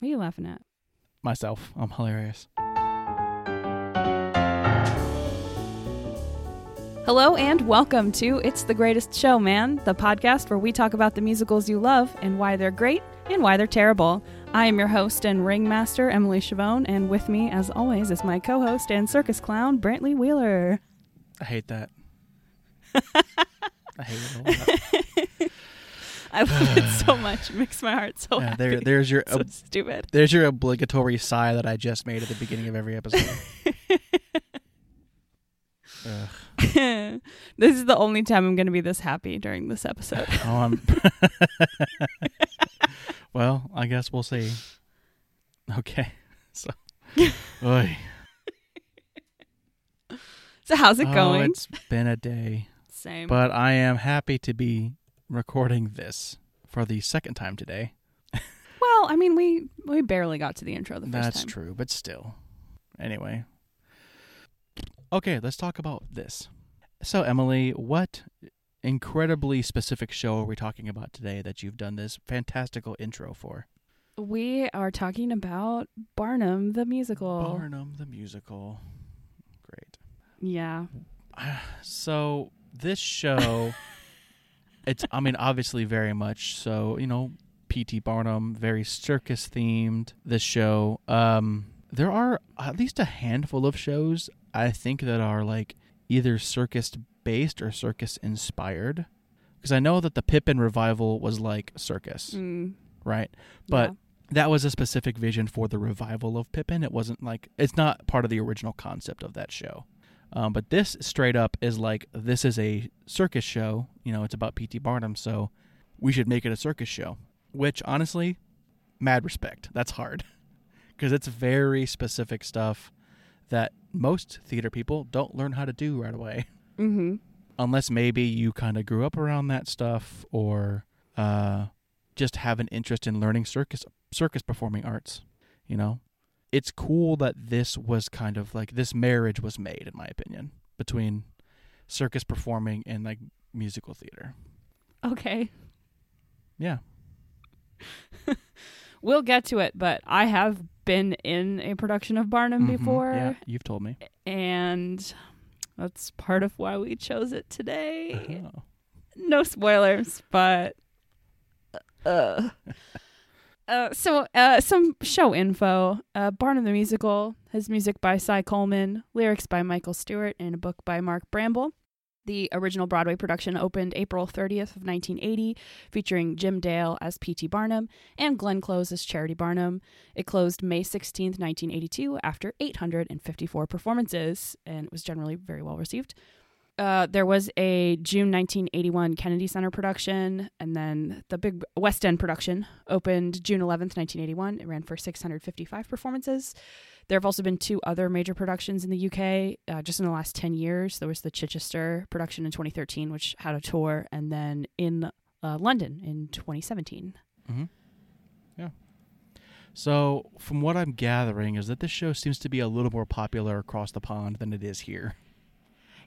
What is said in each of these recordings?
What are you laughing at? Myself, I'm hilarious. Hello and welcome to It's the Greatest Show, man, the podcast where we talk about the musicals you love and why they're great and why they're terrible. I am your host and ringmaster, Emily Chavone, and with me, as always, is my co host and circus clown, Brantley Wheeler. I hate that. I hate it. I love it so much. It makes my heart so Yeah, happy. there, there's your so ob- stupid. there's your obligatory sigh that I just made at the beginning of every episode. This is the only time I'm going to be this happy during this episode. Oh, I'm well, I guess we'll see. Okay, so, Oy. So, how's it Oh, going? it's been a day, Same. but I am happy to be recording this for the second time today. well, I mean, we we barely got to the intro the first That's time. That's true, but still. Anyway. Okay, let's talk about this. So, Emily, what incredibly specific show are we talking about today that you've done this fantastical intro for? We are talking about Barnum the musical. Barnum the musical. Great. Yeah. So, this show it's I mean obviously very much so, you know, PT Barnum, very circus themed this show. Um there are at least a handful of shows I think that are like either circus based or circus inspired. Because I know that the Pippin revival was like circus, Mm, right? But yeah. that was a specific vision for the revival of Pippin. It wasn't like it's not part of the original concept of that show. Um, but this straight up is like this is a circus show. You know, it's about P.T. Barnum, so we should make it a circus show. Which honestly, mad respect. That's hard because it's very specific stuff that most theater people don't learn how to do right away Mm-hmm. unless maybe you kind of grew up around that stuff or uh, just have an interest in learning circus circus performing arts. You know, it's cool that this was kind of like this marriage was made, in my opinion, between circus performing and like musical theater. Okay. Yeah, We'll get to it, but I have been in a production of Barnum Mhm. before, Yeah, you've told me. and that's part of why we chose it today. Oh. no spoilers, but uh, uh so uh some show info. Uh Barnum the Musical has music by Cy Coleman, lyrics by Michael Stewart, and a book by Mark Bramble. The original Broadway production opened April 30th of 1980, featuring Jim Dale as P.T. Barnum and Glenn Close as Charity Barnum. It closed May 16th, 1982, after 854 performances, and was generally very well received. Uh, there was a June 1981 Kennedy Center production, and then the big West End production opened June 11th, 1981. It ran for 655 performances. There have also been two other major productions in the UK uh, just in the last 10 years. There was the Chichester production in 2013, which had a tour, and then in uh, London in 2017. Mm-hmm. Yeah. So, from what I'm gathering, is that this show seems to be a little more popular across the pond than it is here.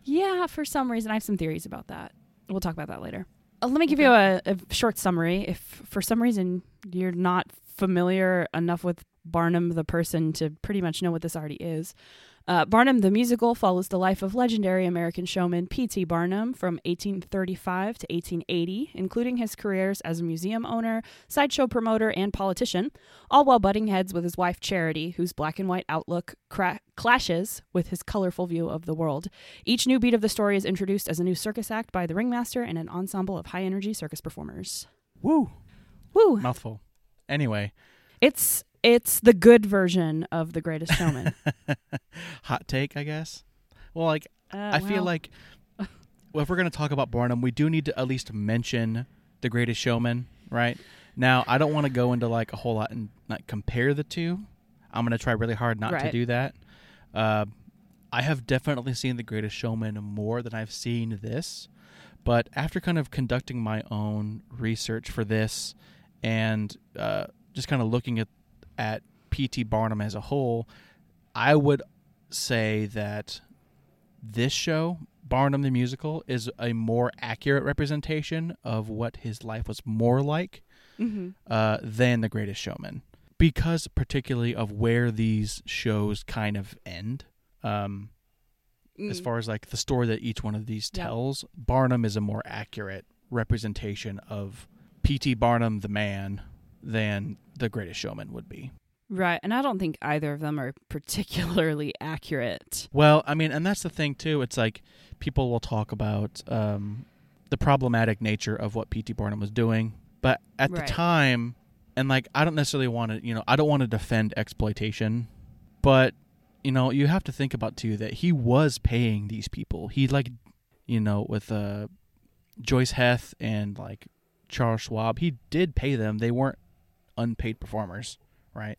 Yeah, for some reason, I have some theories about that. We'll talk about that later. Uh, let me give you a, a short summary. If for some reason you're not familiar enough with Barnum the person to pretty much know what this already is, uh, Barnum the musical follows the life of legendary American showman P.T. Barnum from 1835 to 1880, including his careers as a museum owner, sideshow promoter, and politician, all while butting heads with his wife Charity, whose black and white outlook cra- clashes with his colorful view of the world. Each new beat of the story is introduced as a new circus act by the ringmaster and an ensemble of high energy circus performers. Woo! Woo! Mouthful. Anyway, It's it's the good version of The Greatest Showman. hot take, I guess. Well, like Uh, I feel like well, if we're going to talk about Barnum, we do need to at least mention The Greatest Showman, right? Now, I don't want to go into like a whole lot and like compare the two. I'm going to try really hard not to do that. Uh, I have definitely seen The Greatest Showman more than I've seen this, but after kind of conducting my own research for this and uh, just kind of looking at at P.T. Barnum as a whole, I would say that this show, Barnum the Musical, is a more accurate representation of what his life was more like mhm. uh, than The Greatest Showman. because particularly of where these shows kind of end. Um, as Mm. far as like the story that each one of these Yeah. tells, Barnum is a more accurate representation of P.T. Barnum, the man, than The Greatest Showman would be. Right, and I don't think either of them are particularly accurate. Well, I mean, and that's the thing too. It's like people will talk about um, the problematic nature of what P.T. Barnum was doing, but at Right. the time, and like I don't necessarily want to, you know, I don't want to defend exploitation, but you know, you have to think about too that he was paying these people. He like, you know, with uh, Joice Heth and like Charles Schwab, he did pay them. They weren't unpaid performers, right?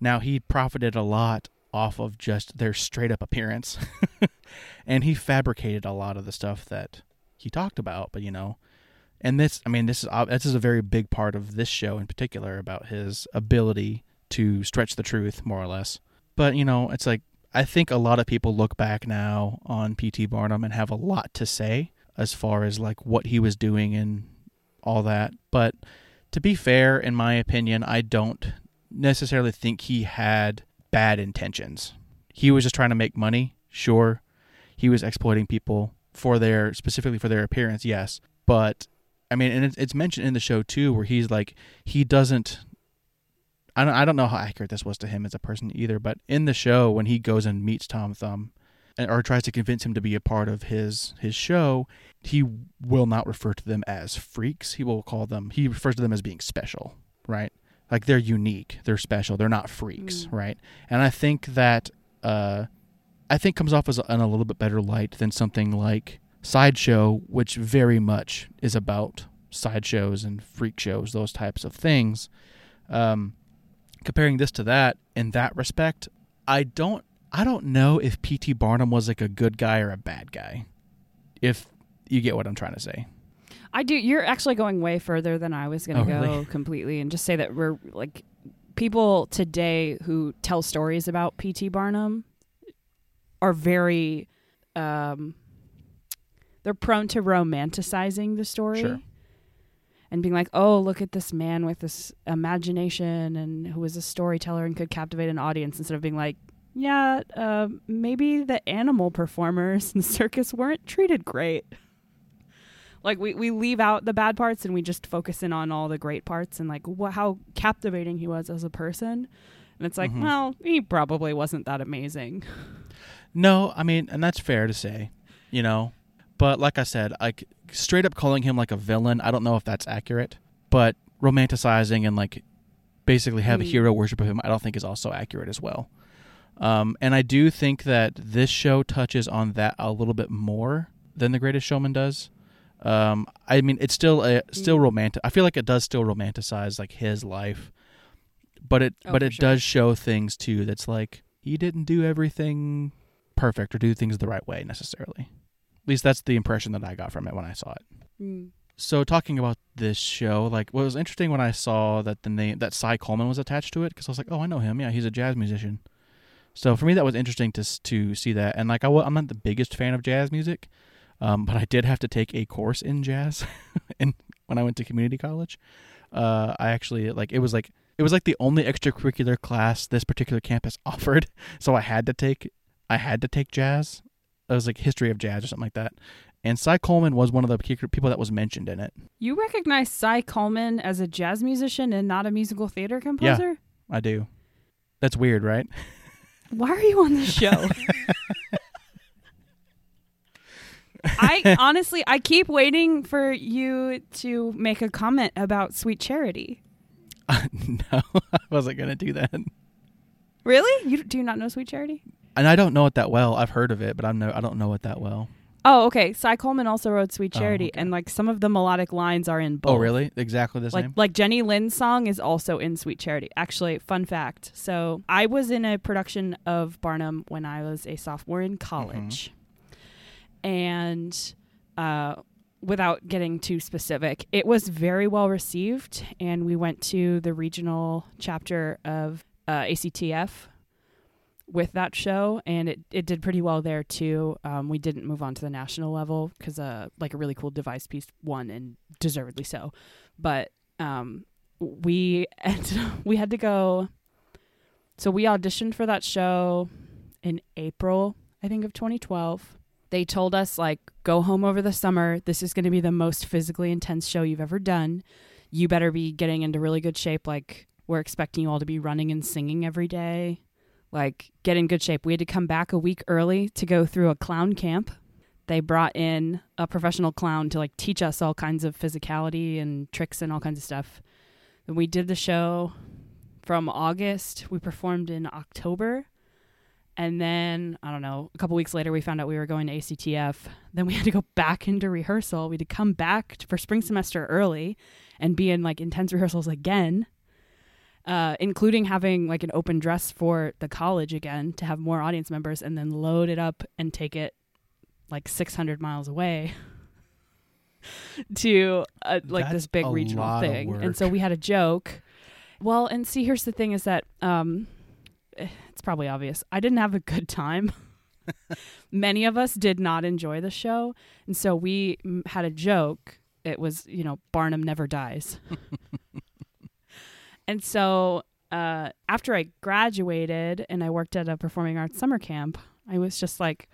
Now he profited a lot off of just their straight up appearance. and he fabricated a lot of the stuff that he talked about, but you know, and this I mean this is this is a very big part of this show in particular about his ability to stretch the truth more or less. But you know, it's like I think a lot of people look back now on PT Barnum and have a lot to say as far as like what he was doing and all that. But to be fair, in my opinion, I don't necessarily think he had bad intentions. He was just trying to make money, sure. He was exploiting people for their specifically for their appearance, yes. But I mean, and it's, mentioned in the show too, where he's like he doesn't. I don't I don't know how accurate this was to him as a person either, but in the show when he goes and meets Tom Thumb, or tries to convince him to be a part of his his show, he will not refer to them as freaks. He will call them. He refers to them as being special, right? Like they're unique, they're special, they're not freaks, Mm. right? And I think that uh, I think comes off as a, in a little bit better light than something like Sideshow, which very much is about sideshows and freak shows, those types of things. Um, comparing this to that, in that respect, I don't, I don't know if P.T. Barnum was like a good guy or a bad guy. If you get what I'm trying to say. I do. You're actually going way further than I was going Oh, to go really? completely, and just say that we're like people today who tell stories about P.T. Barnum are very, um, they're prone to romanticizing the story. Sure. And being like, oh, look at this man with this imagination and who was a storyteller and could captivate an audience instead of being like, yeah, uh, maybe the animal performers in the circus weren't treated great. Like we, we leave out the bad parts and we just focus in on all the great parts and like wh- how captivating he was as a person. And it's like, Mhm. well, he probably wasn't that amazing. No, I mean, and that's fair to say, you know. But like I said, like straight up calling him like a villain, I don't know if that's accurate. But romanticizing and like basically have a Mm. hero worship of him, I don't think is also accurate as well. Um, and I do think that this show touches on that a little bit more than The Greatest Showman does. Um, I mean, it's still a still Mm. romantic. I feel like it does still romanticize like his life, but it Oh, but it sure. does show things too. That's like he didn't do everything perfect or do things the right way necessarily. At least that's the impression that I got from it when I saw it. So talking about this show, like what was interesting when I saw that the name that Cy Coleman was attached to it because I was like, oh, I know him. Yeah, he's a jazz musician. So for me, that was interesting to to see that. And like I, I'm not the biggest fan of jazz music, um, but I did have to take a course in jazz, and when I went to community college, uh, I actually like it was like it was like the only extracurricular class this particular campus offered. So I had to take I had to take jazz. It was like history of jazz or something like that. And Cy Coleman was one of the people that was mentioned in it. You recognize Cy Coleman as a jazz musician and not a musical theater composer? Yeah, I do. That's weird, right? Why are you on the show? I honestly, I keep waiting for you to make a comment about Sweet Charity. no, I wasn't gonna do that. Really? You do you not know Sweet Charity? And I don't know it that well. I've heard of it, but I'm no, I don't know it that well. Oh, okay. Cy Coleman also wrote Sweet Oh, Charity, okay. and like some of the melodic lines are in both. Oh, really? Exactly the like same. like Jenny Lind's song is also in Sweet Charity. Actually, fun fact. So I was in a production of Barnum when I was a sophomore in college, and uh, without getting too specific, it was very well received, and we went to the regional chapter of uh, ACTF with that show, and it, it did pretty well there too. Um, we didn't move on to the national level because uh, like a really cool devised piece won, and deservedly so. But um, we ended, we had to go. So we auditioned for that show in April, I think, of 2012. They told us like, go home over the summer. This is going to be the most physically intense show you've ever done. You better be getting into really good shape. Like we're expecting you all to be running and singing every day. Like get in good shape. We had to come back a week early to go through a clown camp. They brought in a professional clown to like teach us all kinds of physicality and tricks and all kinds of stuff. And we did the show from August. We performed in October. And then, I don't know, a couple weeks later, we found out we were going to ACTF. Then we had to go back into rehearsal. We had to come back for spring semester early and be in like intense rehearsals again, uh, including having like an open dress for the college again to have more audience members and then load it up and take it like 600 miles away to uh, like That's this big regional thing. And so we had a joke. Well, and see, here's the thing is that um, eh, it's probably obvious. I didn't have a good time. Many of us did not enjoy the show. And so we mm, had a joke. It was, you know, Barnum never dies. and so uh, after I graduated and I worked at a performing arts summer camp, I was just like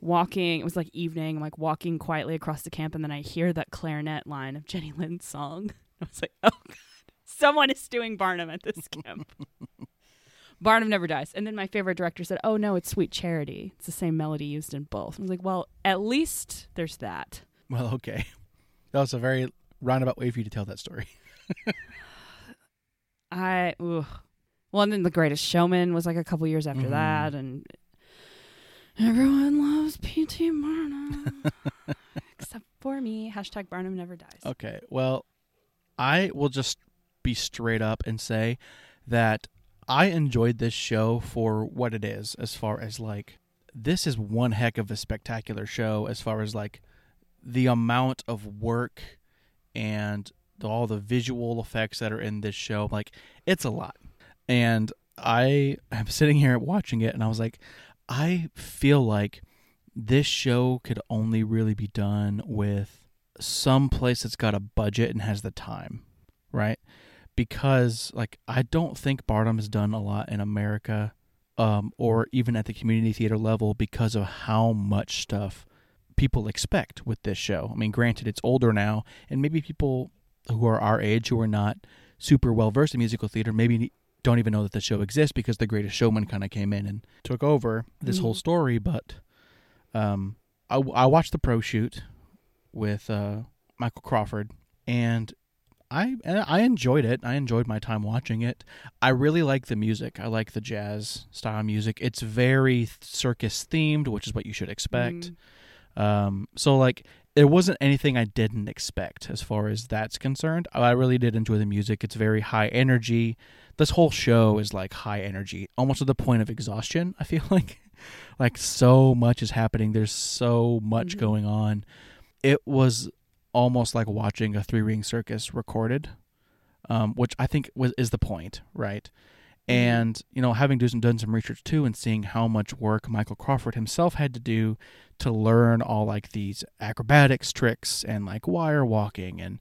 walking. It was like evening, like walking quietly across the camp. And then I hear that clarinet line of Jenny Lind's song. I was like, oh, God, someone is doing Barnum at this camp. Barnum never dies. And then my favorite director said, "Oh no, it's Sweet Charity. It's the same melody used in both." I was like, "Well, at least there's that." Well, okay. That was a very roundabout way for you to tell that story. I ugh. well, and then The Greatest Showman was like a couple years after Mhm. that, and everyone loves P.T. Barnum except for me. Hashtag Barnum never dies. Okay. Well, I will just be straight up and say that I enjoyed this show for what it is, as far as like, this is one heck of a spectacular show, as far as like the amount of work and all the visual effects that are in this show. Like, it's a lot. And I am sitting here watching it, and I was like, I feel like this show could only really be done with some place that's got a budget and has the time, right? Because like I don't think Barnum has done a lot in America, um, or even at the community theater level because of how much stuff people expect with this show. I mean, granted, it's older now, and maybe people who are our age who are not super well versed in musical theater maybe don't even know that the show exists because The Greatest Showman kind of came in and took over this whole Mhm. story. But um, I, I watched the pro shoot with uh, Michael Crawford, and I and I enjoyed it. I enjoyed my time watching it. I really like the music. I like the jazz style music. It's very circus themed, which is what you should expect. Mm. Um, so like there wasn't anything I didn't expect as far as that's concerned. I really did enjoy the music. It's very high energy. This whole show is like high energy, almost to the point of exhaustion. I feel like, like so much is happening. There's so much Mhm. going on. It was almost like watching a three ring circus recorded, um, which I think was is the point, right? Mhm. And you know, having done some research too, and seeing how much work Michael Crawford himself had to do to learn all like these acrobatics tricks and like wire walking and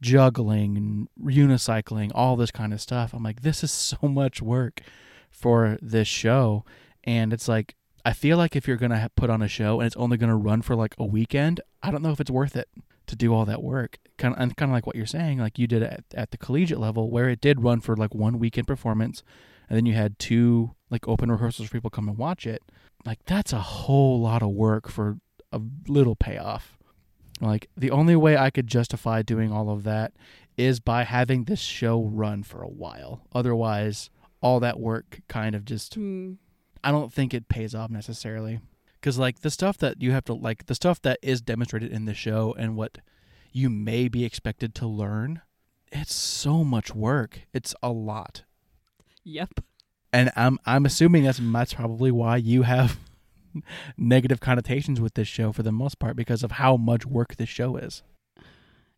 juggling and unicycling, all this kind of stuff. I'm like, this is so much work for this show, and it's like I feel like if you're gonna put on a show and it's only gonna run for like a weekend, I don't know if it's worth it to do all that work. Kind of, and kind of like what you're saying, like you did at, at the collegiate level, where it did run for like one weekend performance, and then you had two like open rehearsals for people come and watch it. Like that's a whole lot of work for a little payoff. Like the only way I could justify doing all of that is by having this show run for a while. Otherwise, all that work kind of just Mm. I don't think it pays off necessarily. Cuz like the stuff that you have to like the stuff that is demonstrated in the show and what you may be expected to learn, it's so much work. It's a lot. Yep. And I'm I'm assuming that's that's probably why you have negative connotations with this show for the most part because of how much work this show is.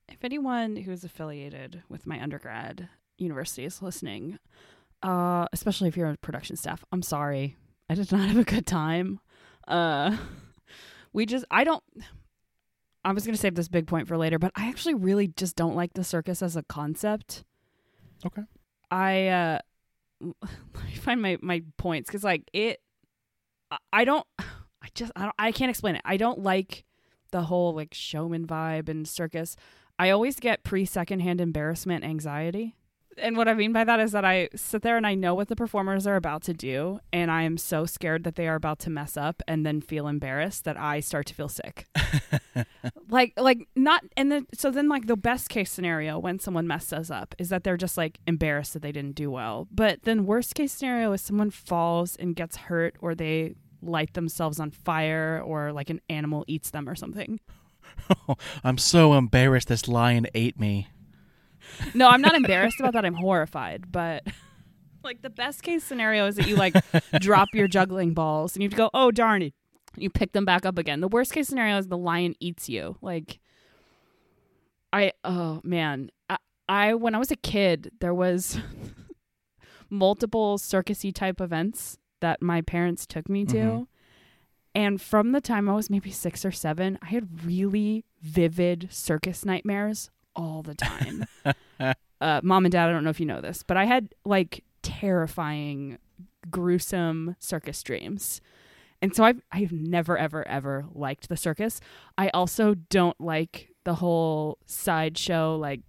If anyone who is affiliated with my undergrad university is listening, uh, especially if you're on production staff, I'm sorry. I did not have a good time. Uh, we just, I don't, I was going to save this big point for later, but I actually really just don't like the circus as a concept. Okay. I uh let me find my my points cuz like it I- I don't I just I don't I can't explain it. I don't like the whole like showman vibe and circus. I always get pre secondhand embarrassment anxiety. And what I mean by that is that I sit there and I know what the performers are about to do, and I am so scared that they are about to mess up and then feel embarrassed that I start to feel sick. like, like not, and then so then like the best case scenario when someone messes up is that they're just like embarrassed that they didn't do well. But then worst case scenario is someone falls and gets hurt, or they light themselves on fire, or like an animal eats them or something. I'm so embarrassed this lion ate me. No, I'm not embarrassed about that. I'm horrified. But like the best case scenario is that you like drop your juggling balls and you have to go, oh darn it. You pick them back up again. The worst case scenario is the lion eats you. Like I oh man. I, I when I was a kid, there was multiple circusy type events that my parents took me to. Mhm. And from the time I was maybe six or seven, I had really vivid circus nightmares all the time. uh, Mom and Dad, I don't know if you know this, but I had like terrifying, gruesome circus dreams. And so I've, I've never, ever, ever liked the circus. I also don't like the whole sideshow, like,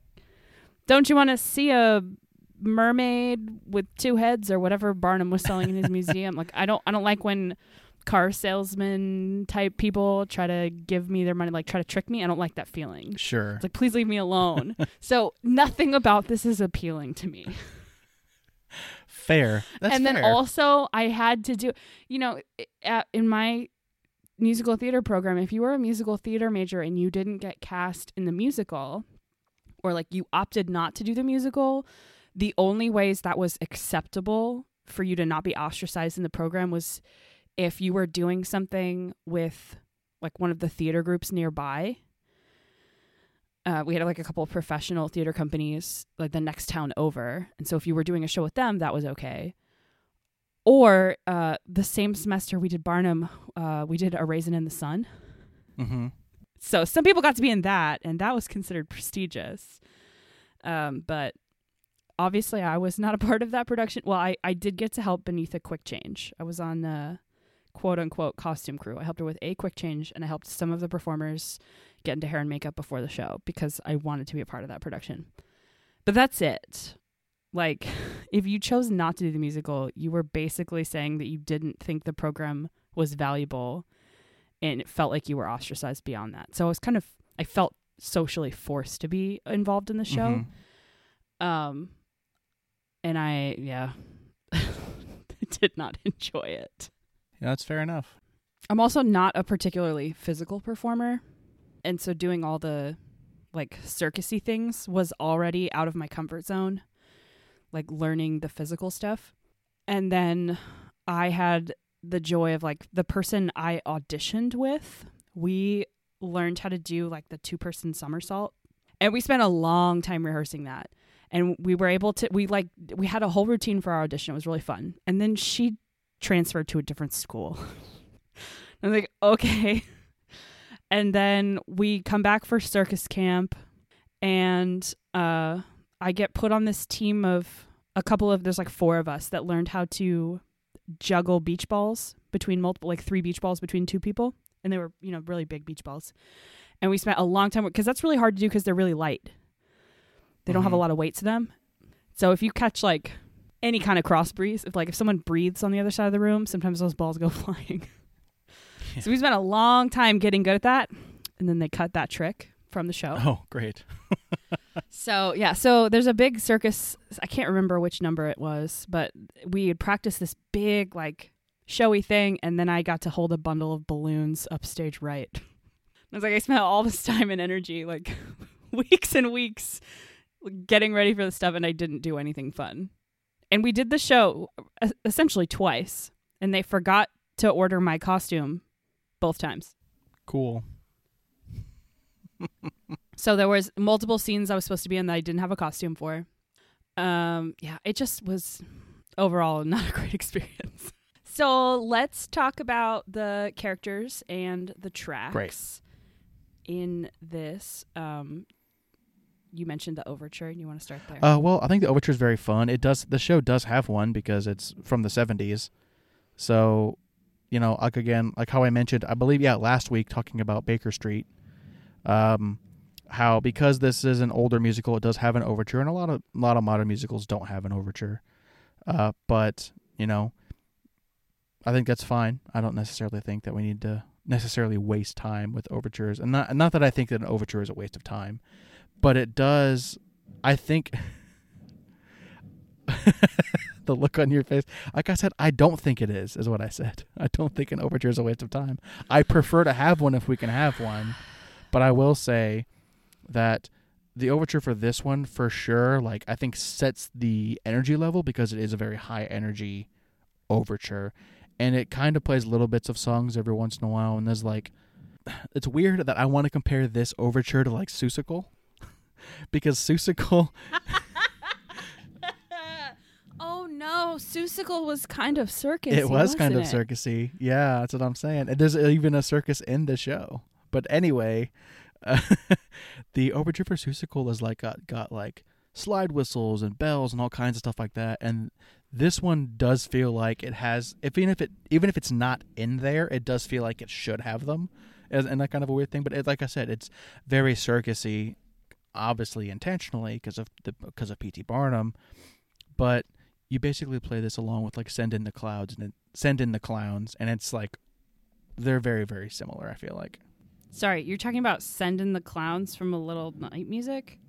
don't you want to see a mermaid with two heads or whatever Barnum was selling in his museum? Like, I don't, I don't like when car salesman type people try to give me their money, like try to trick me. I don't like that feeling. Sure. It's like, please leave me alone. so nothing about this is appealing to me. Fair. That's and then fair. also, I had to do, you know, at, in my musical theater program, if you were a musical theater major and you didn't get cast in the musical, or like you opted not to do the musical, the only ways that was acceptable for you to not be ostracized in the program was if you were doing something with like one of the theater groups nearby. Uh, we had like a couple of professional theater companies like the next town over, and so if you were doing a show with them, that was okay. Or uh, the same semester we did Barnum, uh, we did A Raisin in the Sun. mm-hmm. So some people got to be in that, and that was considered prestigious. Um, but obviously, I was not a part of that production. Well, I, I did get to help Beneatha quick change. I was on the quote unquote costume crew. I helped her with a quick change, and I helped some of the performers get into hair and makeup before the show because I wanted to be a part of that production. But that's it. Like, if you chose not to do the musical, you were basically saying that you didn't think the program was valuable and it felt like you were ostracized beyond that. So I was kind of I felt socially forced to be involved in the show. Mhm. Um and I yeah did not enjoy it. Yeah, that's fair enough. I'm also not a particularly physical performer. And so doing all the like circusy things was already out of my comfort zone. Like learning the physical stuff. And then I had the joy of like the person I auditioned with, we learned how to do like the two person somersault. And we spent a long time rehearsing that. And we were able to we like we had a whole routine for our audition. It was really fun. And then she transferred to a different school. I'm like, okay. And then we come back for circus camp and uh I get put on this team of a couple of there's like four of us that learned how to juggle beach balls between multiple like three beach balls between two people and they were you know really big beach balls and we spent a long time because that's really hard to do because they're really light they don't have a Mhm. lot of weight to them so if you catch like any kind of cross breeze if like if someone breathes on the other side of the room sometimes those balls go flying so we spent a long time getting good at that and then they cut that trick from the show Oh, great. so yeah, so there's a big circus. I can't remember which number it was, but we had practiced this big like showy thing, and then I got to hold a bundle of balloons upstage right. I was like, I spent all this time and energy, like weeks and weeks, getting ready for the stuff, and I didn't do anything fun. And we did the show uh, essentially twice, and they forgot to order my costume both times. Cool. So there was multiple scenes I was supposed to be in that I didn't have a costume for. Um, yeah, it just was overall not a great experience. So let's talk about the characters and the tracks in this. Um, you mentioned the overture, and you want to start there. Uh, well, I think the overture is very fun. It does the show does have one because it's from the '70s, so you know, like again, like how I mentioned, I believe, yeah, last week talking about Baker Street, um, how because this is an older musical, it does have an overture, and a lot of a lot of modern musicals don't have an overture, uh, but you know, I think that's fine. I don't necessarily think that we need to necessarily waste time with overtures, and not not that I think that an overture is a waste of time, but it does. I think the look on your face. Like I said, I don't think it is. Is what I said. I don't think an overture is a waste of time. I prefer to have one if we can have one, but I will say that the overture for this one for sure like i think sets the energy level because it is a very high energy overture and it kind of plays little bits of songs every once in a while and there's like it's weird that i want to compare this overture to like Seussical because Seussical oh no, Seussical was kind of circus. it was kind of circusy. Yeah that's what i'm saying. And there's even a circus in the show. But anyway uh, the overture for Seussical is like got, got like slide whistles and bells and all kinds of stuff like that. And this one does feel like it has if even if it even if it's not in there it does feel like it should have them and that kind of a weird thing. But it, like i said it's very circusy obviously intentionally because of the because of pt barnum but you basically play this along with like send in the clouds and send in the clowns and it's like they're very very similar i feel like Sorry, you're talking about sending the clowns from a little night music.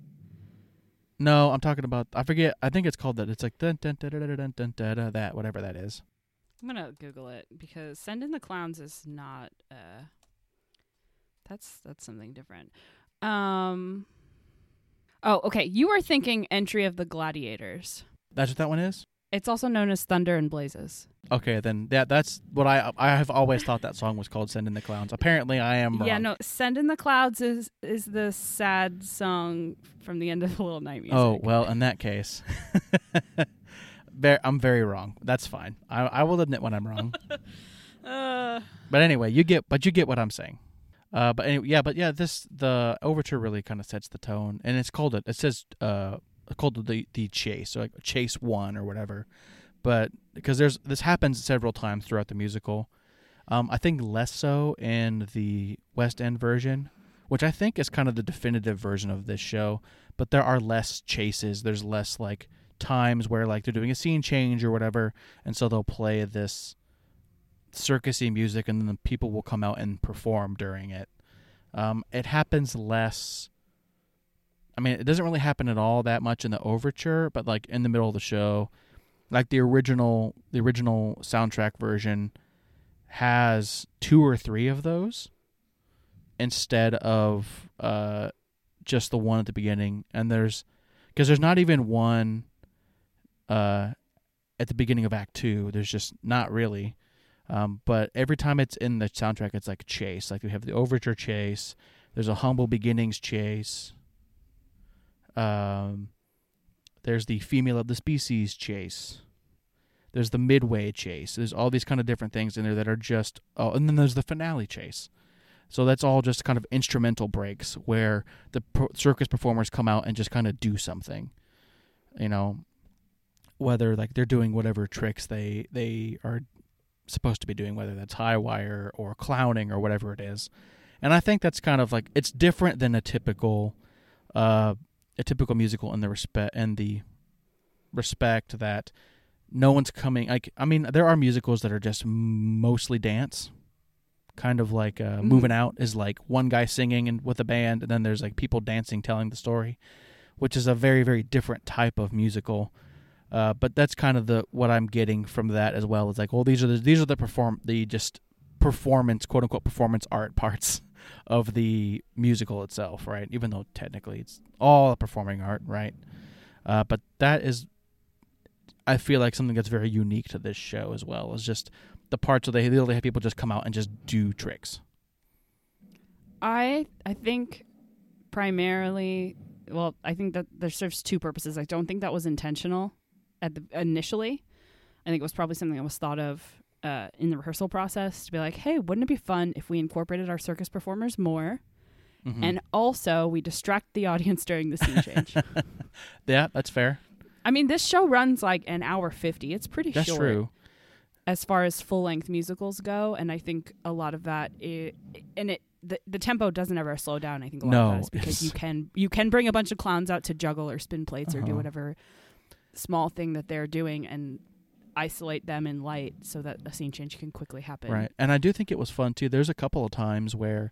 no i'm talking about i forget i think it's called that it's like dun, dun, dun, dun, dun, dun, dun, dun, that whatever that is I'm gonna Google it because sending the clowns is not. uh That's that's something different. Um. Oh, okay. You are thinking entry of the gladiators. that's what that one is It's also known as Thunder and Blazes. okay then that that's what i i have always thought that song was called send in the clowns apparently i am wrong Yeah, no. Send in the clowns is is the sad song from the end of the Little Night Music. Oh well, in that case, I'm very wrong. That's fine. I, I will admit when I'm wrong. Uh, but anyway, you get, but you get what I'm saying. Uh, but anyway, yeah, but yeah, this the overture really kind of sets the tone, and it's called it. It says uh called the the chase, so like chase one or whatever. But because there's this happens several times throughout the musical. Um, I think less so in the West End version, which I think is kind of the definitive version of this show. But there are less chases. There's less like times where like they're doing a scene change or whatever, and so they'll play this circusy music, and then the people will come out and perform during it. Um, it happens less. I mean, it doesn't really happen at all that much in the overture, but like in the middle of the show, like the original, the original soundtrack version has two or three of those instead of uh, just the one at the beginning. And there's because there's not even one uh, at the beginning of Act Two. There's just not really. Um, but every time it's in the soundtrack, it's like chase. Like we have the overture chase. There's a humble beginnings chase. Um, there's the female of the species chase. There's the midway chase. There's all these kind of different things in there that are just. Oh, and then there's the finale chase. So that's all just kind of instrumental breaks where the circus performers come out and just kind of do something. You know, whether like they're doing whatever tricks they they are supposed to be doing, whether that's high wire or clowning or whatever it is. And I think that's kind of like it's different than a typical uh a typical musical in the respect and the respect that no one's coming like I mean there are musicals that are just mostly dance kind of like uh, Mhm. moving out is like one guy singing and with a band and then there's like people dancing telling the story which is a very very different type of musical uh, but that's kind of the what I'm getting from that as well. It's like, well, these are the these are the perform the just performance quote unquote performance art parts of the musical itself, right? Even though technically it's all performing art, right? Uh, but that is, I feel like something that's very unique to this show as well. Is just the parts where they literally have people just come out and just do tricks. I I think primarily well, I think that there serves two purposes. I don't think that was intentional at the initially. I think it was probably something that was thought of uh, in the rehearsal process to be like, hey, wouldn't it be fun if we incorporated our circus performers more Mhm. and also we distract the audience during the scene change. yeah, that's fair. I mean, this show runs like an hour 50. It's pretty That's short true. as far as full-length musicals go, and I think a lot of that and it the, the tempo doesn't ever slow down. I think a lot of No, that is because you can you can bring a bunch of clowns out to juggle or spin plates or do Uh-huh. whatever small thing that they're doing and isolate them in light so that a scene change can quickly happen. Right. And I do think it was fun too. There's a couple of times where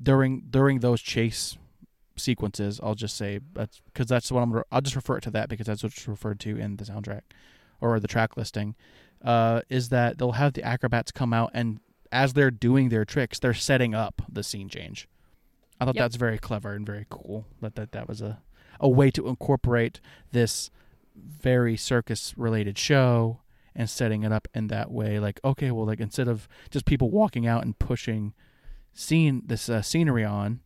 during during those chase sequences, I'll just say that's because that's what I'm. re- I'll just refer it to that because that's what's referred to in the soundtrack or the track listing. Uh, is that they'll have the acrobats come out and as they're doing their tricks, they're setting up the scene change. I thought Yep. that's very clever and very cool. That that that was a a way to incorporate this very circus related show and setting it up in that way. Like okay well like instead of just people walking out and pushing scene this uh, scenery on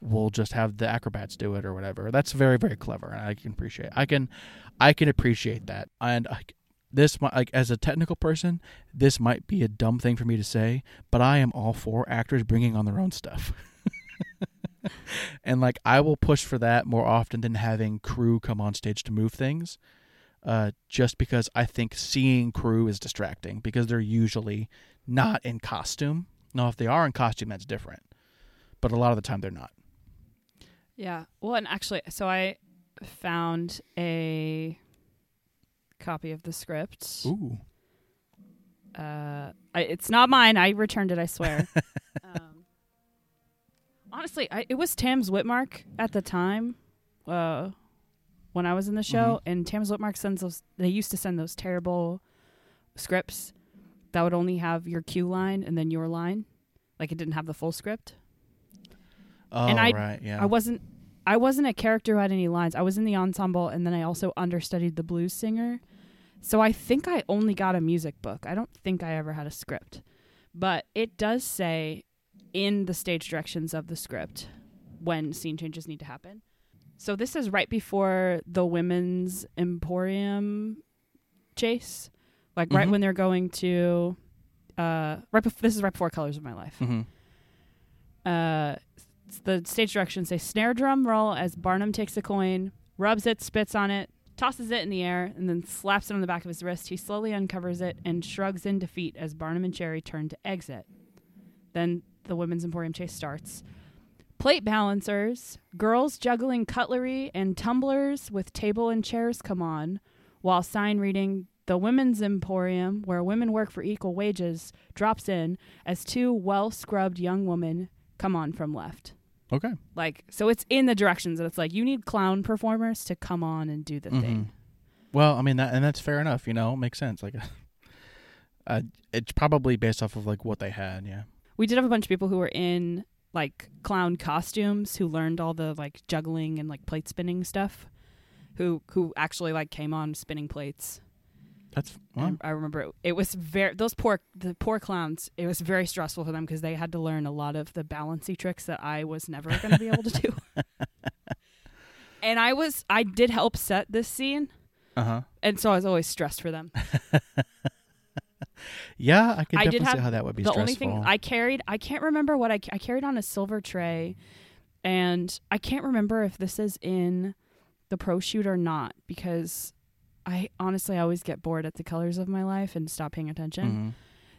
we'll just have the acrobats do it or whatever. That's very very clever and i can appreciate i can i can appreciate that. And I, this might like as a technical person this might be a dumb thing for me to say but i am all for actors bringing on their own stuff and like i will push for that more often than having crew come on stage to move things uh, just because I think seeing crew is distracting because they're usually not in costume. Now, if they are in costume, that's different, but a lot of the time they're not. Yeah. Well, and actually, so I found a copy of the script. Ooh, Uh, I, it's not mine. I returned it. I swear. um, honestly, I, it was Tams-Witmark at the time. Uh, when I was in the show, and Tams-Witmark sends those. They used to send those terrible scripts that would only have your cue line and then your line, like it didn't have the full script. oh And I- right, yeah. I wasn't. I wasn't a character who had any lines. I was in the ensemble, and then I also understudied the blues singer. So I think I only got a music book. I don't think I ever had a script, but it does say in the stage directions of the script when scene changes need to happen. So this is right before the women's emporium chase, like right Mhm. when they're going to. Uh, right. Bef- this is right before Colors of My Life hmm uh, the stage directions say snare drum roll as Barnum takes a coin, rubs it, spits on it, tosses it in the air, and then slaps it on the back of his wrist. He slowly uncovers it and shrugs in defeat as Barnum and Chairy turn to exit. Then the Women's Emporium chase starts. Plate balancers, girls juggling cutlery, and tumblers with table and chairs come on, while sign reading the Women's Emporium, where women work for equal wages, drops in as two well scrubbed young women come on from left. Okay. Like, so it's in the directions that it's like you need clown performers to come on and do the Mhm. thing. Well, I mean that, and that's fair enough. You know, makes sense. Like, uh, it's probably based off of like what they had. Yeah. We did have a bunch of people who were in like clown costumes who learned all the like juggling and like plate spinning stuff. Who who actually like came on spinning plates. That's And well, I remember it, it was very those poor the poor clowns. It was very stressful for them because they had to learn a lot of the balancy tricks that I was never going to be able to do. and I was I did help set this scene, uh huh. and so I was always stressed for them. Yeah, I could I did definitely see how that would be the stressful. only thing I carried, I can't remember what I, I carried on a silver tray, and I can't remember if this is in the pro shoot or not because I honestly always get bored at the colors of my life and stop paying attention. Mhm.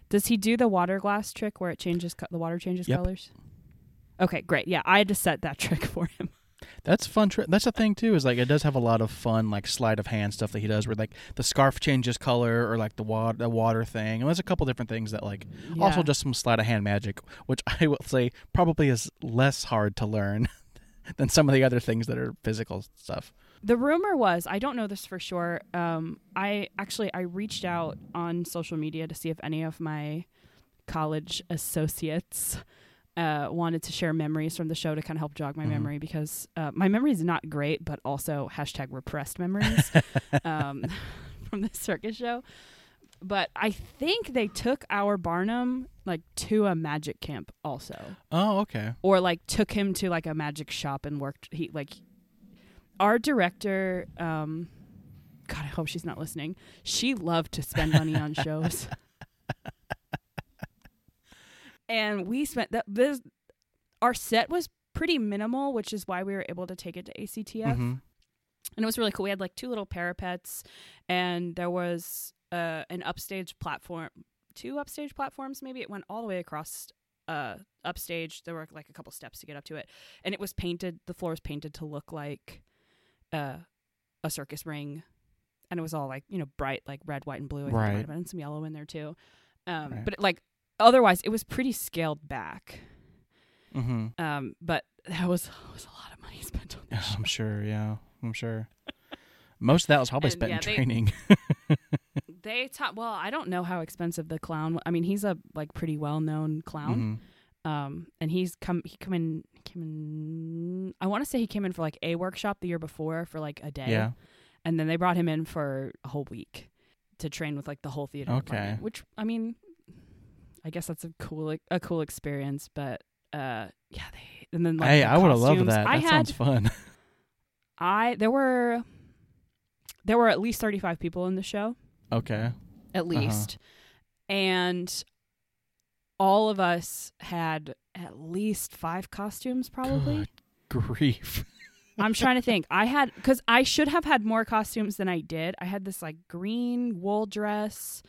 Does he do the water glass trick where it changes co- the water changes Yep. colors? Okay, great. Yeah, I had to set that trick for him. That's fun. Tri- that's the thing too. Is like it does have a lot of fun, like sleight of hand stuff that he does, where like the scarf changes color, or like the water, the water thing. And there's a couple different things that like also just some sleight of hand magic, which I will say probably is less hard to learn than some of the other things that are physical stuff. The rumor was, I don't know this for sure. Um, I actually I reached out on social media to see if any of my college associates uh, wanted to share memories from the show to kind of help jog my Mhm. memory because uh, my memory is not great, but also hashtag repressed memories um, from the circus show. But I think they took our Barnum like to a magic camp also Oh, okay. or like took him to like a magic shop and worked he like our director um god i hope she's not listening she loved to spend money on shows and we spent that this our set was pretty minimal, which is why we were able to take it to ACTF. Mhm. And it was really cool. We had like two little parapets, and there was uh, an upstage platform, two upstage platforms, maybe. It went all the way across uh, upstage. There were like a couple steps to get up to it, and it was painted. The floor was painted to look like uh, a circus ring, and it was all like you know bright, like red, white, and blue. I think there Right. might have been some yellow in there too. Um, Right. But it, like otherwise, it was pretty scaled back. Mhm. Um, but that was was a lot of money spent on this. I'm sure. Yeah, I'm sure. Most of that was probably And, spent yeah, in they- training. They taught. Well, I don't know how expensive the clown. I mean, he's a like pretty well known clown. Mhm. Um, and he's come. He come in. Came in. I want to say he came in for like a workshop the year before for like a day. Yeah. And then they brought him in for a whole week to train with like the whole theater. Okay. department, which I mean, I guess that's a cool a cool experience. But uh, yeah, they and then like hey, the I would have loved that. I That had sounds fun. I there were there were at least thirty five people in the show. okay. at least. And all of us had at least five costumes, probably. Good grief. I'm trying to think. I had, because I should have had more costumes than I did. I had this like green wool dress.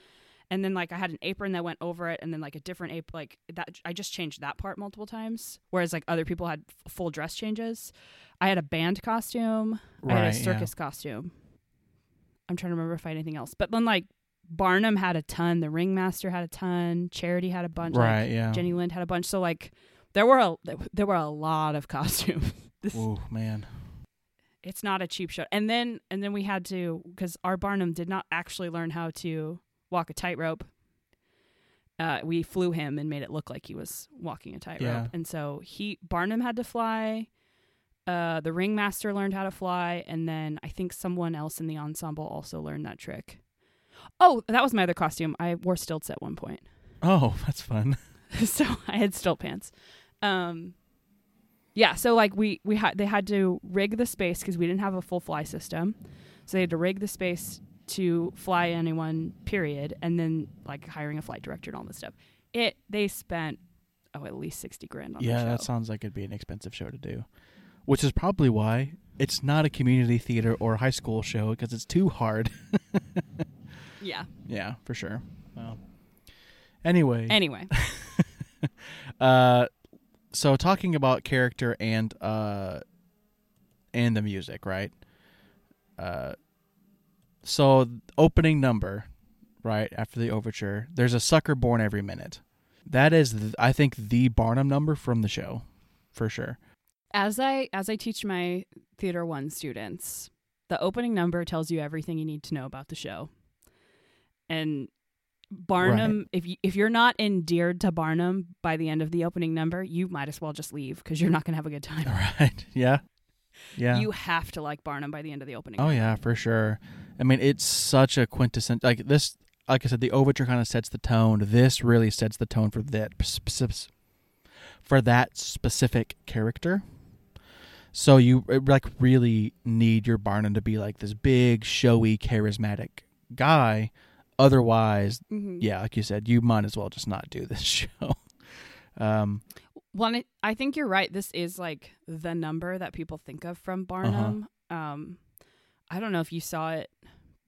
And then like I had an apron that went over it, and then like a different apron, like that. I just changed that part multiple times. Whereas like other people had f- full dress changes. I had a band costume. I had a circus costume. I'm trying to remember if I had anything else. But then like Barnum had a ton, the ringmaster had a ton, Charity had a bunch, Yeah. like, Right. Yeah. Jenny Lind had a bunch. So like there were a there were a lot of costumes. Oh man. it's not a cheap show. And then and then we had to because our Barnum did not actually learn how to walk a tightrope. Uh, we flew him and made it look like he was walking a tightrope, Yeah. and so he Barnum had to fly. Uh, the ringmaster learned how to fly, and then I think someone else in the ensemble also learned that trick. Oh, that was my other costume. I wore stilts at one point, Oh, that's fun. so I had stilt pants. Um, yeah, so like we we had they had to rig the space because we didn't have a full fly system, so they had to rig the space to fly anyone. Period, and then like hiring a flight director and all this stuff. It they spent oh at least sixty grand on yeah, show. that sounds like it'd be an expensive show to do, which is probably why it's not a community theater or high school show because it's too hard. yeah. yeah, for sure. Well, anyway, Anyway, uh, so talking about character and uh, and the music, right? Uh, so opening number, right after the overture, there's a sucker born every minute. That is, th- I think, the Barnum number from the show, for sure. as I as I teach my theater one students, the opening number tells you everything you need to know about the show. And Barnum, if you, if you're not endeared to Barnum by the end of the opening number, you might as well just leave because you're not going to have a good time. Right? Yeah. Yeah. You have to like Barnum by the end of the opening. Oh yeah, for sure. I mean, it's such a quintessential like this. Like I said, the overture kind of sets the tone. This really sets the tone for that specific, for that specific character. So you uh, like really need your Barnum to be like this big, showy, charismatic guy. Otherwise, Mhm. yeah, like you said, you might as well just not do this show. Um, Well, I- think you're right. This is like the number that people think of from Barnum. Um, I don't know if you saw it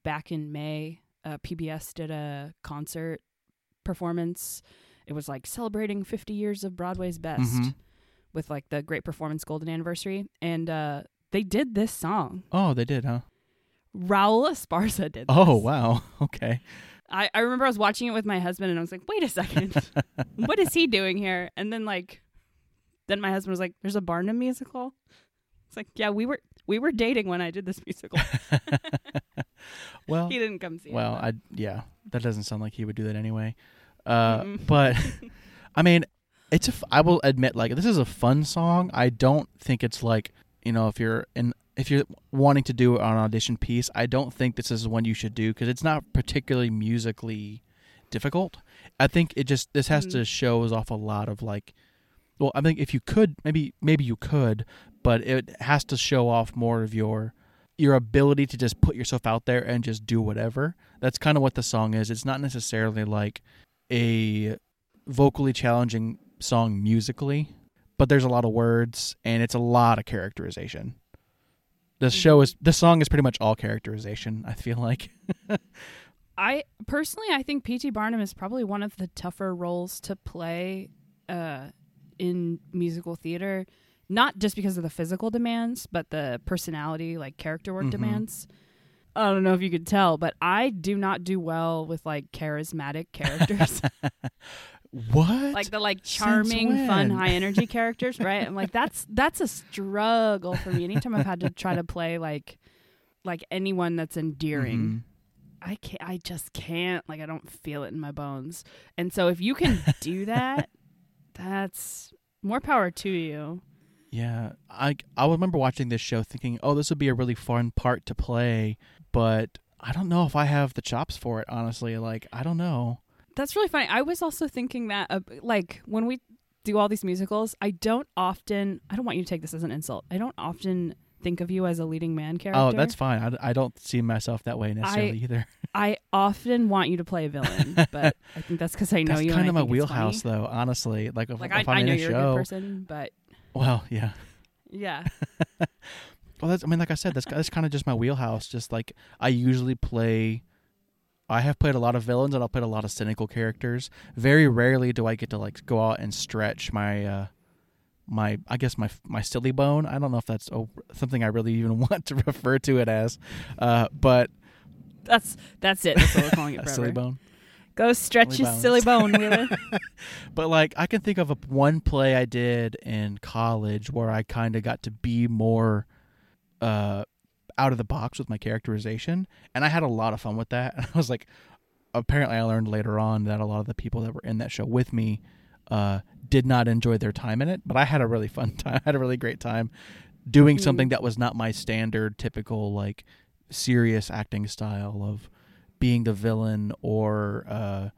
back in May. Uh, PBS did a concert performance. It was like celebrating 50 years of Broadway's best Mhm. with like the Great Performance Golden Anniversary, and uh, they did this song. oh, they did, huh? Raul Esparza did. Oh, wow. Okay. I, I remember I was watching it with my husband, and I was like, "Wait a second, what is he doing here?" And then like, then my husband was like, "There's a Barnum musical." It's like, yeah, we were we were dating when I did this musical. well, he didn't come see Well, it. I yeah, that doesn't sound like he would do that anyway. Uh, Mm-mm. but I mean, it's a. F- I will admit, like this is a fun song. I don't think it's like you know if you're in if you're wanting to do an audition piece, I don't think this is one you should do because it's not particularly musically difficult. I think it just this has Mhm. to shows off a lot of like. Well, I think if you could, maybe maybe you could, but it has to show off more of your your ability to just put yourself out there and just do whatever. That's kind of what the song is. It's not necessarily like a vocally challenging song musically, but there's a lot of words and it's a lot of characterization. This show is this song is pretty much all characterization. I feel like. I personally, I think P.T. Barnum is probably one of the tougher roles to play uh, in musical theater. Not just because of the physical demands, but the personality, like character work Mhm. demands. I don't know if you could tell, but I do not do well with like charismatic characters, what? like the like charming, fun, high energy characters, right? I'm like that's that's a struggle for me. Anytime I've had to try to play like like anyone that's endearing, Mhm. I can't. I just can't. Like I don't feel it in my bones. And so if you can do that, that's more power to you. Yeah, I I remember watching this show thinking, "Oh, this would be a really fun part to play," but I don't know if I have the chops for it. Honestly, like I don't know. That's really funny. I was also thinking that, uh, like when we do all these musicals, I don't often. I don't want you to take this as an insult. I don't often think of you as a leading man character. Oh, that's fine. I, I don't see myself that way necessarily either. I often want you to play a villain, but I think that's because I know That's you. kind of I my wheelhouse, though. Honestly, like if, Like if I, I in a you're a show, good person, but well, yeah. yeah. Well, that's I mean, like I said, that's that's kind of just my wheelhouse. Just like I usually play. I have played a lot of villains and I'll play a lot of cynical characters. Very rarely do I get to like go out and stretch my uh my I guess my my silly bone. I don't know if that's oh, something I really even want to refer to it as. Uh but That's that's it. That's what we're calling it a silly bone. Go stretch Silly your silly bone, Wheeler. But like I can think of a, one play I did in college where I kind of got to be more uh out of the box with my characterization and I had a lot of fun with that. And I was like apparently I learned later on that a lot of the people that were in that show with me uh did not enjoy their time in it, but I had a really fun time. I had a really great time doing Mm. something that was not my standard typical like serious acting style of being the villain or uh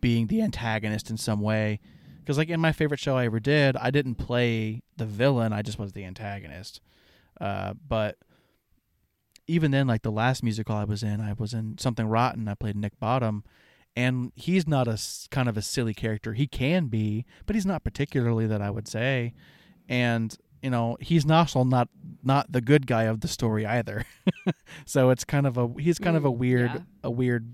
being the antagonist in some way because like in my favorite show i ever did i didn't play the villain i just was the antagonist uh, but even then like the last musical i was in i was in something rotten i played nick bottom and he's not a kind of a silly character. He can be but he's not particularly that i would say. And you know he's also not not the good guy of the story either. So it's kind of a he's kind of a weird yeah. a weird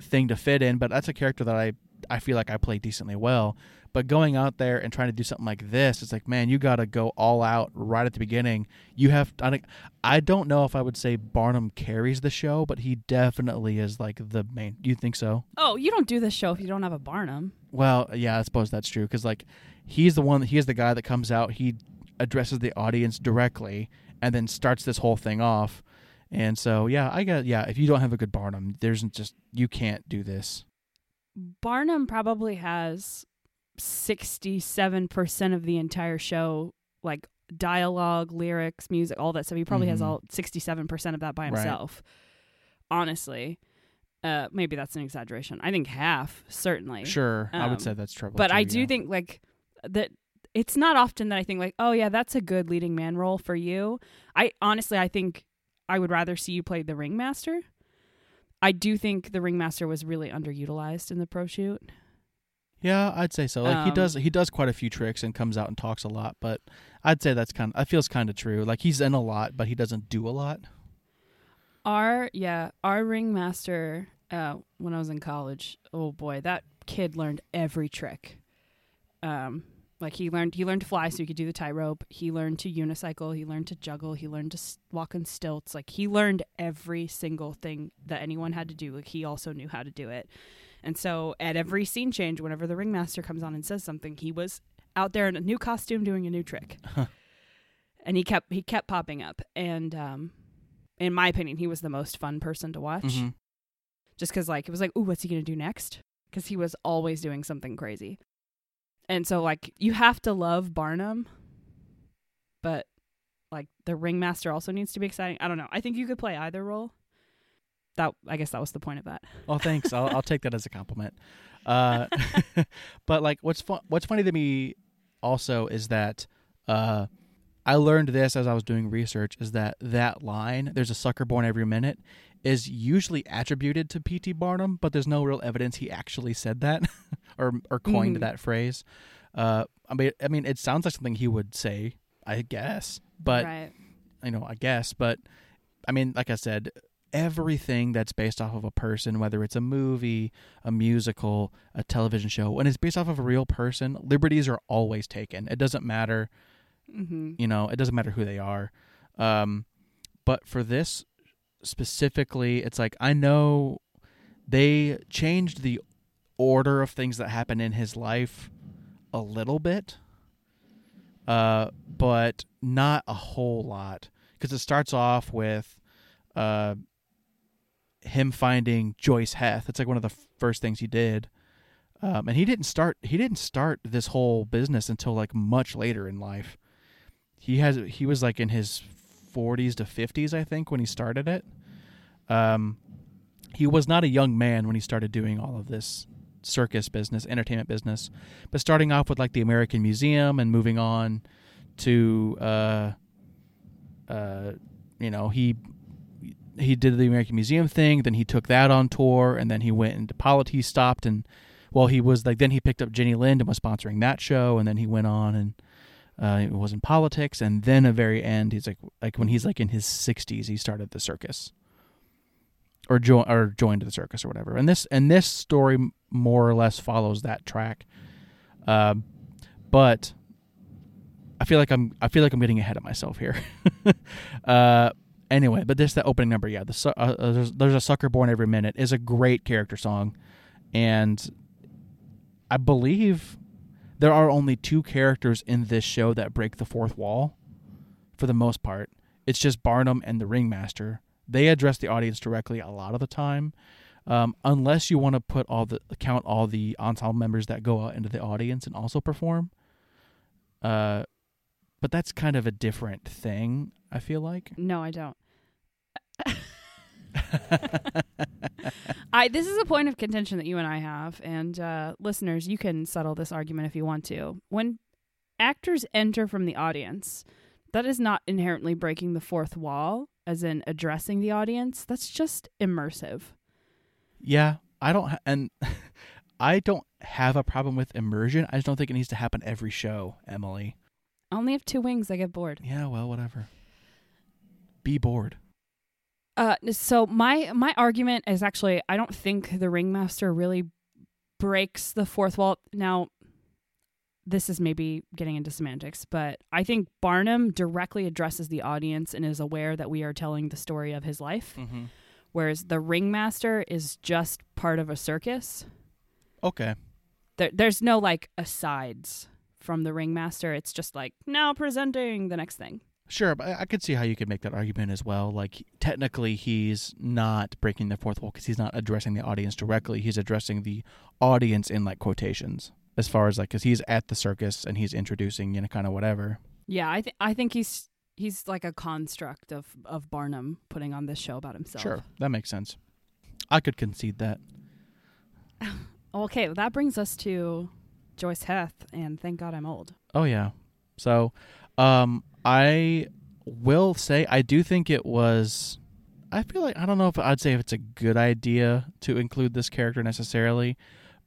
thing to fit in but that's a character that i i feel like i play decently well but going out there and trying to do something like this it's like man you got to go all out right at the beginning you have I, I don't know if i would say barnum carries the show but he definitely is like the main you think so oh, you don't do this show if you don't have a Barnum. well, yeah, I suppose that's true because like he's the one, he is the guy that comes out, he addresses the audience directly, and then starts this whole thing off. And so, yeah, I got yeah. If you don't have a good Barnum, there's just you can't do this. Barnum probably has 67% of the entire show, like dialogue, lyrics, music, all that stuff. He probably has Mhm. all 67% of that by Right. himself. Honestly. Uh, maybe that's an exaggeration. I think half, certainly. Sure, I Um, would say that's trouble. But too, I do yeah. think, like, that it's not often that I think, like, oh, yeah, that's a good leading man role for you. I honestly, I think I would rather see you play the ringmaster. I do think the ringmaster was really underutilized in the pro shoot. Yeah, I'd say so. Like he Um, does, he does quite a few tricks and comes out and talks a lot. But I'd say that's kind of, I feels kind of true. Like he's in a lot, but he doesn't do a lot. Our yeah, our ringmaster uh when I was in college, oh boy, that kid learned every trick. Um like he learned he learned to fly so he could do the tightrope. He learned to unicycle, he learned to juggle, he learned to walk on stilts. Like he learned every single thing that anyone had to do. Like he also knew how to do it. And so at every scene change whenever the ringmaster comes on and says something, he was out there in a new costume doing a new trick. and he kept he kept popping up and um in my opinion, he was the most fun person to watch. Mhm. Just because, like, it was like, ooh, what's he gonna do next? Because he was always doing something crazy. And so, like, you have to love Barnum, but like the ringmaster also needs to be exciting. I don't know. I think you could play either role. That I guess that was the point of that. Oh, thanks. I'll, I'll take that as a compliment. Uh, but like, what's fun? What's funny to me also is that uh, I learned this as I was doing research. Is that that line? There's a sucker born every minute. Is usually attributed to P.T. Barnum, but there's no real evidence he actually said that or or coined Mhm. that phrase. Uh, I mean, I mean, it sounds like something he would say, I guess, but right. you know, I guess, but I mean, like I said, everything that's based off of a person, whether it's a movie, a musical, a television show, when it's based off of a real person, liberties are always taken. It doesn't matter, Mm-hmm. you know, it doesn't matter who they are. Um, but for this specifically, it's like I know they changed the order of things that happen in his life a little bit, uh, but not a whole lot because it starts off with uh, him finding Joice Heth. It's like one of the first things he did. Um, and he didn't start. He didn't start this whole business until like much later in life. He has. He was like in his 40s to 50s, I think, when he started it. Um, he was not a young man when he started doing all of this circus business, entertainment business, but starting off with like the American Museum and moving on to, uh, uh, you know, he he did the American Museum thing, then he took that on tour, and then he went into politics. He stopped and, well, he was like, then he picked up Jenny Lind and was sponsoring that show, and then he went on and uh, it was in politics, and then at the very end, he's like, like when he's like in his sixties, he started the circus, or join or joined the circus or whatever. And this and this story more or less follows that track, um, but I feel like I'm I feel like I'm getting ahead of myself here. uh, anyway, but this the opening number, yeah. The uh, uh, there's, there's a sucker born every minute is a great character song, and I believe there are only two characters in this show that break the fourth wall. For the most part, it's just Barnum and the ringmaster. They address the audience directly a lot of the time, um, unless you want to put all the count all the ensemble members that go out into the audience and also perform. Uh, but that's kind of a different thing. I feel like. No, I don't. I this is a point of contention that you and I have, and uh, listeners, you can settle this argument if you want to. When actors enter from the audience, that is not inherently breaking the fourth wall, as in addressing the audience. That's just immersive. Yeah, I don't, ha- and I don't have a problem with immersion. I just don't think it needs to happen every show, Emily. I only have two wings. I get bored. Yeah, well, whatever. Be bored. Uh, so my my argument is actually I don't think the ringmaster really breaks the fourth wall. Now, this is maybe getting into semantics, but I think Barnum directly addresses the audience and is aware that we are telling the story of his life, Mm-hmm. whereas the ringmaster is just part of a circus. Okay. There, there's no like asides from the ringmaster. It's just like now presenting the next thing. Sure, but I could see how you could make that argument as well. Like, technically, he's not breaking the fourth wall because he's not addressing the audience directly. He's addressing the audience in like quotations, as far as like, because he's at the circus and he's introducing, you know, kind of whatever. Yeah, I think I think he's he's like a construct of of Barnum putting on this show about himself. Sure, that makes sense. I could concede that. Okay, well, that brings us to Joice Heth, and thank God I'm old. Oh yeah. So, um, I will say I do think it was. I feel like I don't know if I'd say if it's a good idea to include this character necessarily,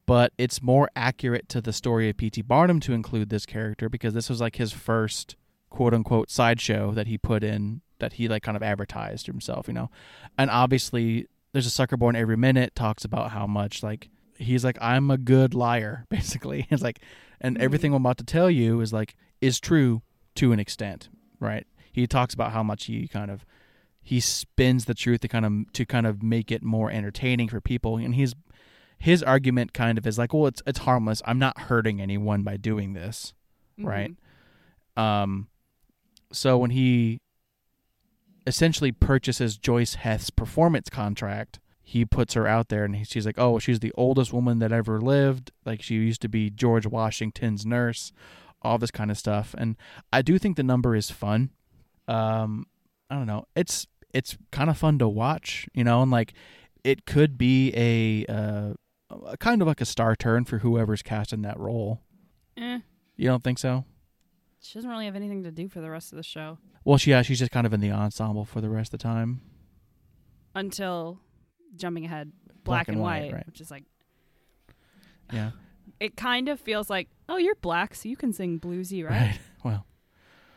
but it's more accurate to the story of P.T. Barnum to include this character because this was like his first quote unquote sideshow that he put in that he like kind of advertised himself, you know, and obviously there's a sucker born every minute talks about how much like he's like I'm a good liar basically. It's like and everything mm-hmm. I'm about to tell you is like is true to an extent, right? He talks about how much he kind of he spins the truth to kind of to kind of make it more entertaining for people, and he's his argument kind of is like, well, it's it's harmless. I'm not hurting anyone by doing this, Right. Mhm. um, so when he essentially purchases Joice Heth's performance contract, he puts her out there, and he, she's like, "Oh, she's the oldest woman that ever lived. Like she used to be George Washington's nurse, all this kind of stuff." And I do think the number is fun. Um, I don't know. It's it's kind of fun to watch, you know, and like it could be a uh, a kind of like a star turn for whoever's cast in that role. Eh, You don't think so? she doesn't really have anything to do for the rest of the show Well, she, yeah, she's just kind of in the ensemble for the rest of the time. until jumping ahead, black, and, white, right? which is like Yeah. It kind of feels like, oh, you're black, so you can sing bluesy, right? Right. Well,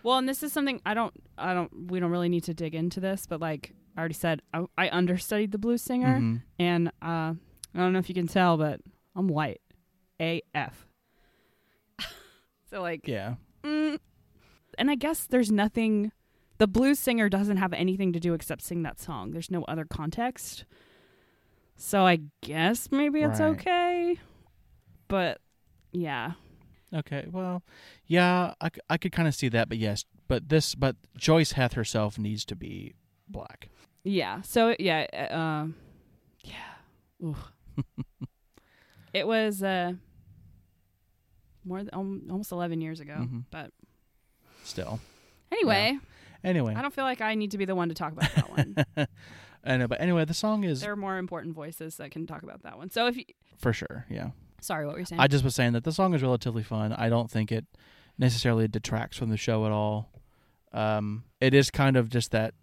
Well, and this is something I don't, I don't, we don't really need to dig into this, but like I already said, I, I understudied the blues singer, mhm. and uh, I don't know if you can tell, but I'm white, AF. so like, yeah. mm, and I guess there's nothing. The blues singer doesn't have anything to do except sing that song. There's no other context. So I guess maybe it's Right. okay. But yeah. Okay. Well, yeah, I, c- I could kind of see that, but yes, but this, but Joice Heth herself needs to be black. Yeah. So yeah, uh, um yeah. Oof. it was uh more than um, almost 11 years ago, Mhm. but Still. anyway, Anyway. I don't feel like I need to be the one to talk about that one. I know, but anyway, the song is there are more important voices that can talk about that one. So if you, for sure. Yeah. Sorry, what were you saying? I just was saying that the song is relatively fun. I don't think it necessarily detracts from the show at all. Um, it is kind of just that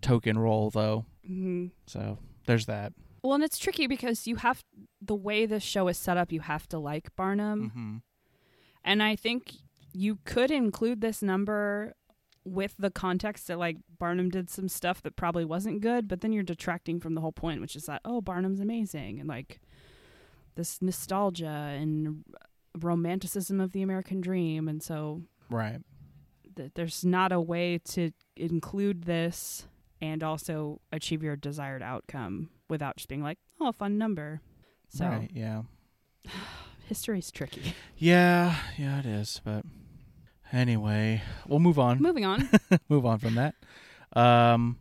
token role, though. Mhm. So there's that. Well, and it's tricky because you have the way this show is set up. You have to like Barnum, mm-hmm. and I think you could include this number with the context that like Barnum did some stuff that probably wasn't good, but then you're detracting from the whole point, which is that oh Barnum's amazing and like this nostalgia and romanticism of the American dream, and so Right. th- there's not a way to include this and also achieve your desired outcome without just being like oh a fun number. So Right. Yeah. history's tricky. Yeah. Yeah, it is. But anyway, we'll move on. Moving on. move on from that. Um,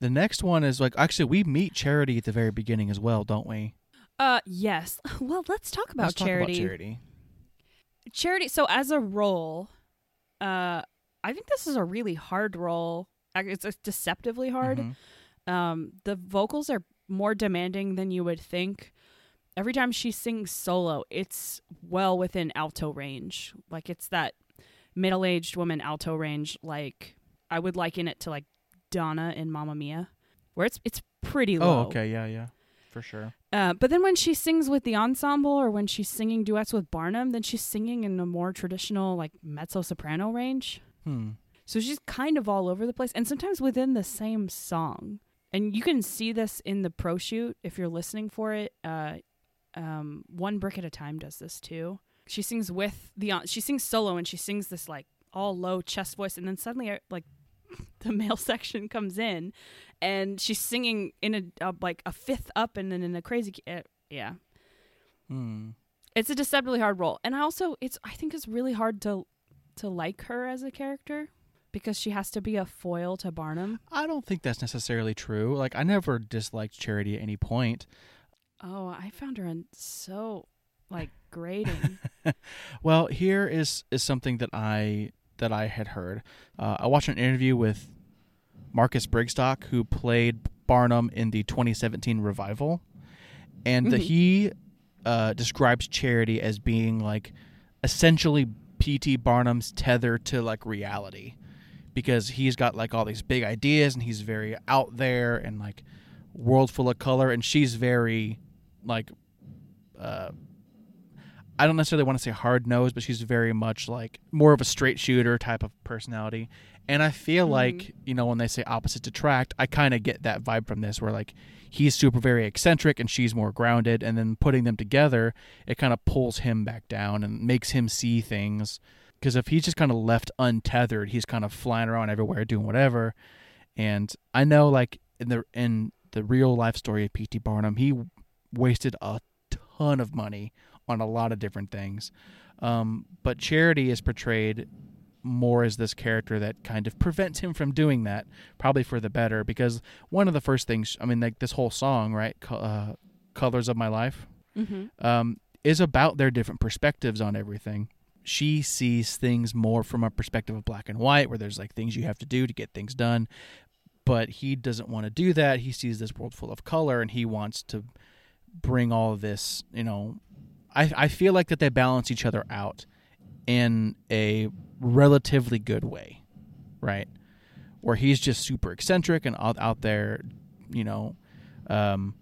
the next one is like actually we meet Charity at the very beginning as well, don't we? Uh yes. Well, let's talk about Let's talk charity. about Charity. Charity. So as a role, uh, I think this is a really hard role. It's, it's deceptively hard. Mhm. Um, the vocals are more demanding than you would think. Every time she sings solo, it's well within alto range. Like it's that middle-aged woman alto range. Like I would liken it to like Donna in Mamma Mia, where it's it's pretty low. Oh, okay, yeah, yeah, for sure. Uh, but then when she sings with the ensemble or when she's singing duets with Barnum, then she's singing in a more traditional like mezzo soprano range. Hmm. So she's kind of all over the place and sometimes within the same song. And you can see this in the pro shoot if you're listening for it. Uh, um, One Brick at a Time does this too. She sings with the en- she sings solo and she sings this like all low chest voice and then suddenly uh, like the male section comes in and she's singing in a uh, like a fifth up and then in a crazy uh, yeah Hmm. it's a deceptively hard role and I also it's i think it's really hard to to like her as a character because she has to be a foil to barnum I don't think that's necessarily true. Like I never disliked Charity at any point. oh i found her in so like grating Well, here is is something that I that I had heard. Uh, I watched an interview with Marcus Brigstocke, who played Barnum in the 2017 revival, and the, Mhm. he uh, describes Charity as being like essentially P.T. Barnum's tether to like reality, because he's got like all these big ideas and he's very out there and like world full of color, and she's very like. Uh, I don't necessarily want to say hard nosed, but she's very much like more of a straight shooter type of personality. And I feel Mhm. like, you know, when they say opposites attract, I kind of get that vibe from this where like he's super very eccentric and she's more grounded. And then putting them together, it kind of pulls him back down and makes him see things. Because if he's just kind of left untethered, he's kind of flying around everywhere doing whatever. And I know, like in the in the real life story of P.T. Barnum, he wasted a ton of money on a lot of different things. Um, but Charity is portrayed more as this character that kind of prevents him from doing that, probably for the better. Because one of the first things, I mean, like this whole song, right, uh, "Colors of My Life," mm-hmm. um, is about their different perspectives on everything. She sees things more from a perspective of black and white, where there's like things you have to do to get things done. But he doesn't want to do that. He sees this world full of color, and he wants to bring all of this. You know, I I feel like that they balance each other out in a relatively good way, right? Where he's just super eccentric and out, out there, you know, um,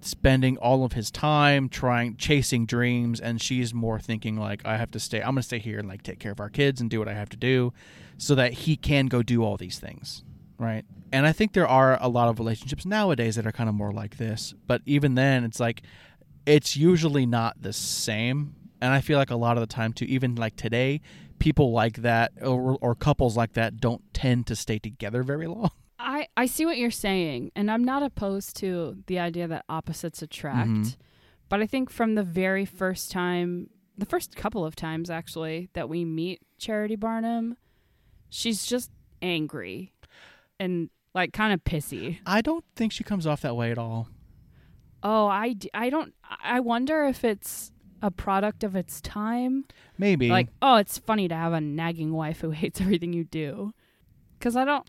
spending all of his time trying chasing dreams and she's more thinking like I have to stay I'm going to stay here and like take care of our kids and do what I have to do so that he can go do all these things, right? And I think there are a lot of relationships nowadays that are kind of more like this, but even then it's like it's usually not the same. And I feel like a lot of the time too even like today people like that or, or couples like that don't tend to stay together very long. I, I see what you're saying, and I'm not opposed to the idea that opposites attract. Mhm. But I think from the very first time, the first couple of times actually, that we meet Charity Barnum, she's just angry and like kind of pissy. I don't think she comes off that way at all. Oh, I, I don't, I wonder if it's a product of its time. Maybe. Like, oh, it's funny to have a nagging wife who hates everything you do. Because I don't,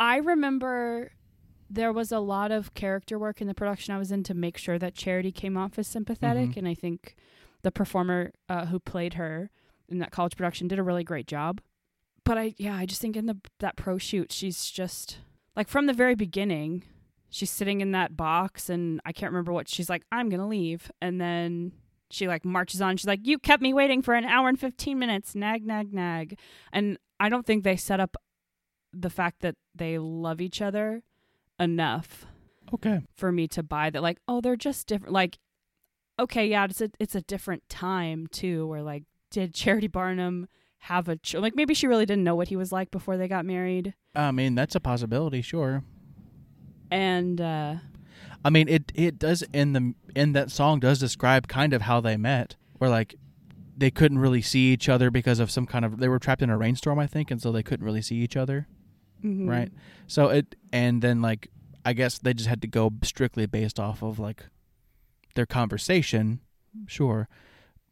I remember there was a lot of character work in the production I was in to make sure that Charity came off as sympathetic. Mhm. And I think the performer uh, who played her in that college production did a really great job. But I, yeah, I just think in the that pro shoot, she's just like from the very beginning, she's sitting in that box, and I can't remember what she's like. I'm gonna leave, and then she like marches on. She's like, "You kept me waiting for an hour and fifteen minutes." Nag, nag, nag. And I don't think they set up the fact that they love each other enough okay. for me to buy that. Like, oh, they're just different. Like, okay, yeah, it's a it's a different time too. Where like, did Charity Barnum have a ch- like maybe she really didn't know what he was like before they got married, I mean, that's a possibility, sure. And uh I mean, it it does in the in that song does describe kind of how they met, where like they couldn't really see each other because of some kind of they were trapped in a rainstorm, I think, and so they couldn't really see each other, mhm. right? So it and then like I guess they just had to go strictly based off of like their conversation, sure.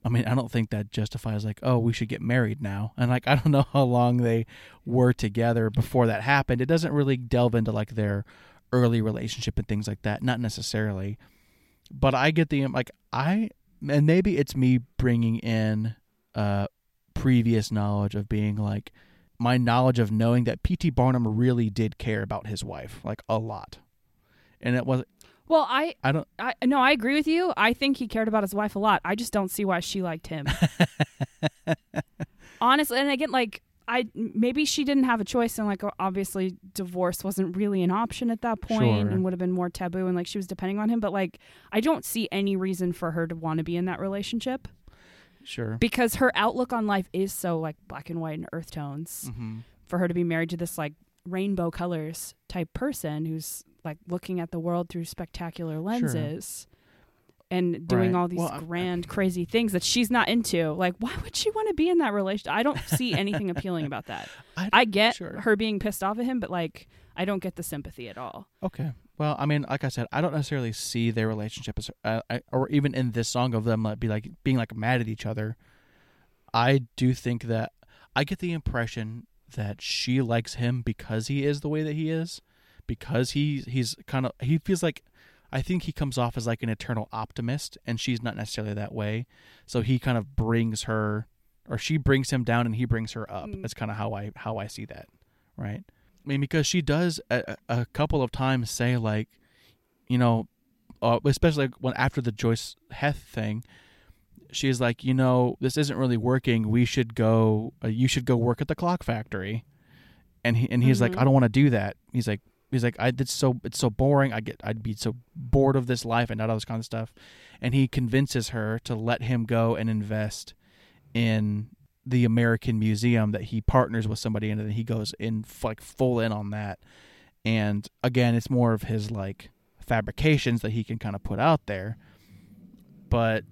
I mean, I don't think that justifies like, oh, we should get married now. And like, I don't know how long they were together before that happened. It doesn't really delve into like their early relationship and things like that. Not necessarily, but I get the like I and maybe it's me bringing in uh previous knowledge of being like my knowledge of knowing that P.T. Barnum really did care about his wife like a lot, and it was Well, I I don't I no, I agree with you. I think he cared about his wife a lot. I just don't see why she liked him. Honestly, and again, like I maybe she didn't have a choice, and like obviously divorce wasn't really an option at that point, Sure. and would have been more taboo, and like she was depending on him. But like, I don't see any reason for her to want to be in that relationship sure. because her outlook on life is so like black and white and earth tones. Mm-hmm. For her to be married to this like rainbow colors type person who's like looking at the world through spectacular lenses and doing Right. all these Well, I- grand crazy things that she's not into like why would she want to be in that relationship i don't see anything appealing about that I, i get Sure. her being pissed off at him but like i don't get the sympathy at all Okay. Well, I mean, like I said, I don't necessarily see their relationship as, uh, I, or even in this song of them like be like being like mad at each other. I do think that I get the impression that she likes him because he is the way that he is, because he he's kind of he feels like I think he comes off as like an eternal optimist, and she's not necessarily that way. So he kind of brings her, or she brings him down, and he brings her up. Mm. That's kind of how I how I see that, right? I mean, because she does a, a couple of times say like, you know, uh, especially when after the Joice Heth thing, she's like, you know, this isn't really working. We should go. Uh, you should go work at the clock factory. And he and he's like, Mhm. I don't want to do that. He's like, he's like, I it's so it's so boring. I get I'd be so bored of this life and not all this kind of stuff. And he convinces her to let him go and invest in the American Museum that he partners with somebody in, and then he goes in like full in on that. And again, it's more of his like fabrications that he can kind of put out there. But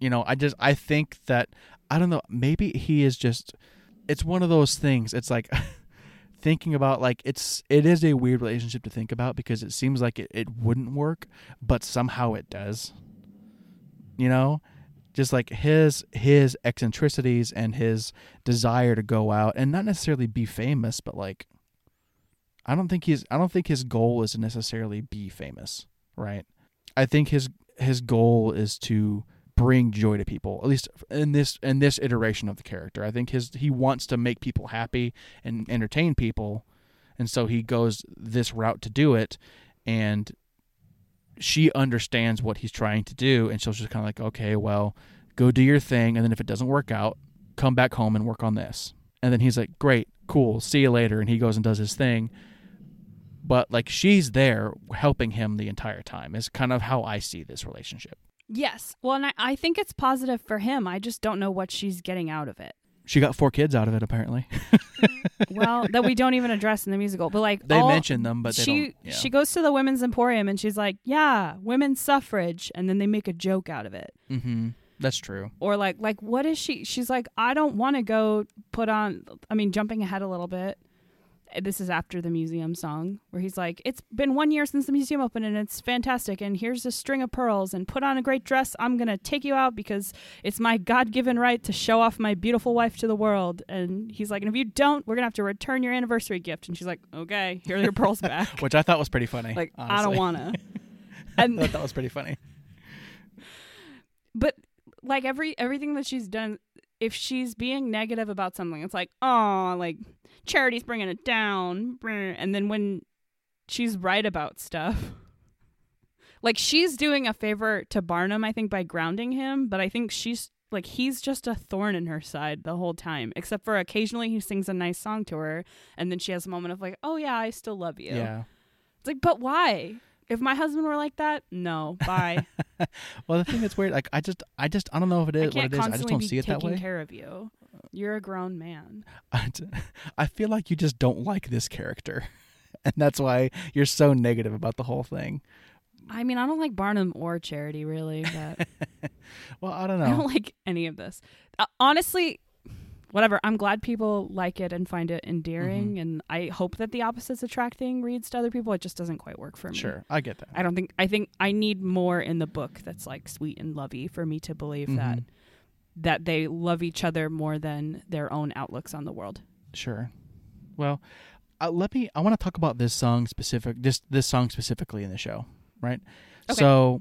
you know, I just I think that I don't know, maybe he is just it's one of those things. It's like thinking about like it's it is a weird relationship to think about because it seems like it, it wouldn't work, but somehow it does. You know? Just like his his eccentricities and his desire to go out and not necessarily be famous, but like I don't think he's I don't think his goal is to necessarily be famous, right? I think his his goal is to bring joy to people at least in this in this iteration of the character i think his he wants to make people happy and entertain people and so he goes this route to do it and she understands what he's trying to do, and she'll just kind of like, okay, well, go do your thing, and then if it doesn't work out, come back home and work on this. And then he's like, great, cool, see you later, and he goes and does his thing. But like she's there helping him the entire time is kind of how I see this relationship. Yes. Well, and I, I think it's positive for him. I just don't know what she's getting out of it. She got four kids out of it, apparently. well, that we don't even address in the musical, but like they all- mention them, but they she. Yeah. she goes to the women's emporium and she's like, "Yeah, women's suffrage," and then they make a joke out of it. mm-hmm. That's true. Or like like what is she? She's like, "I don't want to go put on." I mean, jumping ahead a little bit. This is after the museum song where he's like, "It's been one year since the museum opened and it's fantastic. And here's a string of pearls and put on a great dress. I'm gonna take you out because it's my God-given right to show off my beautiful wife to the world." And he's like, "And if you don't, we're gonna have to return your anniversary gift." And she's like, "Okay, here are your pearls back." Which I thought was pretty funny. like I don't wanna. I thought that was pretty funny. but like every everything that she's done, if she's being negative about something, it's like oh, like charity's bringing it down, and then when she's right about stuff. Like she's doing a favor to Barnum, I think, by grounding him, but I think she's like he's just a thorn in her side the whole time. Except for occasionally he sings a nice song to her, and then she has a moment of like, "Oh yeah, I still love you." Yeah. It's like, but why? If my husband were like that, no, bye. Well, the thing that's weird, like I just, I just, I don't know if it is I what it is. I just don't see it that way. taking care of you. You're a grown man. I feel like you just don't like this character, and that's why you're so negative about the whole thing. I mean, I don't like Barnum or Charity really, but Well, I don't know. I don't like any of this. Uh, honestly, whatever. I'm glad people like it and find it endearing, Mm-hmm. and I hope that the opposites attracting reads to other people. It just doesn't quite work for me. Sure, I get that. I don't think. I think I need more in the book that's like sweet and lovey for me to believe that Mhm. that they love each other more than their own outlooks on the world. Sure. Well, uh, let me. I want to talk about this song specific. This this song specifically in the show, right? Okay. So,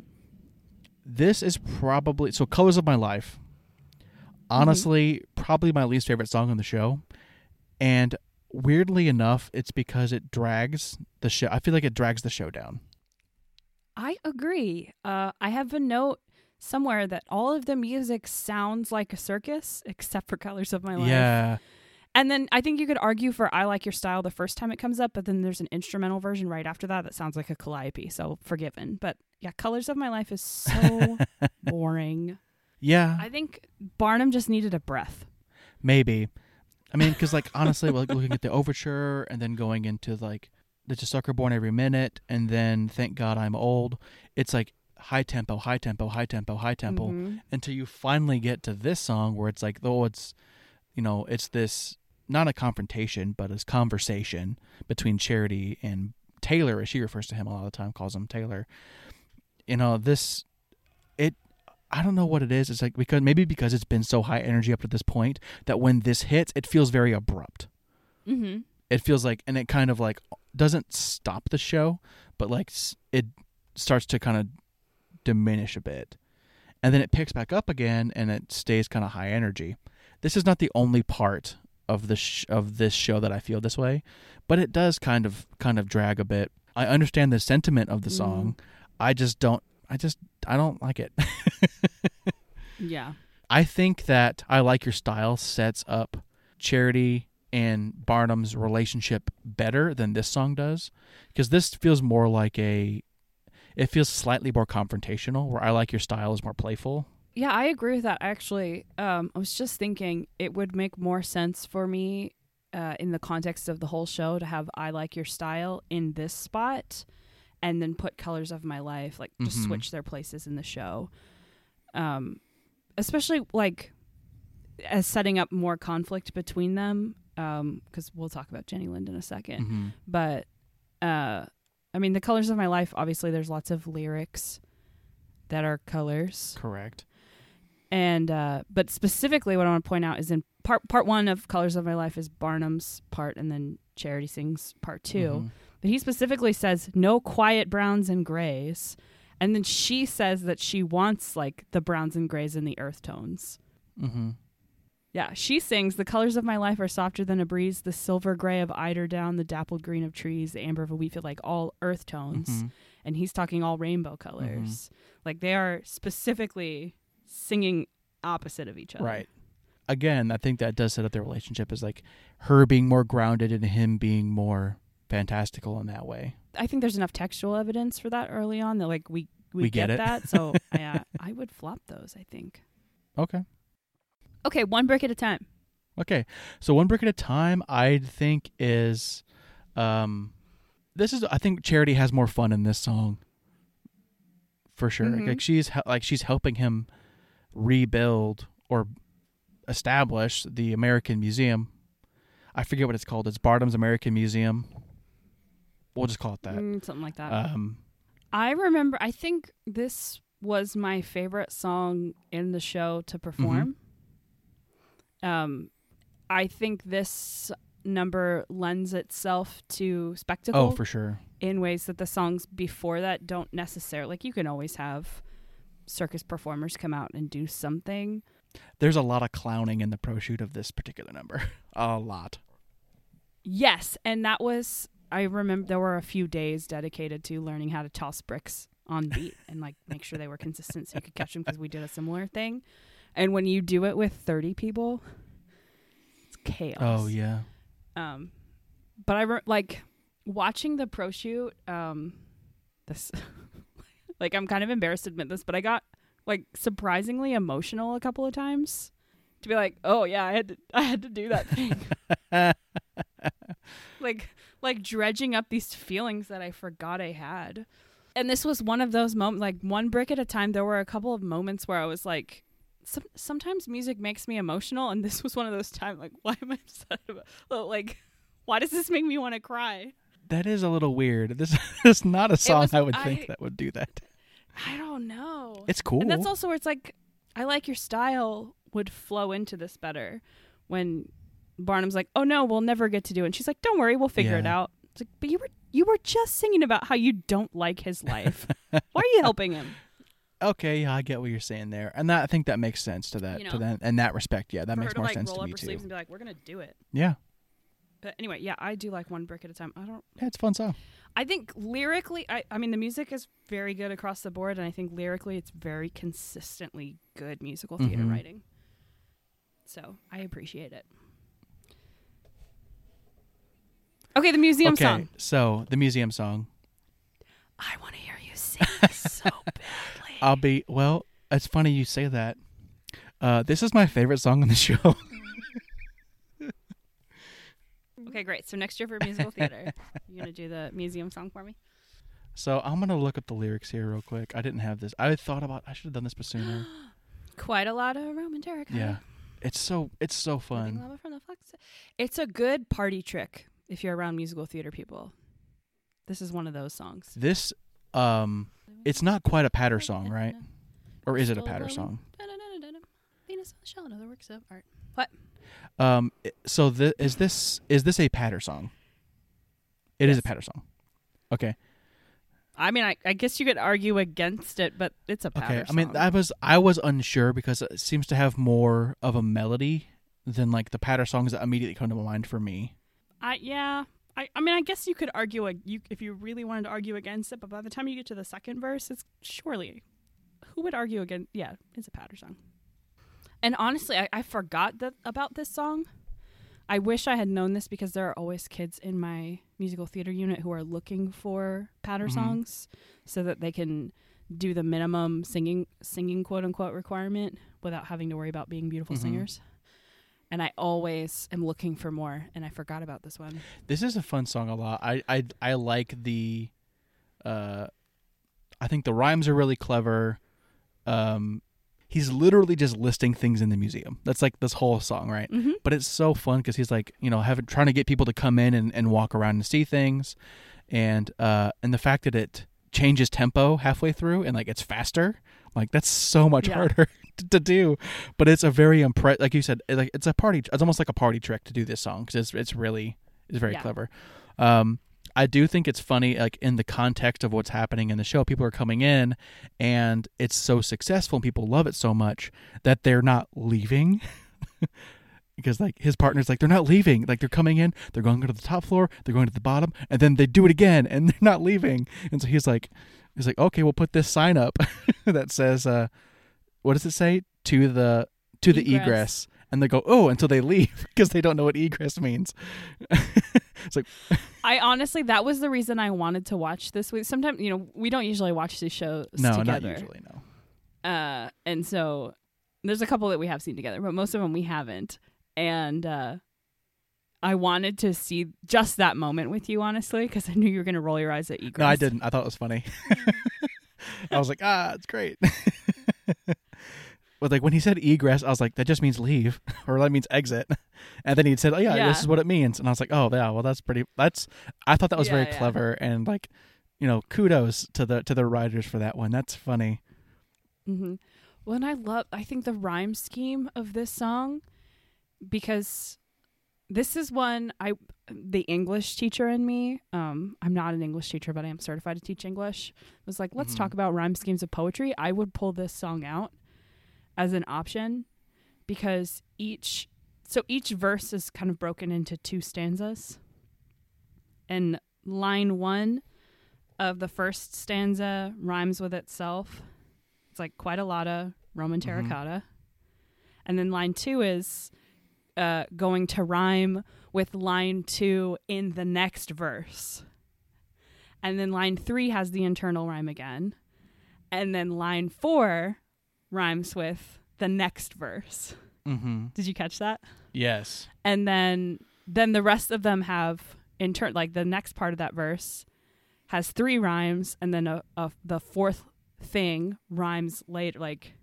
this is probably so. "Colors of My Life." Honestly, probably my least favorite song on the show, and weirdly enough, it's because it drags the show. I feel like it drags the show down. I agree. Uh, I have a note somewhere that all of the music sounds like a circus, except for Colors of My Life. Yeah, And then I think you could argue for I Like Your Style the first time it comes up, but then there's an instrumental version right after that that sounds like a calliope, so forgiven. But yeah, Colors of My Life is so boring. Yeah, I think Barnum just needed a breath. maybe. I mean, because like honestly, like looking at the overture and then going into like "There's a Sucker Born Every Minute" and then "Thank God I'm Old," it's like high tempo, high tempo, high tempo, high tempo Mhm. until you finally get to this song where it's like, oh, it's you know, it's this not a confrontation, but it's conversation between Charity and Taylor, as she refers to him a lot of the time, calls him Taylor. You know, this it I don't know what it is. It's like because maybe because it's been so high energy up to this point that when this hits, it feels very abrupt. Mhm. It feels like and it kind of like doesn't stop the show, but like it starts to kind of diminish a bit. And then it picks back up again and it stays kind of high energy. This is not the only part of the sh- of this show that I feel this way, but it does kind of kind of drag a bit. I understand the sentiment of the Mhm. song. I just don't I just I don't like it. Yeah. I think that I like your style sets up Charity and Barnum's relationship better than this song does because this feels more like a it feels slightly more confrontational where I like your style is more playful. Yeah, I agree with that actually. Um, I was just thinking it would make more sense for me uh, in the context of the whole show to have I like your style in this spot and then put colors of my life, like just Mhm. switch their places in the show. Um, especially like as setting up more conflict between them. Um, because we'll talk about Jenny Lind in a 2nd Mm-hmm. but uh i mean the colors of my life obviously there's lots of lyrics that are colors Correct. and uh but specifically what i want to point out is in part part one of colors of my life is barnum's part and then charity sings part 2 Mhm. But he specifically says no quiet browns and grays and then she says that she wants like the browns and grays and the earth tones Mm-hmm. yeah, she sings, The colors of my life are softer than a breeze, the silver gray of eiderdown, the dappled green of trees, the amber of a wheat field, like all earth tones. Mhm. and he's talking all rainbow colors. Like they are specifically singing opposite of each other. Right. Again, I think that does set up their relationship as like her being more grounded and him being more fantastical in that way. I think there's enough textual evidence for that early on that like we we, We get it. that. So yeah, I would flop those. I think. Okay. Okay, one brick at a time. Okay. So one brick at a time, I think is, um, this is I think Charity has more fun in this song. For sure, Mhm. like she's like she's helping him rebuild or establish the American Museum. I forget what it's called. It's Barnum's American Museum. We'll just call it that. Mm, something like that. Um, I remember. I think this was my favorite song in the show to perform. Um, I think this number lends itself to spectacle oh, for sure. in ways that the songs before that don't necessarily. Like you can always have circus performers come out and do something. There's a lot of clowning in the pro shoot of this particular number. a lot. Yes, and that was I remember there were a few days dedicated to learning how to toss bricks on beat and like make sure they were consistent so you could catch them because we did a similar thing. And when you do it with 30 people, it's chaos. Oh yeah. Um but I re- like watching the pro shoot um this like I'm kind of embarrassed to admit this, but I got like surprisingly emotional a couple of times to be like, "Oh yeah, I had to I had to do that thing." like like dredging up these feelings that I forgot I had. And this was one of those moments like one brick at a time there were a couple of moments where I was like some, sometimes music makes me emotional and this was one of those times like why am I upset about like why does this make me want to cry? That is a little weird. This is not a song was- I would I- think that would do that. I don't know. It's cool. And that's also where it's like, I like your style would flow into this better when Barnum's like, oh no, we'll never get to do it. And she's like, don't worry, we'll figure it out. It's like, but you were you were just singing about how you don't like his life. Why are you helping him? okay, yeah, I get what you're saying there, and that I think that makes sense to that You to that in that respect. Yeah, that makes to more like sense roll to up me her too. sleeves and be like, we're gonna do it. Yeah, But anyway, yeah, I do like one brick at a time. I don't. yeah, it's a fun song. I think lyrically, I I mean, the music is very good across the board, and I think lyrically, it's very consistently good musical theater Mhm. writing. So I appreciate it. Okay, the museum okay, song. so the museum song. I want to hear you sing so badly. I'll be well. It's funny you say that. Uh, this is my favorite song on the show. okay, great. So next year for musical theater, you're gonna do the museum song for me. so I'm gonna look up the lyrics here real quick. I didn't have this. I thought about. I should have done this sooner. Quite a lot of Roman Terracotta. yeah, it's so it's so fun. lava from the flex. It's a good party trick if you're around musical theater people. This is one of those songs. This um, it's not quite a patter song, right? Or is it a patter song? Venus on the shell and other works of art. Um, so th- is this is this a patter song? It is a patter song. Okay. I mean, I, I guess you could argue against it, but it's a patter Okay. I mean, song. I was I was unsure because it seems to have more of a melody than like the patter songs that immediately come to mind for me. I yeah. I, I mean, I guess you could argue a, you if you really wanted to argue against it, but by the time you get to the second verse, it's surely who would argue against? Yeah, it's a patter song. And honestly, I, I forgot that about this song. I wish I had known this because there are always kids in my musical theater unit who are looking for patter Mhm. songs so that they can do the minimum singing singing quote unquote requirement without having to worry about being beautiful Mhm. singers. And I always am looking for more, and I forgot about this one. This is a fun song a lot. I I I like the uh I think the rhymes are really clever. Um he's literally just listing things in the museum. That's like this whole song, right? Mm-hmm. but it's so fun because he's like you know having trying to get people to come in and, and walk around and see things and uh and the fact that it changes tempo halfway through and like it's faster like that's so much Yeah. harder to, to do but it's a very impre- like you said like it's a party it's almost like a party trick to do this song because it's, it's really it's very Yeah. clever um I do think it's funny, like in the context of what's happening in the show. People are coming in, and it's so successful, and people love it so much that they're not leaving. because like his partner's like they're not leaving like they're coming in they're going to the top floor they're going to the bottom and then they do it again and they're not leaving and so he's like he's like okay we'll put this sign up that says uh what does it say to the to the Egress. egress and they go oh until they leave because they don't know what egress means it's like I honestly, that was the reason I wanted to watch this. We sometimes, you know, we don't usually watch these shows no together. not usually no Uh, and so there's a couple that we have seen together, but most of them we haven't. And uh, I wanted to see just that moment with you, honestly, because I knew you were going to roll your eyes at Egress. no i didn't i thought it was funny i was like ah it's great but like when he said egress i was like that just means leave or that means exit and then he said oh yeah, Yeah. this is what it means and i was like oh yeah well that's pretty that's i thought that was Yeah, very yeah. clever and like you know kudos to the to the writers for that one that's funny Mm-hmm. Well, and I love, I think the rhyme scheme of this song, because this is one I, the English teacher in me, um, I'm not an English teacher, but I am certified to teach English, was like, let's Mhm. talk about rhyme schemes of poetry. I would pull this song out as an option because each, so each verse is kind of broken into two stanzas. And line one of the first stanza rhymes with itself. It's like quite a lot of Roman Mhm. terracotta. And then line two is uh, going to rhyme with line two in the next verse. And then line three has the internal rhyme again. And then line four rhymes with the next verse. mm-hmm Did you catch that? yes and then then the rest of them have in turn like the next part of that verse has three rhymes and then a, a the fourth thing rhymes later like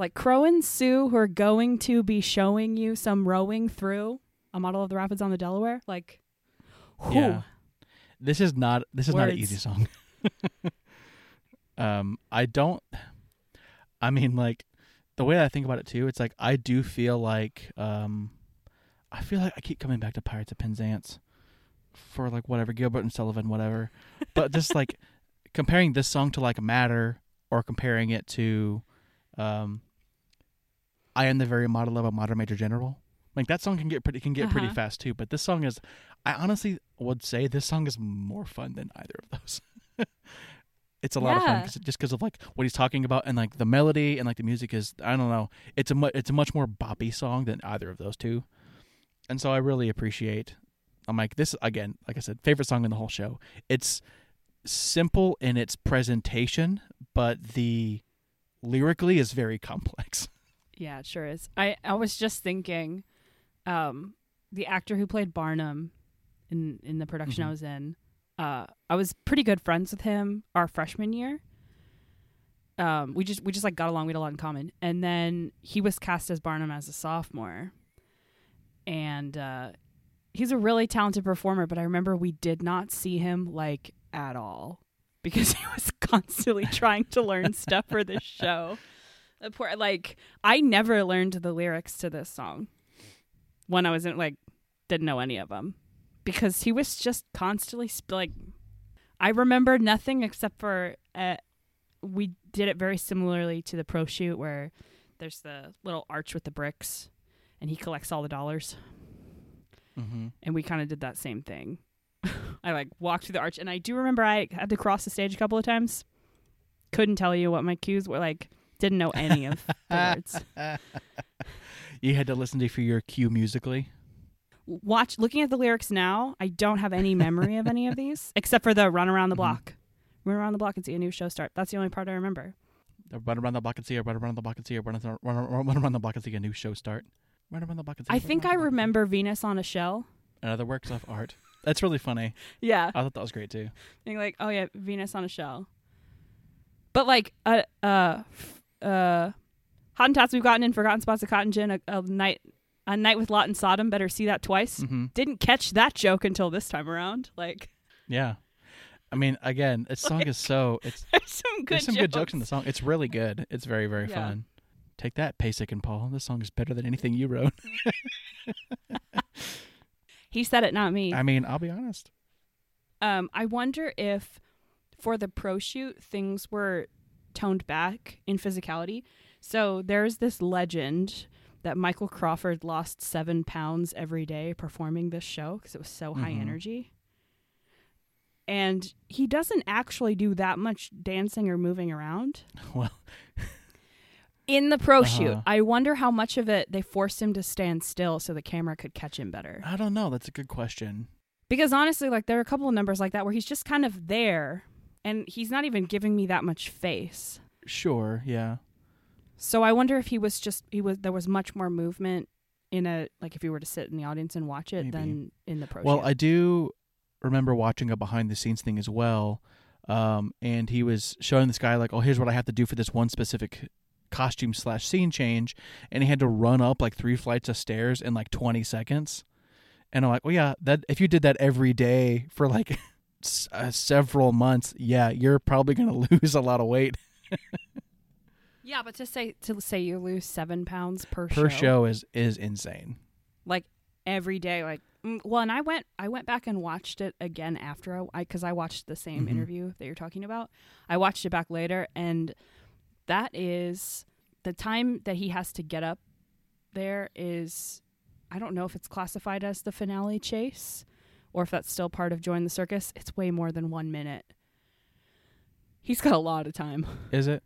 like crow and Sioux who are going to be showing you some rowing through a model of the rapids on the delaware like whew. Yeah. This is not this is not an easy song. um I don't I mean like the way I think about it too, it's like I do feel like um I feel like I keep coming back to Pirates of Penzance for like whatever Gilbert and Sullivan whatever. But just like comparing this song to like a Matter or comparing it to um I am the very model of a modern major general. Like that song can get pretty can get pretty Uh-huh. fast too, but this song is I honestly would say this song is more fun than either of those. it's a lot of fun Yeah. 'cause- just because of like what he's talking about and like the melody and like the music is I don't know. It's a mu- it's a much more boppy song than either of those two, and so I really appreciate. I'm like this again, like I said, favorite song in the whole show. It's simple in its presentation, but the lyrically is very complex. yeah it sure is. I i was just thinking um the actor who played barnum in in the production Mhm. i was in uh i was pretty good friends with him our freshman year. Um we just we just like got along we had a lot in common. And then he was cast as barnum as a sophomore. And uh he's a really talented performer but i remember we did not see him like at all because he was constantly trying to learn stuff for this show the poor like i never learned the lyrics to this song when i was in like didn't know any of them because he was just constantly sp- like i remember nothing except for uh, we did it very similarly to the pro shoot where there's the little arch with the bricks and he collects all the dollars. Mm-hmm. and we kind of did that same thing. I like walked through the arch and i do remember i had to cross the stage a couple of times. Couldn't tell you what my cues were like didn't know any of the words you had to listen to for your cue musically. watch looking at the lyrics now i don't have any memory of any of these except for the run around the Mhm. block run around the block and see a new show start that's the only part i remember Run around the block and see a run around the block and see a run around, run, run around the block and see a new show start. Run around the block and see. i think i the block and see- remember venus on a shell Another works of art. That's really funny. yeah I thought that was great too. being like oh yeah venus on a shell but like uh uh uh hottentots we've gotten in forgotten spots of cotton gin a, a night a night with lot and sodom better see that twice hmm didn't catch that joke until this time around like Yeah. I mean, again, this song is so it's there's some good there's some good jokes in the song. It's really good. It's very very Yeah. fun. Take that, Pasek and Paul. This song is better than anything you wrote. he said it not me I mean, I'll be honest. Um, I wonder if for the pro shoot things were toned back in physicality. So there's this legend that Michael Crawford lost seven pounds every day performing this show because it was so high Mhm. energy. And he doesn't actually do that much dancing or moving around Well, in the pro shoot. Uh-huh. I wonder how much of it they forced him to stand still so the camera could catch him better. I don't know. That's a good question. Because honestly, like there are a couple of numbers like that where he's just kind of there and he's not even giving me that much face. Sure, yeah. So I wonder if he was just he was there was much more movement in a like if you were to sit in the audience and watch it Maybe. than in the pro Well. I do remember watching a behind the scenes thing as well. Um, and he was showing this guy like, oh, here's what I have to do for this one specific costume slash scene change, and he had to run up like three flights of stairs in like 20 seconds. And I'm like, well, yeah, that if you did that every day for like uh, several months, yeah, you're probably gonna lose a lot of weight yeah, but to say to say you lose seven pounds per, per show is is insane. like every day, like mm, well, and I went I went back and watched it again after I because I, watched the same Mhm. interview that you're talking about. I watched it back later, and that is the time that he has to get up. There is, I don't know if it's classified as the finale chase, or if that's still part of Join the Circus. It's way more than one minute. He's got a lot of time, Is it?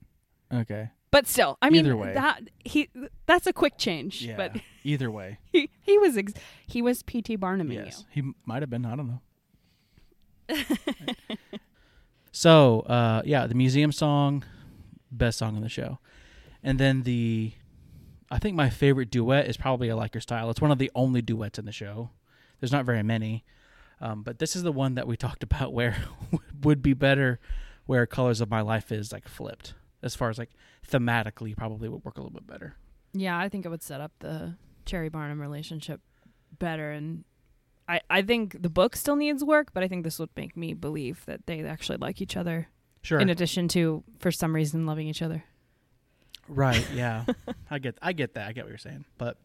Okay. but still, I mean Either way. that he that's a quick change. Yeah. But Either way, he he was ex- he was P.T. Barnum yes, he might have been. I don't know. So, uh, yeah, the museum song, best song on the show, and then the, I think my favorite duet is probably "I Like Your Style." It's one of the only duets in the show. There's not very many, um, but this is the one that we talked about where would be better, where "Colors of My Life" is like flipped as far as like thematically, probably would work a little bit better. Yeah, I think it would set up the Chairy Barnum relationship better and I, I think the book still needs work, but I think this would make me believe that they actually like each other Sure. in addition to for some reason loving each other. right. Yeah. I get. I get that. I get what you're saying, but.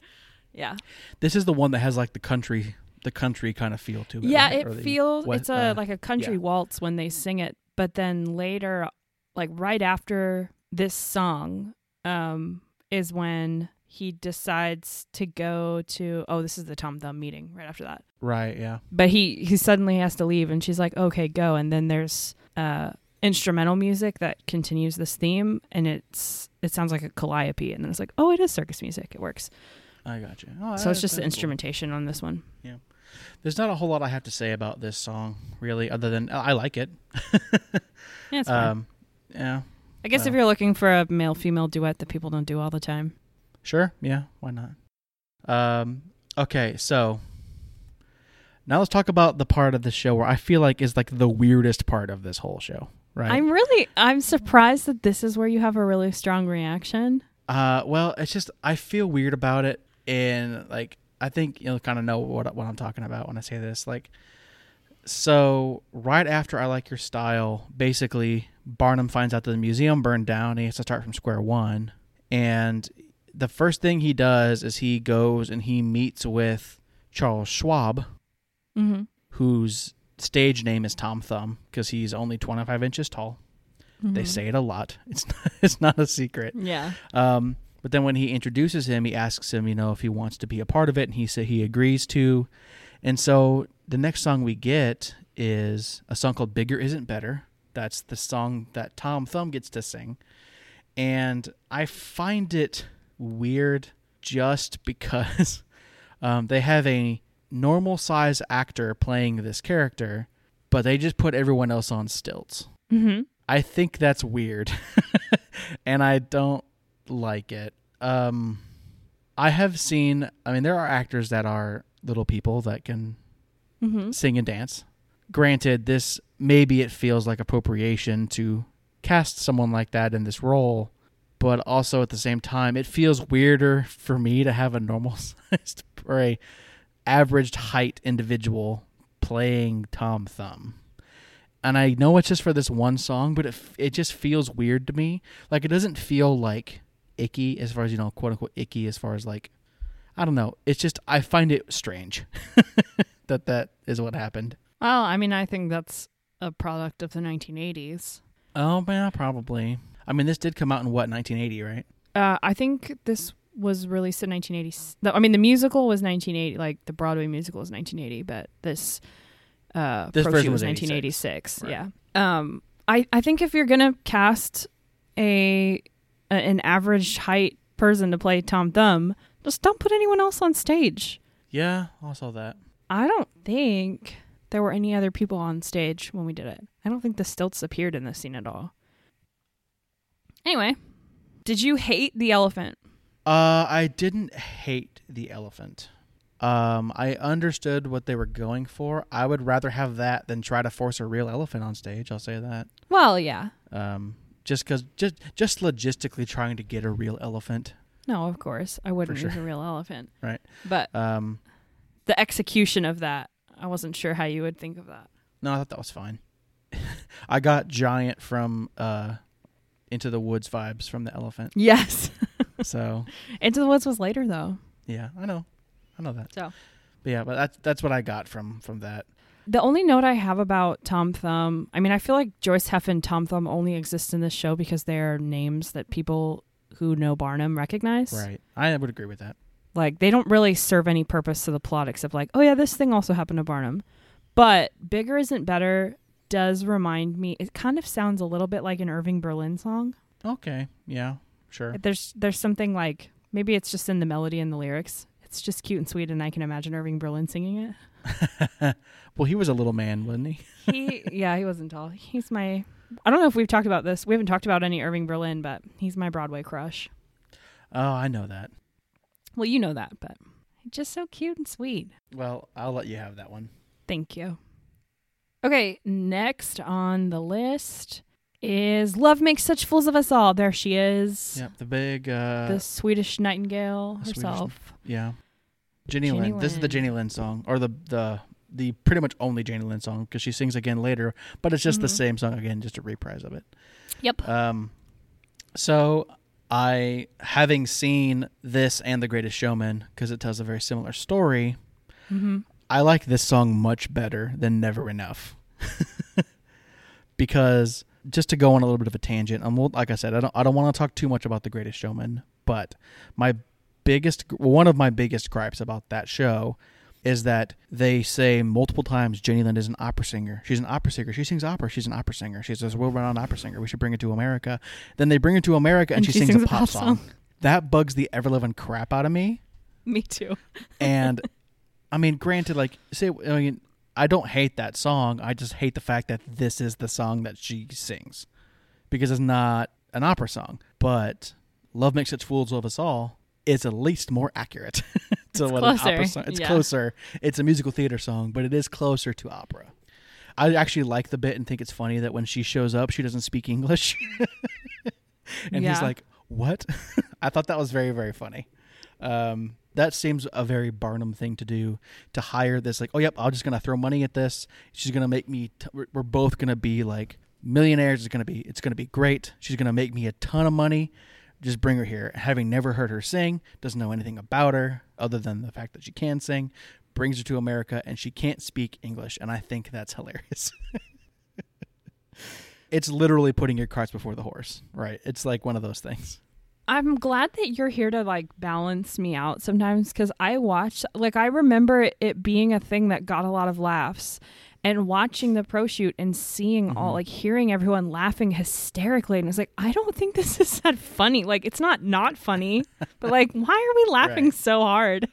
Yeah. This is the one that has like the country, the country kind of feel to it. Yeah, right? it the- feels what- it's a uh, like a country yeah. waltz when they sing it, but then later like right after this song um is when he decides to go to oh this is the Tom Thumb meeting right after that. right. Yeah. but he he suddenly has to leave and she's like okay go and then there's uh instrumental music that continues this theme and it's it sounds like a calliope and then it's like oh it is circus music it works I got you. Oh, so it's just the cool. instrumentation on this one Yeah. There's not a whole lot I have to say about this song, really, other than I like it. yeah it's fine. Um, yeah. i guess if uh, you're looking for a male female duet that people don't do all the time Sure. Yeah. Why not? Um. Okay. So now let's talk about the part of the show where I feel like is like the weirdest part of this whole show. Right. i'm really i'm surprised that this is where you have a really strong reaction Uh, well, it's just I feel weird about it, and like I think you'll kind of know what what I'm talking about when I say this. Like, so right after I like your style, basically Barnum finds out that the museum burned down. He has to start from square one, and the first thing he does is he goes and he meets with Charles Schwab, mm-hmm. whose stage name is Tom Thumb because he's only 25 inches tall. They say it a lot. It's not, it's not a secret. yeah Um, but then when he introduces him, he asks him, you know, if he wants to be a part of it, and he said he agrees to. And so the next song we get is a song called "Bigger Isn't Better." That's the song that Tom Thumb gets to sing, and I find it weird just because um, they have a normal size actor playing this character, but they just put everyone else on stilts. mm-hmm. I think that's weird, and I don't like it. Um, I have seen. I mean, there are actors that are little people that can Mm-hmm. sing and dance. Granted, this maybe it feels like appropriation to cast someone like that in this role, but also at the same time, it feels weirder for me to have a normal sized or a averaged height individual playing Tom Thumb. And I know it's just for this one song, but it it just feels weird to me. Like it doesn't feel like icky as far as you know, quote unquote icky as far as like I don't know. It's just I find it strange that that is what happened. well i mean i think that's a product of the 1980s Oh, yeah, probably. I mean, this did come out in what 1980, right? Uh, I think this was released in 1980. the- I mean, the musical was 1980, like the Broadway musical was 1980, but this uh This version was was 86. 1986. Right. Yeah. Um I I think if you're going to cast a, a an average height person to play Tom Thumb, just don't put anyone else on stage. Yeah, I saw that. I don't think there were any other people on stage when we did it. I don't think the stilts appeared in this scene at all. Anyway, did you hate the elephant? Uh, I didn't hate the elephant. Um, I understood what they were going for. I would rather have that than try to force a real elephant on stage. I'll say that. Well, yeah. Um, just because, just just logistically trying to get a real elephant. No, of course. I wouldn't For use a real elephant. Right. But Um, the execution of that, I wasn't sure how you would think of that. no, I thought that was fine. I got giant from uh, Into the Woods vibes from the elephant. Yes. So Into the Woods was later though. yeah, I know, I know that. So But yeah, but that's that's what I got from from that. The only note I have about Tom Thumb, I mean, I feel like Joice Heth and Tom Thumb only exist in this show because they are names that people who know Barnum recognize. Right. I would agree with that. Like they don't really serve any purpose to the plot except like, oh yeah, this thing also happened to Barnum. But Bigger Isn't Better does remind me it kind of sounds a little bit like an Irving Berlin song. Okay. Yeah. Sure. There's there's something like maybe it's just in the melody and the lyrics. It's just cute and sweet and I can imagine Irving Berlin singing it. well, he was a little man, wasn't he? He yeah, he wasn't tall. He's my I don't know if we've talked about this. We haven't talked about any Irving Berlin, but he's my Broadway crush. Oh, I know that. Well, you know that, but just so cute and sweet. Well, I'll let you have that one. Thank you. Okay, next on the list is Love Makes Such Fools of Us All. There she is. Yep, the big uh The Swedish Nightingale the Swedish- herself. yeah. Jenny, Jenny Lind. This is the Jenny Lind song or the the the pretty much only Jenny Lind song because she sings again later, but it's just the Mhm. same song again, just a reprise of it. Yep. Um, so I, having seen this and The Greatest Showman, because it tells a very similar story, hmm I like this song much better than Never Enough. because just to go on a little bit of a tangent, I'm like I said, I don't I don't want to talk too much about The Greatest Showman, but my biggest one of my biggest gripes about that show is that they say multiple times Jenny Lind is an opera singer. She's an opera singer. She sings opera. She's an opera singer. She's a world-renowned opera singer. We should bring her to America. Then they bring her to America and, she, sings, a pop, song. That bugs the ever living crap out of me. Me too. And I mean, granted, like say, I mean, I don't hate that song. I just hate the fact that this is the song that she sings because it's not an opera song. But "Love Makes Such Fools of Us All" is at least more accurate to It's what an opera closer, song. It's yeah. closer. It's a musical theater song, but it is closer to opera. I actually like the bit and think it's funny that when she shows up, she doesn't speak English, and he's like, "What?" I thought that was very very funny. Um, that seems a very Barnum thing to do to hire this like, oh yep, I'm just gonna throw money at this. She's gonna make me. T- we're, both gonna be like millionaires. It's gonna be it's gonna be great. She's gonna make me a ton of money. Just bring her here. Having never heard her sing, doesn't know anything about her other than the fact that she can sing. Brings her to America and she can't speak English, and I think that's hilarious. it's literally putting your carts before the horse, right? It's like one of those things. I'm glad that you're here to like balance me out sometimes because I watched, like, I remember it being a thing that got a lot of laughs and watching the pro shoot and seeing all, Mhm. like, hearing everyone laughing hysterically. And it's like, I don't think this is that funny. Like, it's not not funny, but like, why are we laughing Right. so hard?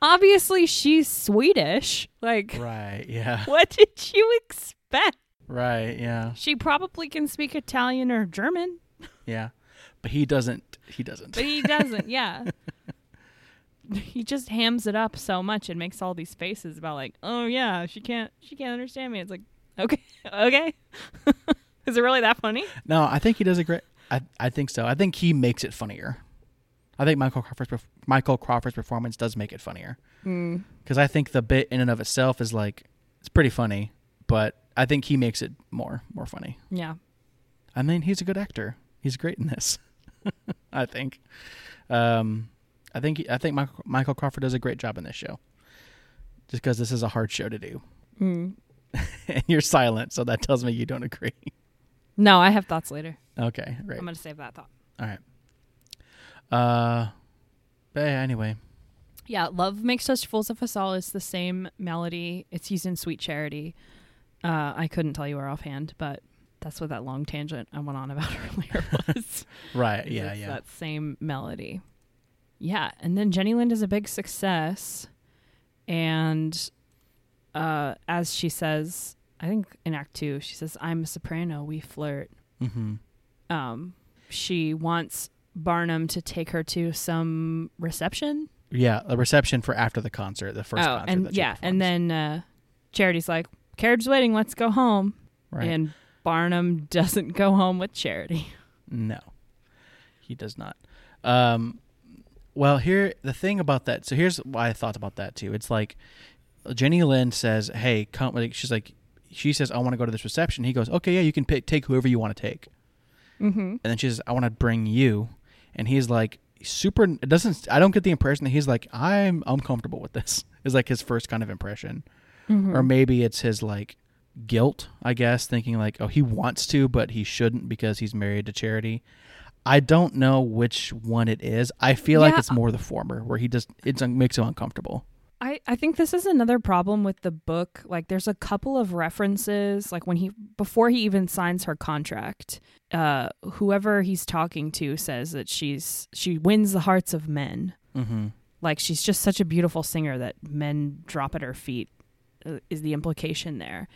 Obviously, she's Swedish. Like, Right, yeah. what did you expect? Right, yeah. She probably can speak Italian or German, Yeah. But he doesn't he doesn't. but he doesn't. Yeah. He just hams it up so much and makes all these faces about like, oh yeah, she can't, she can't understand me. It's like, okay, okay, is it really that funny? No, I think he does a great I I think so. I think he makes it funnier. I think Michael Crawford's Michael Crawford's performance does make it funnier Mm. because I think the bit in and of itself is like it's pretty funny, but I think he makes it more more funny. Yeah, I mean, he's a good actor. He's great in this. I think. Um, I think I think Michael, Michael Crawford does a great job in this show. Just because this is a hard show to do, mm. and you're silent, so that tells me you don't agree. No, I have thoughts later. Okay, right. I'm gonna save that thought. All right. Uh, But yeah, anyway, Yeah, Love Makes Us Fools of Us All is the same melody. It's used in Sweet Charity. Uh, I couldn't tell you where offhand, but that's what that long tangent I went on about earlier was. right? Yeah, yeah. That same melody. Yeah, and then Jenny Lind is a big success, and uh, as she says, I think in Act Two, she says, "I'm a soprano. We flirt." Mm-hmm. Um, she wants Barnum to take her to some reception. Yeah, a reception for after the concert, the first oh, concert. and yeah, and then uh, Charity's like, "Carriage waiting. Let's go home." right. And Barnum doesn't go home with Charity. No, he does not. Um, well, here the thing about that. So here's why I thought about that too. It's like Jenny Lind says, "Hey, come." Like, she's like, she says, "I want to go to this reception." He goes, "Okay, yeah, you can pick, take whoever you want to take." Mm-hmm. And then she says, "I want to bring you," and he's like, super. It doesn't. I don't get the impression that he's like, "I'm uncomfortable with this." Is like his first kind of impression, Mm-hmm. or maybe it's his like guilt, I guess, thinking like, oh, he wants to, but he shouldn't because he's married to Charity. I don't know which one it is. I feel like it's more the former, where he just it makes him uncomfortable. I, I think this is another problem with the book. Like, there's a couple of references, like when he, before he even signs her contract, uh, whoever he's talking to says that she's, she wins the hearts of men. Mm-hmm. Like, she's just such a beautiful singer that men drop at her feet, uh, is the implication there.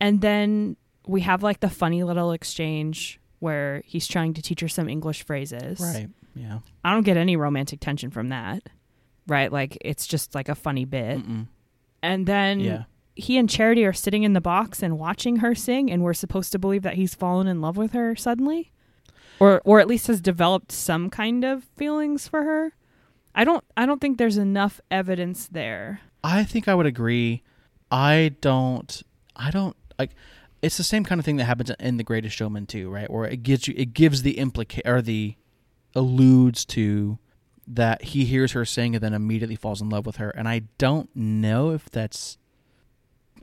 And then we have like the funny little exchange where he's trying to teach her some English phrases. Right. Yeah. I don't get any romantic tension from that. Right? Like, it's just like a funny bit. Mm-mm. And then Yeah. he and Charity are sitting in the box and watching her sing, and we're supposed to believe that he's fallen in love with her suddenly, or or at least has developed some kind of feelings for her. I don't I don't think there's enough evidence there. I think I would agree. I don't. I don't like. It's the same kind of thing that happens in The Greatest Showman too, right? Where it gives you, it gives the implica or the alludes to that he hears her sing and then immediately falls in love with her, and I don't know if that's.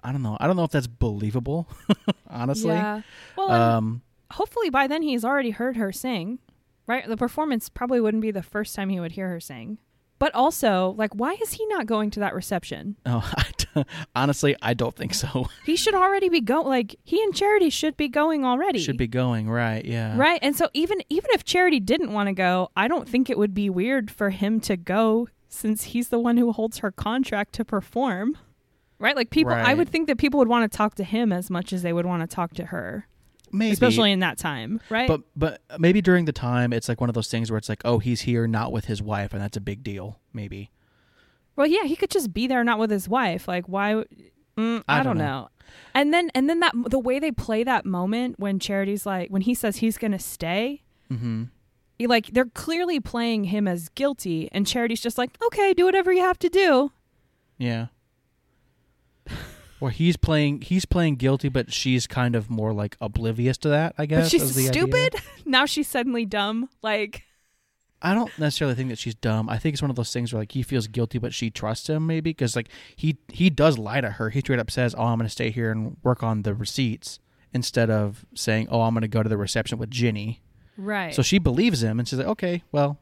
I don't know. I don't know if that's believable, honestly. Yeah. Well, Um. hopefully by then he's already heard her sing, right? The performance probably wouldn't be the first time he would hear her sing. But also, like, why is he not going to that reception? Oh, I d- honestly, I don't think so. He should already be going. Like, he and Charity should be going already. Should be going right. Yeah. Right. And so even even if Charity didn't want to go, I don't think it would be weird for him to go since he's the one who holds her contract to perform. Right? Like people I would think that people would want to talk to him as much as they would want to talk to her, Maybe. especially in that time, right? But but maybe during the time it's like one of those things where it's like, oh, he's here not with his wife, and that's a big deal. Maybe. well, yeah, he could just be there not with his wife. Like why mm, I, I don't don't know. know. And then and then that the way they play that moment when Charity's like when he says he's going to stay, Mm-hmm. like they're clearly playing him as guilty and Charity's just like, "Okay, do whatever you have to do." Yeah. Or he's playing he's playing guilty, but she's kind of more like oblivious to that. I guess. But she's is the idea. stupid. now she's suddenly dumb. Like, I don't necessarily think that she's dumb. I think it's one of those things where like he feels guilty, but she trusts him maybe because like he he does lie to her. He straight up says, "Oh, I'm going to stay here and work on the receipts," instead of saying, "Oh, I'm going to go to the reception with Ginny." right. So she believes him, and she's like, "Okay, well,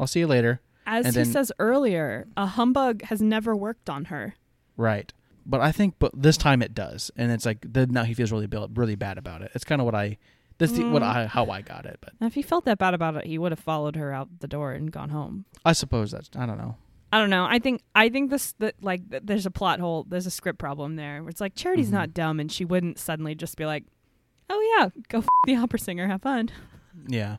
I'll see you later." As and he then- says earlier, a humbug has never worked on her. Right. But I think, but this time it does, and it's like then now he feels really really bad about it. It's kind of what I, that's the, what Mm. I how I got it. But if he felt that bad about it, he would have followed her out the door and gone home. I suppose that's I don't know. I don't know. I think I think this that like there's a plot hole. There's a script problem there. Where it's like Charity's Mhm. not dumb, and she wouldn't suddenly just be like, "Oh yeah, go f- the opera singer, have fun." Yeah,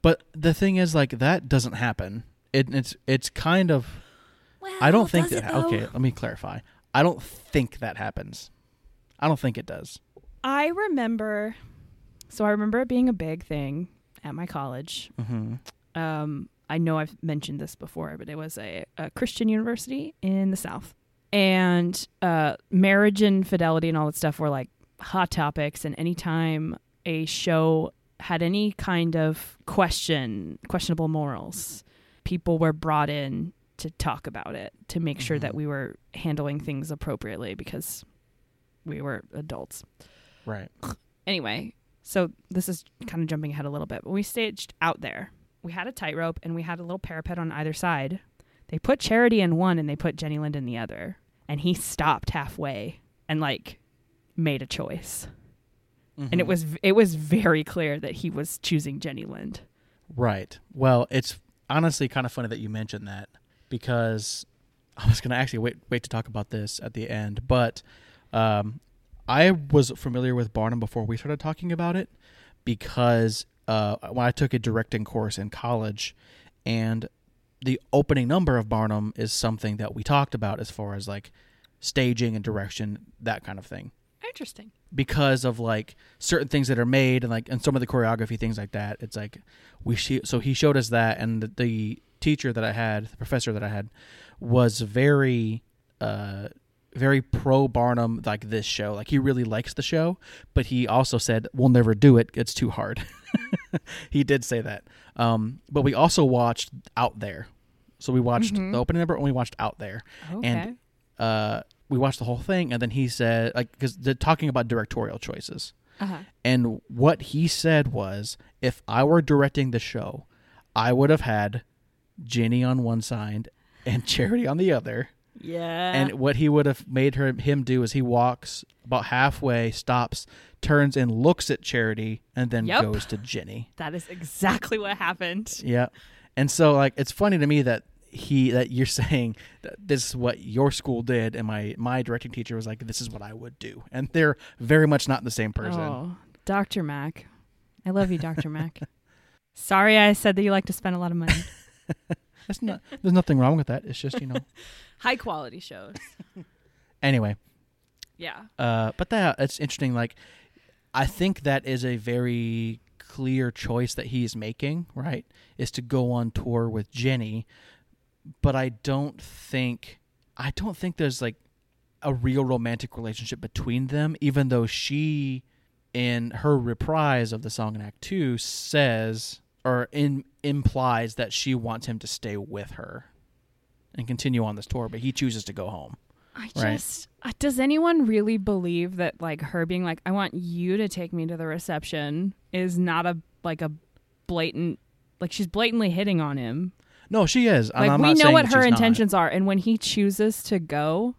but the thing is, like that doesn't happen. It, it's it's kind of Well, I don't think that. Okay, let me clarify. I don't think that happens. I don't think it does. I remember. So I remember it being a big thing at my college. Mm-hmm. um, I know I've mentioned this before, but it was a, a Christian university in the South. And uh, marriage and fidelity and all that stuff were like hot topics. And anytime a show had any kind of question, questionable morals, people were brought in to talk about it to make sure that we were handling things appropriately because we were adults Right. anyway, so this is kind of jumping ahead a little bit, but we staged out there we had a tightrope and we had a little parapet on either side. They put Charity in one and they put Jenny Lind in the other. And he stopped halfway and like made a choice. And it Mhm. was it was very clear that he was choosing Jenny Lind. Right. Well, it's honestly kind of funny that you mentioned that because I was going to actually wait wait to talk about this at the end, but um, I was familiar with Barnum before we started talking about it because uh, when I took a directing course in college, and the opening number of Barnum is something that we talked about as far as like staging and direction, that kind of thing Interesting. because of like certain things that are made and like and some of the choreography things like that it's like we sh- so he showed us that and the, the teacher that i had the professor that i had was very uh very pro barnum like this show. Like he really likes the show but he also said we'll never do it. It's too hard. He did say that. Um but we also watched out there. So we watched Mhm. the opening number and we watched out there. Okay. uh we watched the whole thing and then he said like because they're talking about directorial choices. Uh-huh. and what he said was if i were directing the show i would have had ginny on one side and charity on the other Yeah. and what he would have made her him do is he walks about halfway stops turns and looks at charity and then Yep. goes to Jenny. that is exactly what happened. yeah and so like it's funny to me that he that you're saying that this is what your school did and my my directing teacher was like this is what i would do and they're very much not the same person Oh, Dr. Mac. I love you, Dr. Mac. Sorry I said that you like to spend a lot of money. That's not. There's nothing wrong with that. It's just you know. High quality shows. anyway, Yeah. uh, but that it's interesting. Like, I think that is a very clear choice that he's making. Right, is to go on tour with Jenny, but I don't think. I don't think there's like a real romantic relationship between them. Even though she, in her reprise of the song in Act Two, says or in implies that she wants him to stay with her and continue on this tour, but he chooses to go home. I Right. just uh, does anyone really believe that like her being like I want you to take me to the reception is not a like a blatant like she's blatantly hitting on him. No, she is. Like I'm we know what her she's not. intentions are and when he chooses to go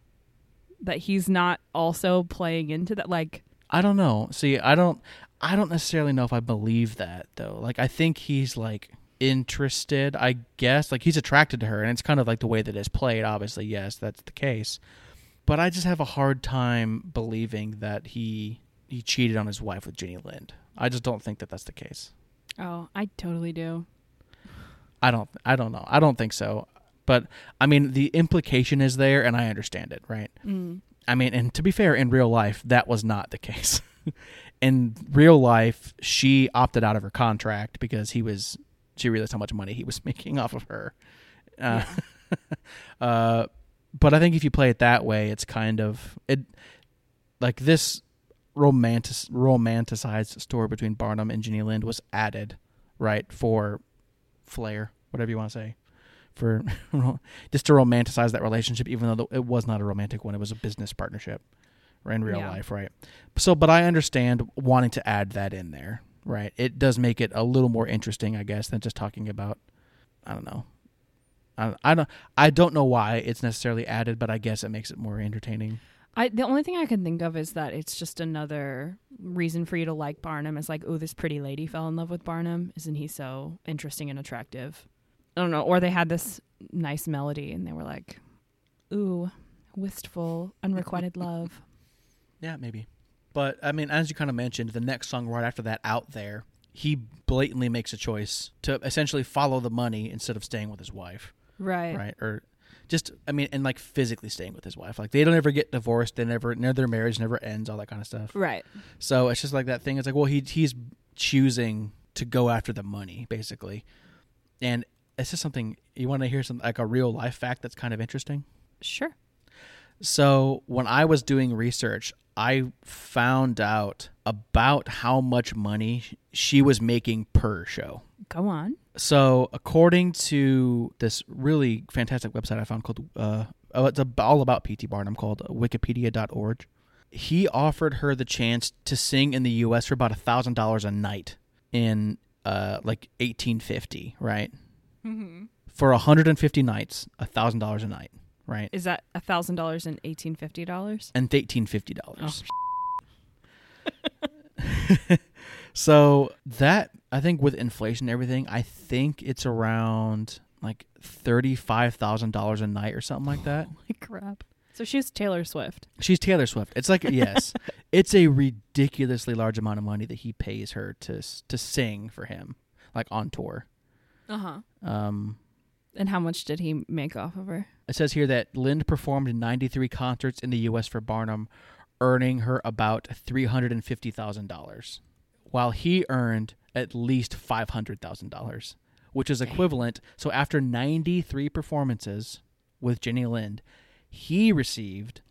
that he's not also playing into that like I don't know. See, I don't. I don't necessarily know if I believe that though. Like, I think he's like interested. I guess like he's attracted to her, and it's kind of like the way that it's played. Obviously, yes, that's the case. But I just have a hard time believing that he he cheated on his wife with Jenny Lind. I just don't think that that's the case. oh, I totally do. I don't. I don't know. I don't think so. But I mean, the implication is there, and I understand it, right? Mm. I mean, and to be fair, in real life, that was not the case. in real life, she opted out of her contract because he was. She realized how much money he was making off of her. Uh, uh, but I think if you play it that way, it's kind of it. Like this romantic romanticized story between Barnum and Jenny Lind was added, right, for flair, whatever you want to say, for just to romanticize that relationship, even though it was not a romantic one; it was a business partnership, in real Yeah. life, right? So, but I understand wanting to add that in there, right? It does make it a little more interesting, I guess, than just talking about, I don't know. I, I don't I don't know why it's necessarily added, but I guess it makes it more entertaining. I the only thing I can think of is that it's just another reason for you to like Barnum. Is like, oh, this pretty lady fell in love with Barnum. Isn't he so interesting and attractive? I don't know. Or they had this nice melody and they were like, ooh, wistful, unrequited love. Yeah, maybe. But I mean, as you kind of mentioned, the next song right after that, "Out There," he blatantly makes a choice to essentially follow the money instead of staying with his wife, Right. right? Or just, I mean, and like physically staying with his wife. Like they don't ever get divorced. They never, their marriage never ends. All that kind of stuff. Right. So it's just like that thing. It's like, well, he he's choosing to go after the money, basically, and it's just something you want to hear some like a real life fact that's kind of interesting. Sure. So when I was doing research, I found out about how much money she was making per show. Go on. So according to this really fantastic website I found called uh oh, it's all about PT Barnum called wikipedia.org. He offered her the chance to sing in the US for about a thousand dollars a night in uh like 1850, right? Mm-hmm. For 150 nights, a thousand dollars a night, right? Is that a thousand dollars and eighteen fifty dollars? And 1850 dollars. so that I think with inflation and everything, I think it's around like thirty-five thousand dollars a night or something like that. Holy crap! So she's Taylor Swift. She's Taylor Swift. It's like yes, it's a ridiculously large amount of money that he pays her to to sing for him, like on tour. Uh huh. Um, And how much did he make off of her? it says here that Lind performed 93 concerts in the U.S. for Barnum, earning her about $350,000, while he earned at least $500,000, which is equivalent. So after 93 performances with Jenny Lind, he received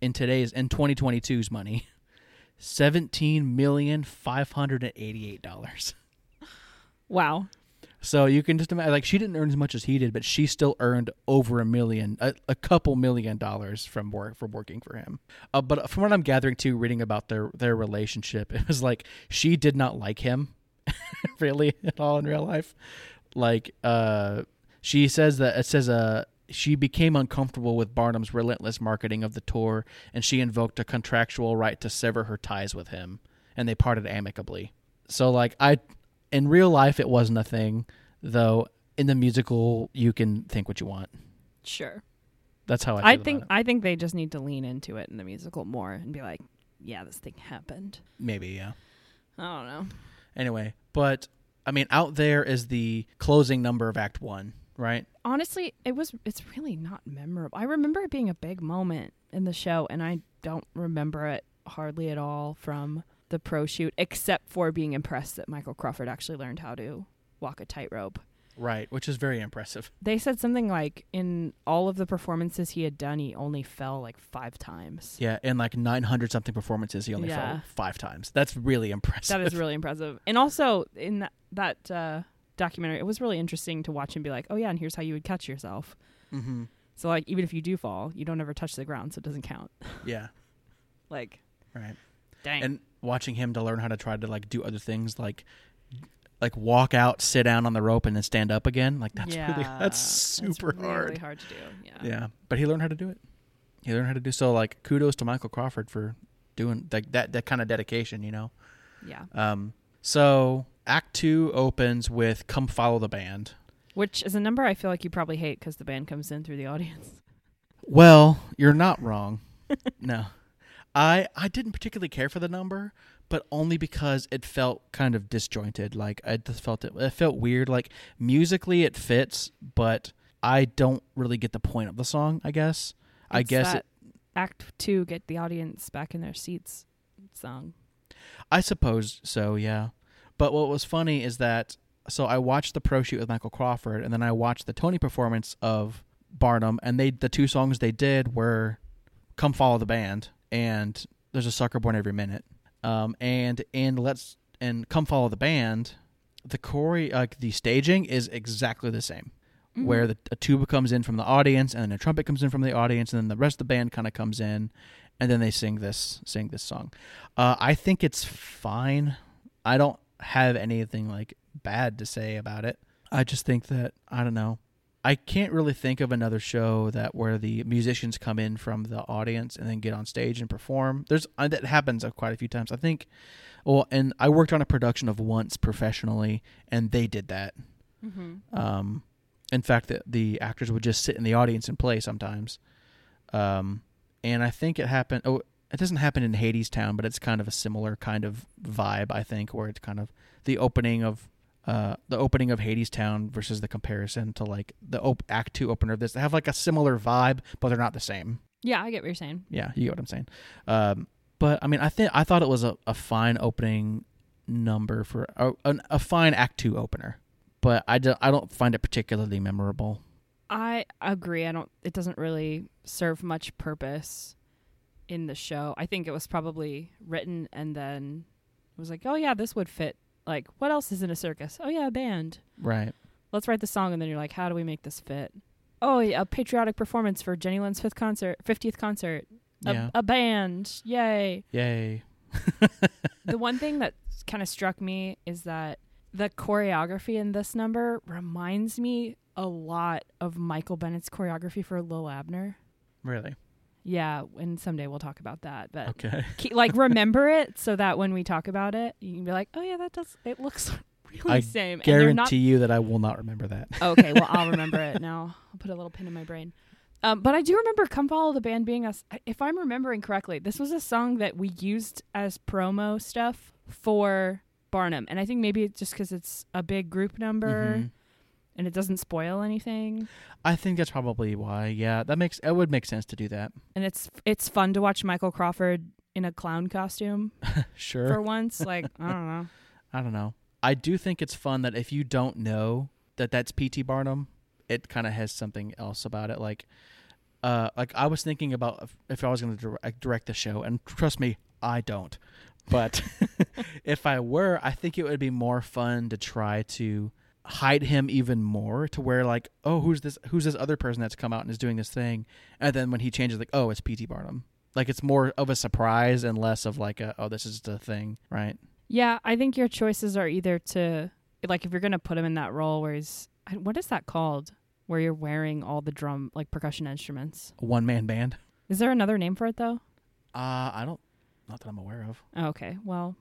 in today's in 2022's money, seventeen million five hundred and eighty-eight dollars. Wow. So you can just imagine, like, she didn't earn as much as he did, but she still earned over a million, a, a couple million dollars from work from working for him. Uh, but from what I'm gathering too, reading about their their relationship, it was like she did not like him, really at all in real life. Like, uh, she says that it says, uh, she became uncomfortable with Barnum's relentless marketing of the tour, and she invoked a contractual right to sever her ties with him, and they parted amicably. So, like, I in real life it wasn't a thing though in the musical you can think what you want Sure. that's how i, I, think. I think they just need to lean into it in the musical more and be like, yeah, this thing happened. maybe yeah I don't know. anyway but i mean out there is the closing number of act one right Honestly, it was it's really not memorable. I remember it being a big moment in the show and I don't remember it hardly at all from the pro shoot except for being impressed that Michael Crawford actually learned how to walk a tightrope. right which is very impressive They said something like in all of the performances he had done, he only fell like five times. yeah in like 900 something performances he only Yeah. fell five times that's really impressive That is really impressive. And also in that, that uh, documentary, it was really interesting to watch him be like, "Oh yeah, and here's how you would catch yourself." mm-hmm. So like, even if you do fall, you don't ever touch the ground, so it doesn't count. yeah Like, right dang. and watching him to learn how to try to like do other things like like walk out sit down on the rope and then stand up again like that's yeah, really that's super really hard hard to do. Yeah. Yeah, but he learned how to do it. He learned how to do so. Like kudos to Michael Crawford for doing like that that kind of dedication. You know. Yeah. Um. So Act Two opens with "Come Follow the Band." Which is a number I feel like you probably hate because the band comes in through the audience. Well, you're not wrong. no, I I didn't particularly care for the number, but only because it felt kind of disjointed. Like I just felt it. It felt weird. Like musically, it fits, but I don't really get the point of the song. I guess. I guess it. Act two, get the audience back in their seats. Song. I suppose so, yeah. But what was funny is that so I watched the pro shoot with Michael Crawford, and then I watched the Tony performance of Barnum, and they the two songs they did were "Come Follow the Band" and "There's a Sucker Born Every Minute." Um, and in let's and "Come Follow the Band," the chore like the staging is exactly the same. Mm-hmm. Where the a tuba comes in from the audience, and then a trumpet comes in from the audience, and then the rest of the band kind of comes in, and then they sing this sing this song. Uh, I think it's fine. I don't have anything like bad to say about it. I just think that I don't know. I can't really think of another show that where the musicians come in from the audience and then get on stage and perform. There's uh, that happens uh, quite a few times. I think. Well, and I worked on a production of Once professionally, and they did that. Mm-hmm. Um, in fact, the, the actors would just sit in the audience and play sometimes. Um, and I think it happened. Oh, it doesn't happen in Hadestown, but it's kind of a similar kind of vibe. I think where it's kind of the opening of uh, the opening of Hadestown versus the comparison to like the op- Act Two opener of this. They have like a similar vibe, but they're not the same. Yeah, I get what you're saying. Yeah, you get what I'm saying. Um, but I mean, I think I thought it was a, a fine opening number for a, a, a fine Act Two opener, but I don't I don't find it particularly memorable. I agree. I don't. It doesn't really serve much purpose in the show. I think it was probably written and then it was like, oh yeah, this would fit. Like, what else is in a circus? Oh yeah, a band. Right. Let's write the song, and then you're like, how do we make this fit? Oh, yeah, a patriotic performance for Jenny Lind's fifth concert, fiftieth concert. A, Yeah. a band, yay! Yay. the one thing that kind of struck me is that the choreography in this number reminds me a lot of Michael Bennett's choreography for Li'l Abner. Really? Yeah, and someday we'll talk about that. But Okay. ke- like remember it so that when we talk about it, you can be like, "Oh yeah, that does. It looks really I same." And they're not Guarantee you that I will not remember that. okay, well, I'll remember it now. I'll put a little pin in my brain. Um, but I do remember "Come Follow the Band" being us. If I'm remembering correctly, this was a song that we used as promo stuff for Barnum, and I think maybe it's just because it's a big group number Mhm. And it doesn't spoil anything, I think that's probably why. Yeah, that makes it would make sense to do that. and it's it's fun to watch Michael Crawford in a clown costume Sure. for once. Like I don't know. I don't know. I do think it's fun that if you don't know that that's P.T. Barnum, it kind of has something else about it. Like, uh, like I was thinking about if, if I was going to direct, direct the show, and trust me, I don't. But if I were, I think it would be more fun to try to hide him even more to where like, oh, who's this? Who's this other person that's come out and is doing this thing? And then when he changes, like, oh, it's P.T. Barnum. Like it's more of a surprise and less of like a, oh, this is the thing, right? Yeah, I think your choices are either to like if you're gonna put him in that role where he's what is that called? Where you're wearing all the drum like percussion instruments. One man band. Is there another name for it though? Uh, I don't, not that I'm aware of. Oh, okay, well,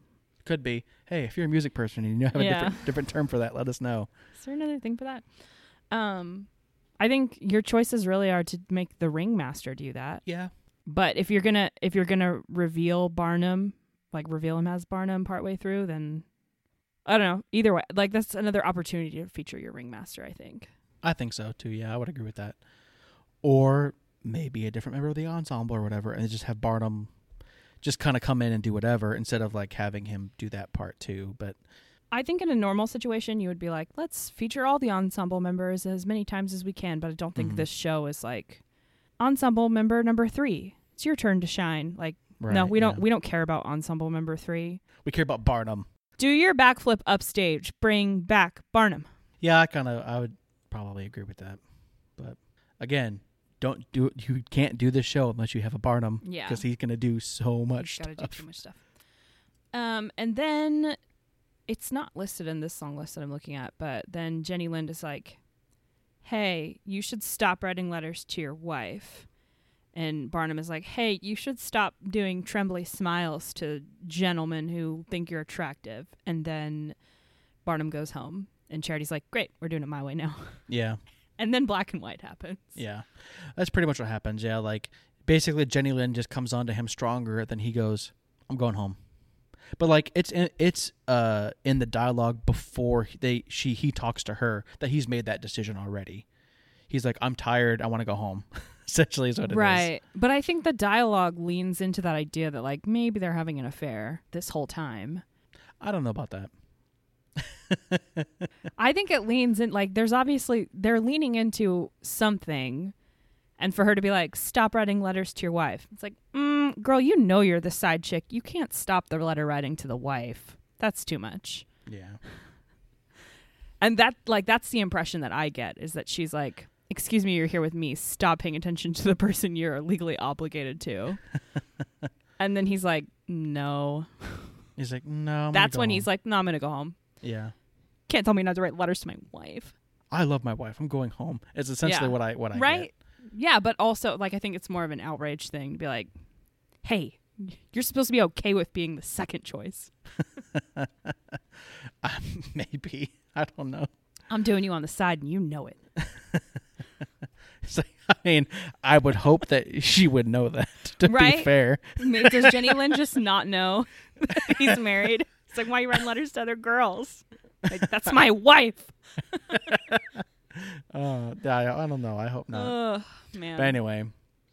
Could be. Hey, if you're a music person and you have a Yeah. different different term for that, let us know. is there another thing for that? Um, I think your choices really are to make the ringmaster do that. Yeah. But if you're gonna if you're gonna reveal Barnum, like reveal him as Barnum partway through, then I don't know. Either way, like that's another opportunity to feature your ringmaster. I think. I think so too. Yeah, I would agree with that. Or maybe a different member of the ensemble or whatever, and just have Barnum just kind of come in and do whatever instead of like having him do that part too. But I think in a normal situation, you would be like, let's feature all the ensemble members as many times as we can. But I don't think Mhm. this show is like ensemble member number three. It's your turn to shine. Like, no, right, we don't. We don't care about ensemble member three. we care about Barnum. Do your backflip upstage. Bring back Barnum. Yeah, I kind of I would probably agree with that. But again, don't do it. You can't do this show unless you have a Barnum Yeah, because he's gonna do so much gotta stuff. do too much stuff. Um, and then it's not listed in this song list that I'm looking at, but then Jenny Lind is like, "Hey, you should stop writing letters to your wife." And Barnum is like, "Hey, you should stop doing trembly smiles to gentlemen who think you're attractive." And then Barnum goes home, and Charity's like, "Great, we're doing it my way now." Yeah. And then black and white happens. Yeah, that's pretty much what happens. Yeah, like basically Jenny Lind just comes on to him stronger. Then he goes, "I'm going home." But like it's in, it's uh in the dialogue before they she he talks to her that he's made that decision already. He's like, "I'm tired. I want to go home." Essentially, is what it is. right. But I think the dialogue leans into that idea that like maybe they're having an affair this whole time. I don't know about that. I think it leans in like there's obviously they're leaning into something and for her to be like stop writing letters to your wife. It's like, mm, girl, you know you're the side chick. You can't stop the letter writing to the wife. That's too much. Yeah. And that like that's the impression that I get is that she's like, "Excuse me, you're here with me. Stop paying attention to the person you're legally obligated to." and then he's like, "No." He's like, "No." I'm That's when home." he's like, "No, I'm going to go home. "Yeah, Can't tell me not to write letters to my wife." I love my wife. I'm going home." It's essentially Yeah. what I what I right? Yeah, but also like I think it's more of an outrage thing to be like, "Hey, you're supposed to be okay with being the second choice. get. Uh, maybe I don't know. I'm doing you on the side and you know it." Like, I mean, I would hope that she would know that. To be fair, Does Jenny Lind just not know that he's married? It's like, why are you writing letters to other girls? Like, that's my wife. uh, I, I don't know. I hope not. Ugh, man. but anyway,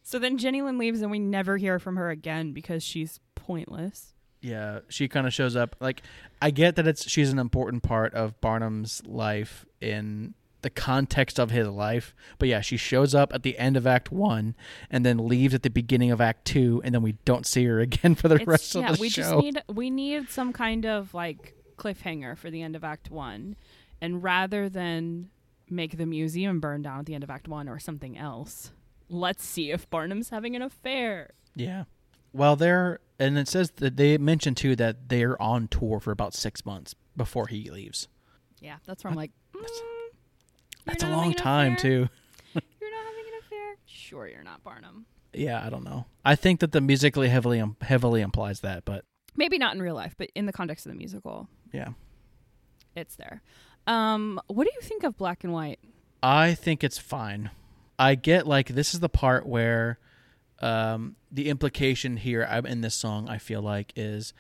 So then Jenny Lind leaves and we never hear from her again because she's pointless. yeah, she kind of shows up. Like, I get that it's she's an important part of Barnum's life in the context of his life, but yeah, she shows up at the end of Act One and then leaves at the beginning of Act Two, and then we don't see her again for the It's- rest of yeah, the we show. just need we need some kind of like cliffhanger for the end of Act One, and rather than make the museum burn down at the end of Act One or something else, let's see if Barnum's having an affair. Yeah. Well, they're and it says that they mentioned too that they're on tour for about six months before he leaves. Yeah, that's where I'm like, mm, That's- a long time too. You're not having an affair? Sure, you're not Barnum. Yeah, I don't know. I think that the musically heavily heavily implies that, but Maybe not in real life, but in the context of the musical, yeah. it's there. Um, what do you think of Black and White? I think it's fine. I get like this is the part where um, the implication here in this song I feel like is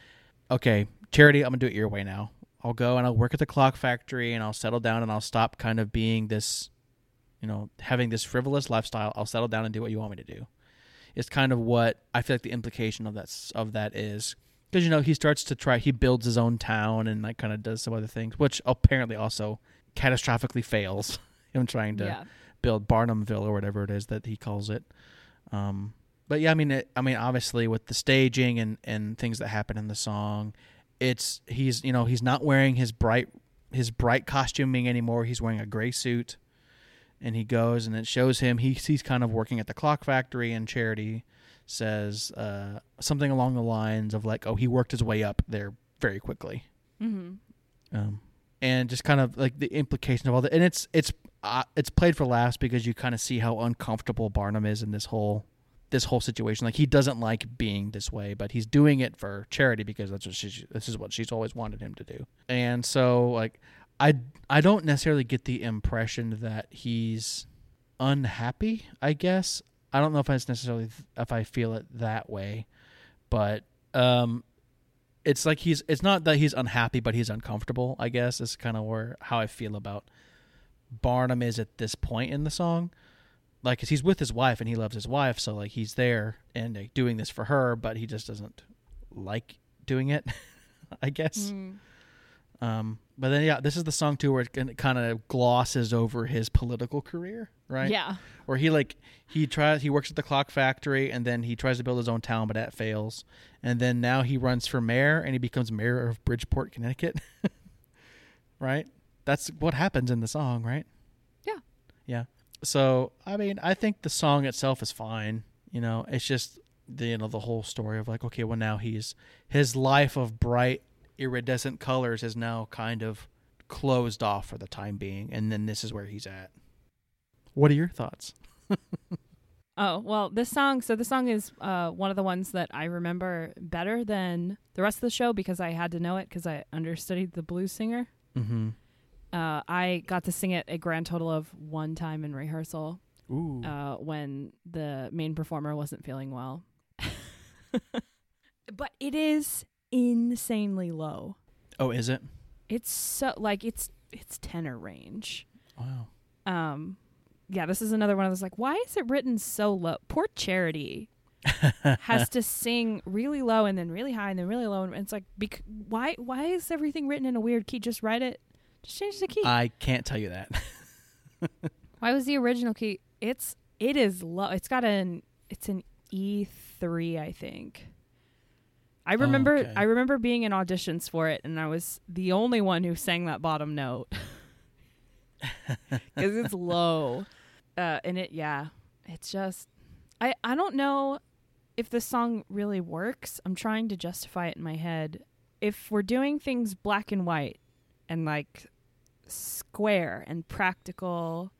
okay, Charity, I'm gonna do it your way now. I'll go and I'll work at the clock factory and I'll settle down and I'll stop kind of being this, you know, having this frivolous lifestyle. I'll settle down and do what you want me to do. It's kind of what I feel like the implication of that of that is because you know he starts to try he builds his own town and like kind of does some other things, which apparently also catastrophically fails. Him trying to yeah, build Barnumville or whatever it is that he calls it. Um, but yeah, I mean, it, I mean, obviously with the staging and and things that happen in the song, it's he's you know he's not wearing his bright his bright costuming anymore. He's wearing a gray suit, and he goes and it shows him he he's kind of working at the clock factory. And Charity says uh, something along the lines of like, "Oh, he worked his way up there very quickly." mm-hmm. um, and just kind of like the implication of all that. And it's it's uh, it's played for laughs because you kind of see how uncomfortable Barnum is in this whole this whole situation. Like he doesn't like being this way, but he's doing it for charity because that's what she this is what she's always wanted him to do. And so like I I don't necessarily get the impression that he's unhappy. I guess I don't know if it's necessarily if I feel it that way, but um it's like he's it's not that he's unhappy but he's uncomfortable i guess is kind of where how i feel about barnum is at this point in the song like 'cause he's with his wife and he loves his wife so like he's there and like, doing this for her but he just doesn't like doing it i guess. Mm. um but then yeah this is the song too where it kind of glosses over his political career right? Yeah, or he like he tries he works at the clock factory and then he tries to build his own town but that fails. And then now he runs for mayor and he becomes mayor of bridgeport connecticut. Right? That's what happens in the song right? Yeah. yeah so i mean i think the song itself is fine you know? It's just the you know the whole story of like okay well now he's his life of bright iridescent colors is now kind of closed off for the time being and then this is where he's at. What are your thoughts? Oh, well, this song, so the song is uh, one of the ones that I remember better than the rest of the show because I had to know it because I understudied the blues singer. mm-hmm Uh, I got to sing it a grand total of one time in rehearsal Ooh. uh, when the main performer wasn't feeling well. but it is insanely low. oh, is it? It's so like it's it's tenor range. Wow. Um, yeah, this is another one of those like, why is it written so low? Poor Charity has to sing really low and then really high and then really low, and it's like, bec- why why is everything written in a weird key? Just write it, just change the key. I can't tell you that. why was the original key? It's it is low. It's got an it's an E three, I think. I remember okay. I remember being in auditions for it, and I was the only one who sang that bottom note because it's low, uh, and it yeah, it's just I I don't know if the song really works. I'm trying to justify it in my head. If we're doing things black and white and like square and practical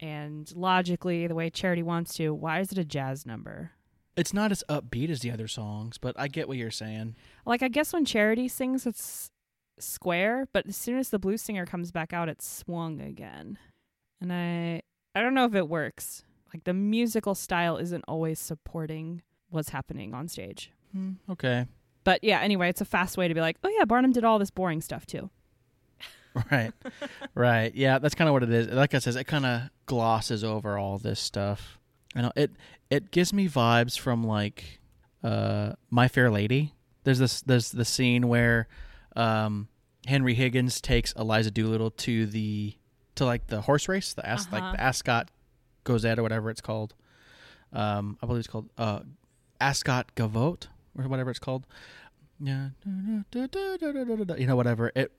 and logically the way Charity wants to, why is it a jazz number? it's not as upbeat as the other songs, but I get what you're saying. Like I guess when Charity sings it's square, but as soon as the blues singer comes back out it's swung again. And I I don't know if it works. Like the musical style isn't always supporting what's happening on stage. Hmm, okay. But yeah, anyway, it's a fast way to be like, "Oh yeah, Barnum did all this boring stuff too." Right. right. Yeah, that's kind of what it is. Like I says, it kind of glosses over all this stuff. I know it. It gives me vibes from like uh, My Fair Lady. There's this. There's the scene where um, Henry Higgins takes Eliza Doolittle to the to like the horse race, the As- Uh-huh. like the Ascot Gozette or whatever it's called. Um, I believe it's called uh, Ascot Gavotte or whatever it's called. Yeah, you know, whatever it.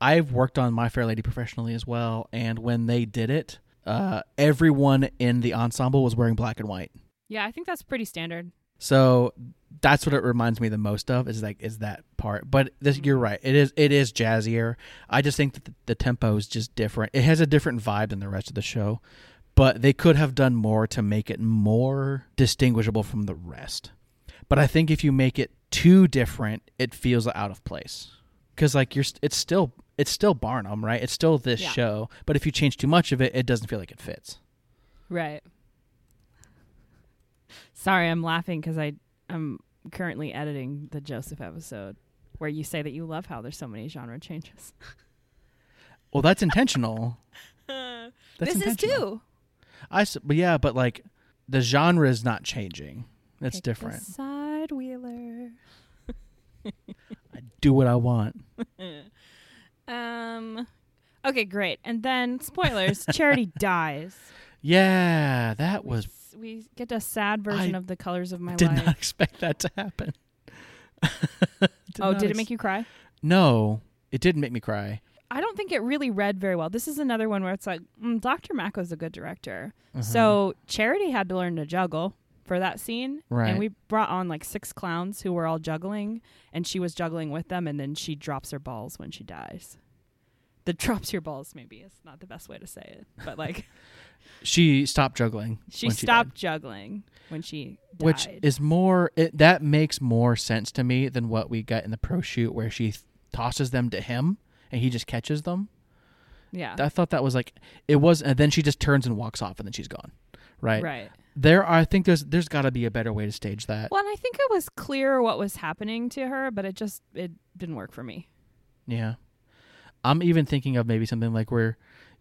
I've worked on My Fair Lady professionally as well, and when they did it, uh, everyone in the ensemble was wearing black and white. Yeah, I think that's pretty standard. So that's what it reminds me the most of is like is that part. But this, you're right. It is it is jazzier. I just think that the, the tempo is just different. It has a different vibe than the rest of the show. But they could have done more to make it more distinguishable from the rest. But I think if you make it too different, it feels out of place. Cuz like you're it's still it's still Barnum, right? It's still this Yeah. show, but if you change too much of it, it doesn't feel like it fits. Right. Sorry, I'm laughing because I I'm currently editing the Joseph episode where you say that you love how there's so many genre changes. Well, that's intentional. this That's is intentional. too. I s- but yeah, but like the genre is not changing. It's Pick different. Side wheeler. I do what I want. Um. Okay, great. And then spoilers: Charity dies. Yeah, that was we get a sad version I of the colors of my did life. not expect that to happen. oh, not did it make you cry? No, it didn't make me cry. I don't think it really read very well. This is another one where it's like, mm, Dr. Mako's a good director. Uh-huh. So Charity had to learn to juggle for that scene. Right. And we brought on like six clowns who were all juggling, and she was juggling with them, and then she drops her balls when she dies. The drops your balls maybe is not the best way to say it, but like she stopped juggling. she stopped juggling when she died. which is more. It, that makes more sense to me than what we got in the pro shoot, where she th- tosses them to him and he just catches them. yeah, I thought that was like it was, and then she just turns and walks off, and then she's gone. Right. right. There, are, I think there's there's got to be a better way to stage that. Well, and I think it was clear what was happening to her, but it just it didn't work for me. Yeah. I'm even thinking of maybe something like where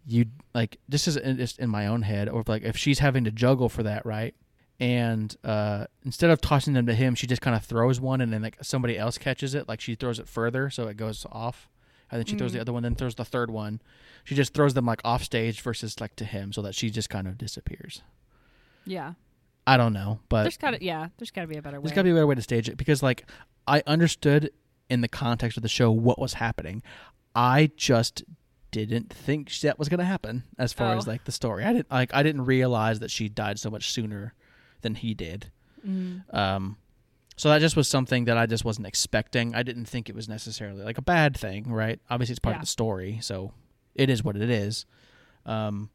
you like this is in, just in my own head, or like if she's having to juggle for that, right? And uh, instead of tossing them to him, she just kind of throws one, and then like somebody else catches it. Like she throws it further, so it goes off, and then she throws Mm. the other one, then throws the third one. She just throws them like off stage versus like to him, so that she just kind of disappears. Yeah, I don't know, but there's got to yeah, there's got to be a better way. there's got to be a better way to stage it because, like, I understood in the context of the show what was happening. I just didn't think that was going to happen as far as Oh. like the story. I didn't like. I didn't realize that she died so much sooner than he did. Mm. Um, so that just was something that I just wasn't expecting. I didn't think it was necessarily like a bad thing, right? Obviously, it's part Yeah. of the story, so it is what it is. Um,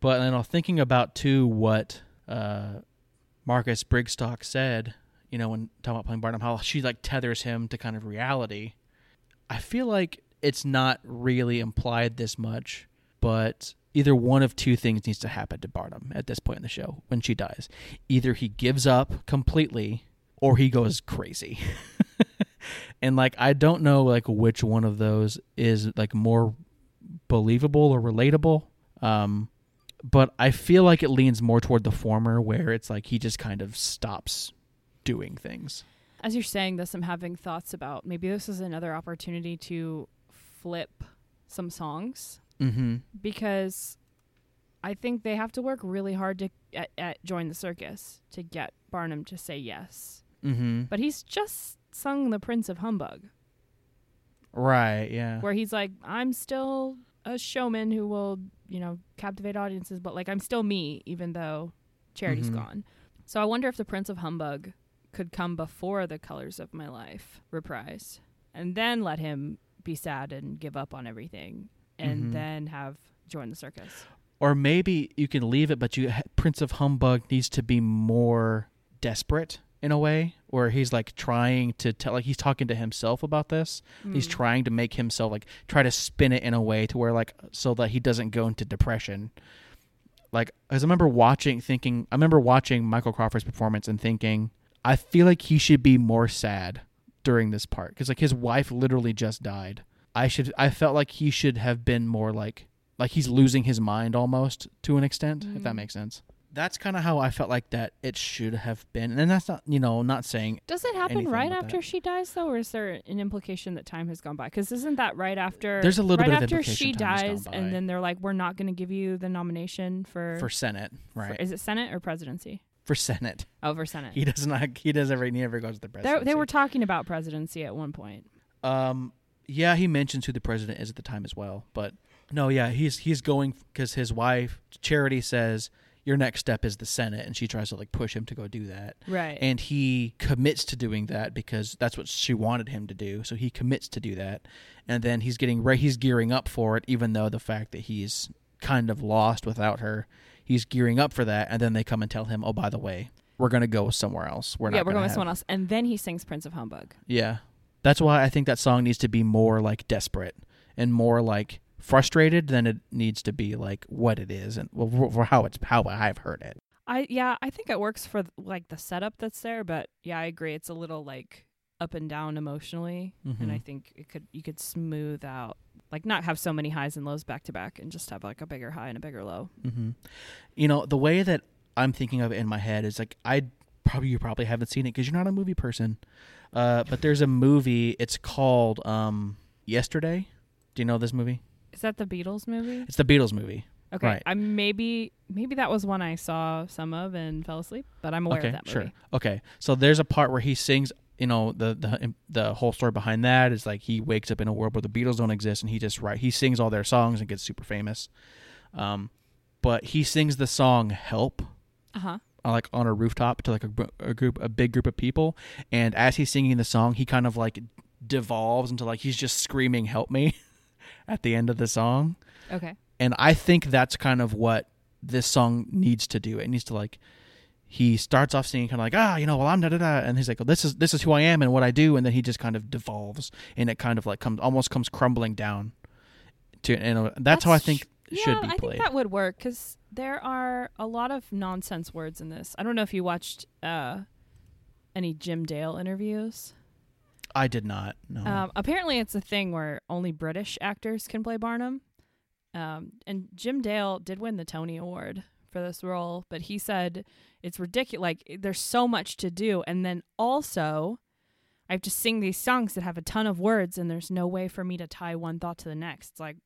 but you know, thinking about too what uh, Marcus Brigstocke said, you know, when talking about playing Barnum, how she like tethers him to kind of reality. I feel like it's not really implied this much, but either one of two things needs to happen to Barnum at this point in the show when she dies. Either he gives up completely or he goes crazy. and like I don't know like which one of those is like more believable or relatable. Um but I feel like it leans more toward the former where it's like he just kind of stops doing things. As you're saying this, I'm having thoughts about maybe this is another opportunity to flip some songs Mhm. because I think they have to work really hard to at, at join the circus to get Barnum to say yes. Mhm. But he's just sung the Prince of Humbug, Right, yeah. where he's like, I'm still a showman who will, you know, captivate audiences, but like I'm still me, even though Charity's Mhm. gone. So I wonder if the Prince of Humbug could come before the Colors of My Life reprise, and then let him be sad and give up on everything, and Mhm. then have join the circus. Or maybe you can leave it, but you Prince of Humbug needs to be more desperate in a way, where he's like trying to tell, like he's talking to himself about this. He's Mm. trying to make himself like try to spin it in a way to where like so that he doesn't go into depression. Like, as I remember watching, thinking, I remember watching Michael Crawford's performance and thinking, I feel like he should be more sad during this part because like his wife literally just died. I should, I felt like he should have been more like, like he's losing his mind almost to an extent, if that Mm. makes sense. That's kind of how I felt like that it should have been, and that's not, you know, not saying Does it happen right after that. she dies, though, or is there an implication that time has gone by? Because isn't that right after? There's a little right bit of after implication she time has gone dies, and then they're like, "We're not going to give you the nomination for, for Senate, for- right? is it Senate or presidency? For Senate, Oh, for Senate. he does not. He does ever. He never goes to the presidency. they were talking about presidency at one point. Um, yeah, he mentions who the president is at the time as well. But no, yeah, he's he's going because his wife Charity says, your next step is the Senate, and she tries to like push him to go do that. Right. And he commits to doing that because that's what she wanted him to do. So he commits to do that, and then he's getting right. He's gearing up for it, even though the fact that he's kind of lost without her, he's gearing up for that. And then they come and tell him, "Oh, by the way, we're gonna go somewhere else. We're yeah, not. we're with have- someone else. And then he sings Prince of Humbug. Yeah, that's why I think that song needs to be more like desperate and more like frustrated than it needs to be like what it is and well, for- how it's how I've heard it. I yeah, I think it works for like the setup that's there, but yeah, I agree. It's a little like up and down emotionally, and mm-hmm. I think it could you could smooth out like not have so many highs and lows back to back, and just have like a bigger high and a bigger low. hmm You know, the way that I'm thinking of it in my head is like I probably you probably haven't seen it because you're not a movie person. Uh, but there's a movie. It's called um, Yesterday. Do you know this movie? Is that the Beatles movie? It's the Beatles movie. Okay, Right. I maybe maybe that was one I saw some of and fell asleep, but I'm aware okay, of that sure. movie. Okay, so there's a part where he sings. You know, the the the whole story behind that is like he wakes up in a world where the Beatles don't exist, and he just write he sings all their songs and gets super famous. Um, but he sings the song "Help." Uh huh. uh, like on a rooftop to like a, a group a big group of people and as he's singing the song he kind of like devolves into like he's just screaming help me at the end of the song Okay. and i think that's kind of what this song needs to do it needs to like he starts off singing kind of like ah you know well i'm da da da and he's like well, this is this is who i am and what i do and then he just kind of devolves and it kind of like comes almost comes crumbling down to and that's, how i think should yeah, be I played think that would work because there are a lot of nonsense words in this. I don't know if you watched uh, any Jim Dale interviews. i did not no Um, apparently, it's a thing where only British actors can play Barnum. Um, and Jim Dale did win the Tony Award for this role, but he said it's ridiculous. Like, there's so much to do. And then also, I have to sing these songs that have a ton of words, and there's no way for me to tie one thought to the next. It's like,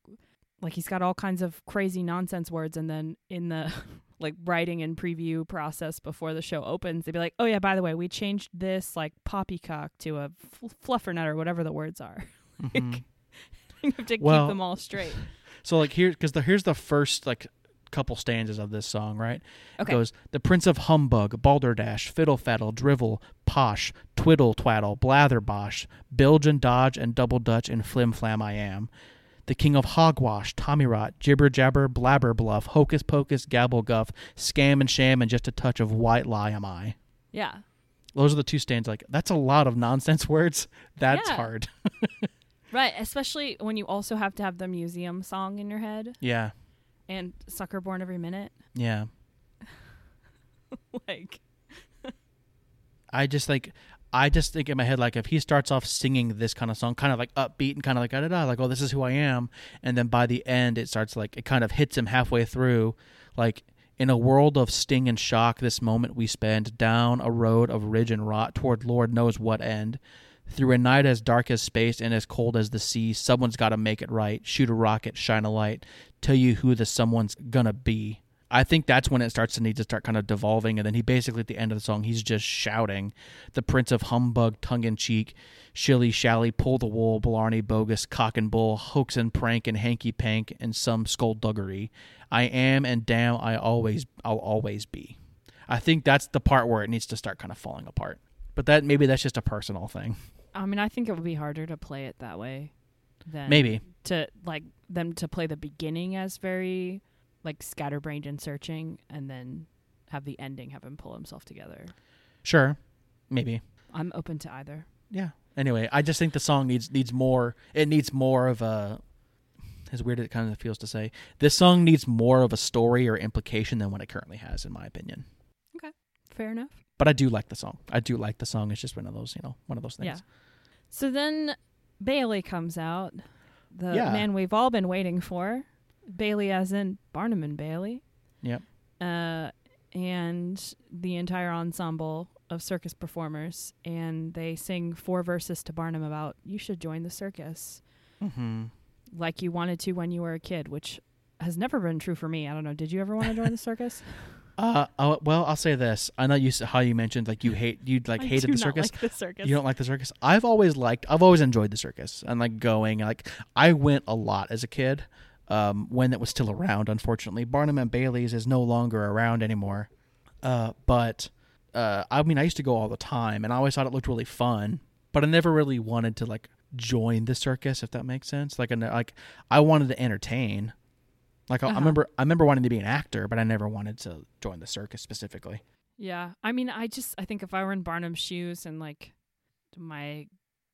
like he's got all kinds of crazy nonsense words, and then in the like writing and preview process before the show opens, they'd be like, "Oh yeah, by the way, we changed this like poppycock to a f- fluffernut or whatever the words are." Mhm. you have to Well- keep them all straight. So like here, because the here's the first like couple stanzas of this song, right? Okay. It goes the Prince of Humbug, Balderdash, Fiddle Faddle, Drivel, Posh, Twiddle Twaddle, Blatherbosh, Bilge and Dodge and Double Dutch and Flim Flam I am. The King of Hogwash, Tommy Rot, Jibber Jabber, Blabber Bluff, Hocus Pocus, Gabble Guff, Scam and Sham, and just a touch of White Lie am I. Yeah. Those are the two stanzas. Like that's a lot of nonsense words. That's Yeah. hard. Right, especially when you also have to have the museum song in your head yeah, and Sucker Born Every Minute. yeah. like, I just like I just think in my head like if he starts off singing this kind of song, kind of like upbeat and kind of like da da da, like oh this is who I am, and then by the end it starts like it kind of hits him halfway through, like in a world of sting and shock, this moment we spend down a road of ridge and rot toward Lord knows what end. Through a night as dark as space and as cold as the sea, someone's got to make it right. Shoot a rocket, shine a light, tell you who the someone's gonna be. I think that's when it starts to need to start kind of devolving, and then he basically at the end of the song he's just shouting, "The Prince of Humbug, tongue in cheek, shilly shally, pull the wool, blarney, bogus, cock and bull, hoax and prank, and hanky pank, and some skullduggery. I am and damn, I always, I'll always be." I think that's the part where it needs to start kind of falling apart. But that maybe that's just a personal thing. I mean, I think it would be harder to play it that way than Maybe. to like them to play the beginning as very like scatterbrained and searching, and then have the ending have him pull himself together. Sure, maybe. I'm open to either. Yeah. Anyway, I just think the song needs needs more. It needs more of a. As weird as it kind of feels to say, this song needs more of a story or implication than what it currently has, in my opinion. Okay, fair enough. But I do like the song. I do like the song. It's just one of those, you know, one of those things. Yeah. So then Bailey comes out, the Yeah. man we've all been waiting for. Bailey, as in Barnum and Bailey. Yep. Uh, and the entire ensemble of circus performers, and they sing four verses to Barnum about you should join the circus Mm-hmm. like you wanted to when you were a kid, which has never been true for me. I don't know. Did you ever want to join the circus? Uh, oh, well, I'll say this. I know you how you mentioned like you hate you'd like I hated the circus. like the circus. You don't like the circus? I've always liked. I've always enjoyed the circus and like going. Like I went a lot as a kid. um, when it was still around. Unfortunately, Barnum and Bailey's is no longer around anymore. Uh, but uh, I mean, I used to go all the time, and I always thought it looked really fun. But I never really wanted to like join the circus, if that makes sense. Like, like I wanted to entertain. Like uh-huh. I remember, I remember wanting to be an actor, but I never wanted to join the circus specifically. Yeah, I mean, I just I think if I were in Barnum's shoes and like my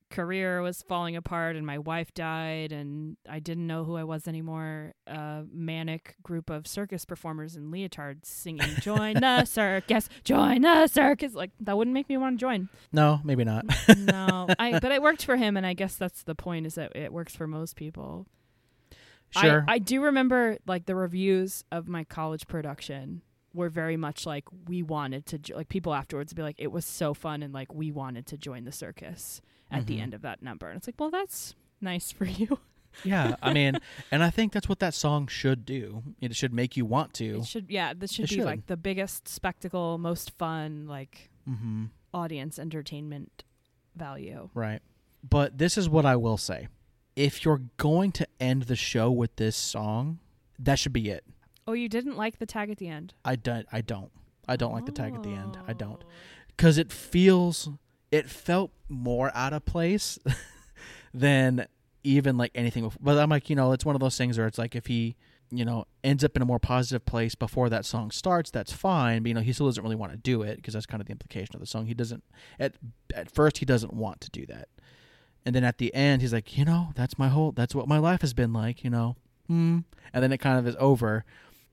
career was falling apart and my wife died and I didn't know who I was anymore. A manic group of circus performers in leotards singing "Join the circus, join the circus." Like that wouldn't make me want to join. No, maybe not. no, I but it worked for him, and I guess that's the point: is that it works for most people. Sure. I, I do remember like the reviews of my college production were very much like we wanted to jo- like people afterwards be like it was so fun and like we wanted to join the circus at mm-hmm. the end of that number. And it's like, well, that's nice for you. yeah, I mean, and I think that's what that song should do. It should make you want to. It should, yeah. This should it be should. like the biggest spectacle, most fun, like mm-hmm. audience entertainment value. Right. But this is what I will say: if you're going to end the show with this song, that should be it. Oh, you didn't like the tag at the end? I don't. I don't. I don't oh. like the tag at the end. I oh. don't, because it feels it felt more out of place than even like anything. But I'm like, you know, it's one of those things where it's like if he, you know, ends up in a more positive place before that song starts, that's fine. But you know, he still doesn't really want to do it because that's kind of the implication of the song. He doesn't at at first he doesn't want to do that, and then at the end he's like, you know, that's my whole, that's what my life has been like, you know, hmm. And then it kind of is over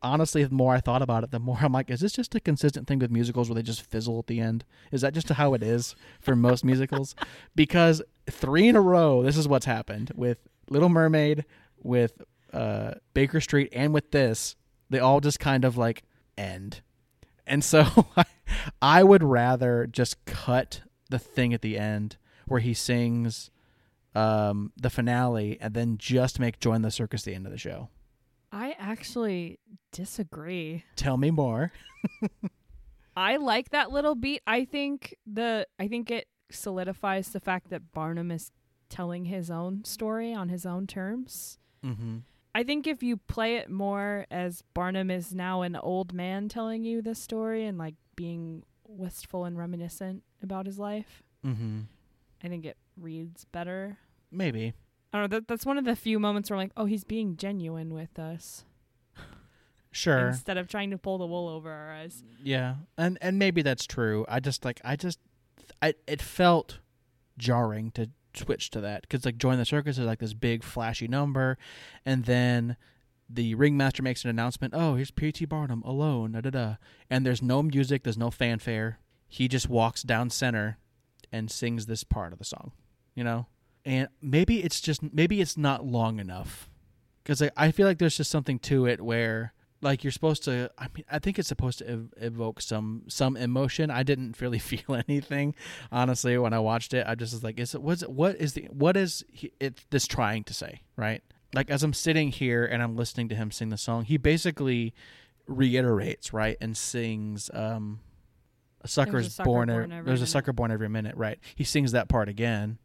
honestly, the more I thought about it, the more I'm like, is this just a consistent thing with musicals where they just fizzle at the end? Is that just how it is for most musicals? Because three in a row, this is what's happened with Little Mermaid, with uh, Baker Street, and with this. They all just kind of like end. And so I, I would rather just cut the thing at the end where he sings um, the finale and then just make Join the Circus the end of the show. I actually disagree. Tell me more. I like that little beat. I think the I think it solidifies the fact that Barnum is telling his own story on his own terms. Mm-hmm. I think if you play it more as Barnum is now an old man telling you this story and like being wistful and reminiscent about his life, mm-hmm. I think it reads better. Maybe. I don't know. That, that's one of the few moments where I'm like, oh, he's being genuine with us. Sure. Instead of trying to pull the wool over our eyes. Yeah, and and maybe that's true. I just like I just I it felt jarring to switch to that because like join the circus is like this big flashy number, and then the ringmaster makes an announcement. Oh, here's P.T. Barnum alone. Da da da. And there's no music. There's no fanfare. He just walks down center and sings this part of the song. You know, and maybe it's just maybe it's not long enough. Because I, I feel like there's just something to it where like you're supposed to i mean i think it's supposed to ev- evoke some some emotion. I didn't really feel anything honestly when i watched it. I just was like is it what's it, what is the what is he, it this trying to say right? Like as i'm sitting here and i'm listening to him sing the song he basically reiterates right and sings um a sucker's a sucker born, born every, there's minute. a sucker born every minute right? He sings that part again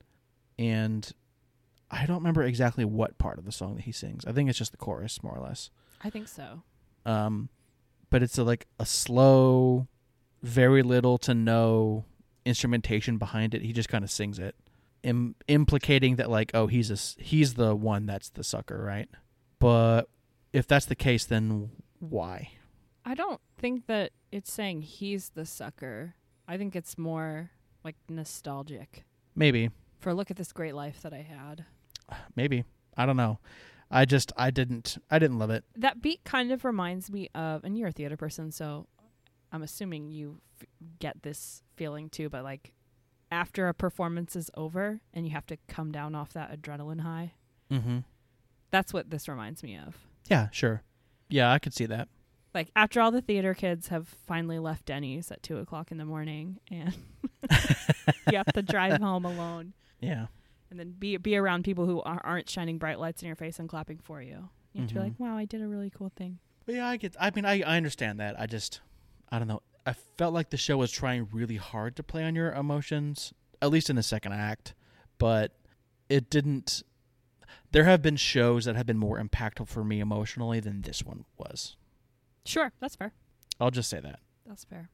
and I don't remember exactly what part of the song that he sings. I think it's just the chorus, more or less. I think so. Um, but it's a, like a slow, very little to no instrumentation behind it. He just kind of sings it, Im- implicating that like, oh, he's a he's the one that's the sucker, right? But if that's the case, then why? I don't think that it's saying he's the sucker. I think it's more like nostalgic. Maybe for a look at this great life that I had. Maybe. I don't know. I just I didn't I didn't love it. That beat kind of reminds me of and you're a theater person so I'm assuming you f- get this feeling too but like after a performance is over and you have to come down off that adrenaline high. Mhm. That's what this reminds me of. Yeah, sure. Yeah, I could see that. Like after all the theater kids have finally left Denny's at two o'clock in the morning and you have to drive home alone. Yeah. And then be be around people who are, aren't shining bright lights in your face and clapping for you. You have mm-hmm. to be like, mm-hmm. "Wow, I did a really cool thing." But yeah, I get. I mean, I I understand that. I just, I don't know. I felt like the show was trying really hard to play on your emotions, at least in the second act, but it didn't. there have been shows that have been more impactful for me emotionally than this one was. Sure, that's fair. I'll just say that. That's fair.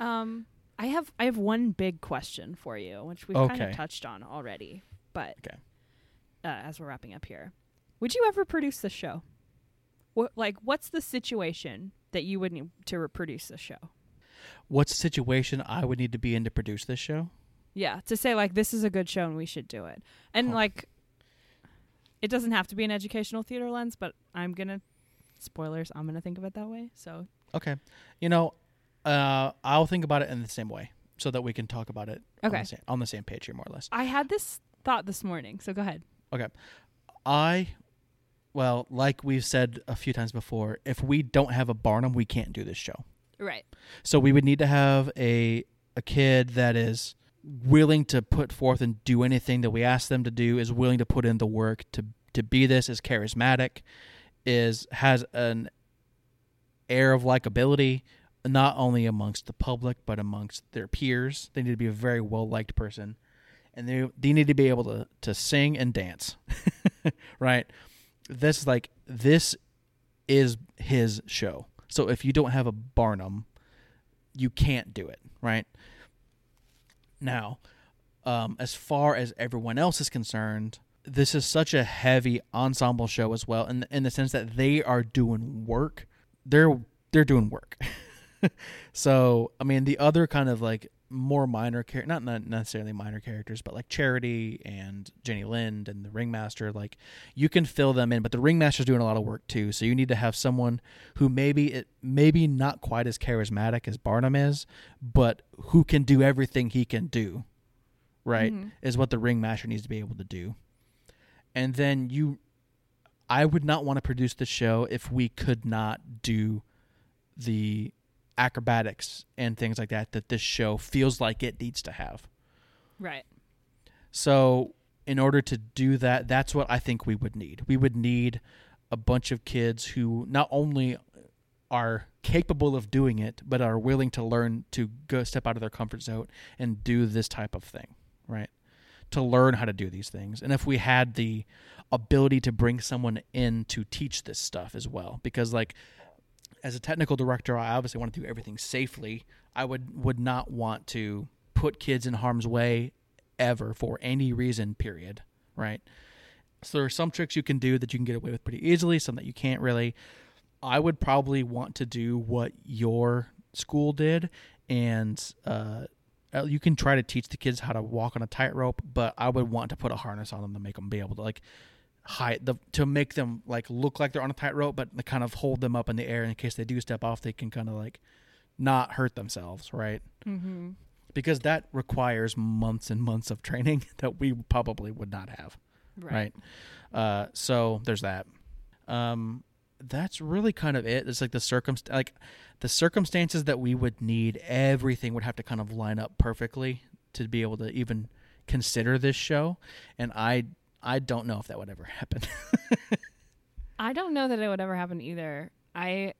Um, I have I have one big question for you, which we've kind of touched on already, but Okay. uh, as we're wrapping up here, would you ever produce the show? What like what's the situation that you would need to re- produce the show? What's the situation I would need to be in to produce this show? Yeah, to say like this is a good show and we should do it, and Huh. like it doesn't have to be an educational theater lens, but I'm gonna spoilers. I'm gonna think of it that way. So Okay. You know, uh, I'll think about it in the same way so that we can talk about it on, Okay. the same, on the same page here, more or less. I had this thought this morning. So go ahead. Okay. I, well, like we've said a few times before, if we don't have a Barnum, we can't do this show. Right. So we would need to have a a kid that is willing to put forth and do anything that we ask them to do, is willing to put in the work to to be this, is charismatic, is has an air of likability, not only amongst the public but amongst their peers. They need to be a very well liked person, and they they need to be able to to sing and dance, right? This is like this is his show. So if you don't have a Barnum, you can't do it, right? Now, um, as far as everyone else is concerned, this is such a heavy ensemble show as well, in in the sense that they are doing work. They're they're doing work. so I mean, the other kind of like more minor char- not not necessarily minor characters, but like Charity and Jenny Lind and the Ringmaster, like you can fill them in, but the Ringmaster's doing a lot of work too. So you need to have someone who maybe it maybe not quite as charismatic as Barnum is, but who can do everything he can do. Right? Mhm. Is what the ringmaster needs to be able to do. And then you I would not want to produce the show if we could not do the acrobatics and things like that that this show feels like it needs to have. Right. So, in order to do that, that's what I think we would need. We would need a bunch of kids who not only are capable of doing it, but are willing to learn to go step out of their comfort zone and do this type of thing, right? To learn how to do these things. And if we had the ability to bring someone in to teach this stuff as well, because like as a technical director, I obviously want to do everything safely. I would would not want to put kids in harm's way ever for any reason period right so there are some tricks you can do that you can get away with pretty easily some that you can't really i would probably want to do what your school did and uh, uh, you can try to teach the kids how to walk on a tightrope but i would want to put a harness on them to make them be able to like hide the to make them like look like they're on a tightrope but to kind of hold them up in the air in case they do step off they can kind of like not hurt themselves right? Mm-hmm. because that requires months and months of training that we probably would not have right, uh, so there's that. Um, that's really kind of it. It's like the circumst like the circumstances that we would need everything would have to kind of line up perfectly to be able to even consider this show and i i don't know if that would ever happen I don't know that it would ever happen either. I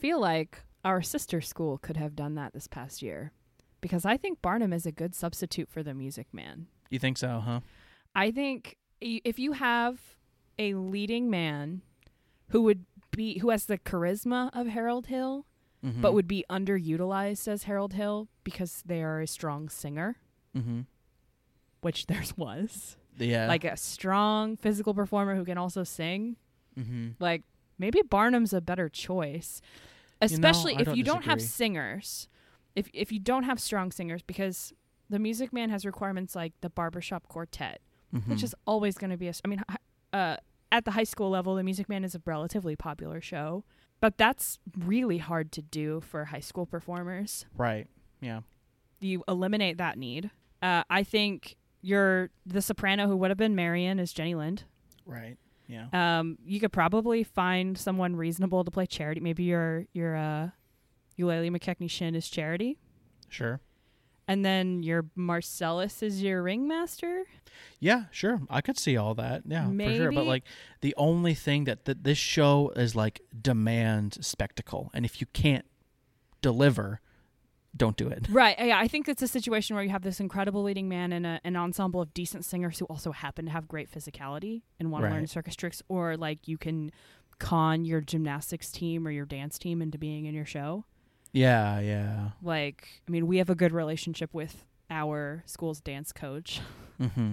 feel like our sister school could have done that this past year because I think Barnum is a good substitute for the Music Man. you think so huh I think if you have a leading man who would be who has the charisma of Harold Hill mm-hmm. but would be underutilized as Harold Hill because they are a strong singer, mm-hmm. which theirs was. Yeah Like a strong physical performer who can also sing. mm-hmm. Like maybe Barnum's a better choice, know, especially I if don't you don't have singers. If if you don't have strong singers, because the Music Man has requirements like the barbershop quartet, Mm-hmm. which is always going to be a. I mean, uh, at the high school level, the Music Man is a relatively popular show, but that's really hard to do for high school performers. right yeah You eliminate that need. Uh, I think your the soprano who would have been Marian is Jenny Lind. right yeah Um, you could probably find someone reasonable to play Charity. Maybe your your uh, Eulalie Mackecknie Shinn is Charity, sure and then your Marcellus is your ringmaster. Yeah, sure. I could see all that. Yeah, for sure. But like the only thing that that this show is like demand spectacle, and if you can't deliver, don't do it. Right. Yeah, I think it's a situation where you have this incredible leading man and a, an ensemble of decent singers who also happen to have great physicality and want to learn circus tricks, or like you can con your gymnastics team or your dance team into being in your show. Yeah, yeah. Like, I mean, we have a good relationship with our school's dance coach. Mm-hmm.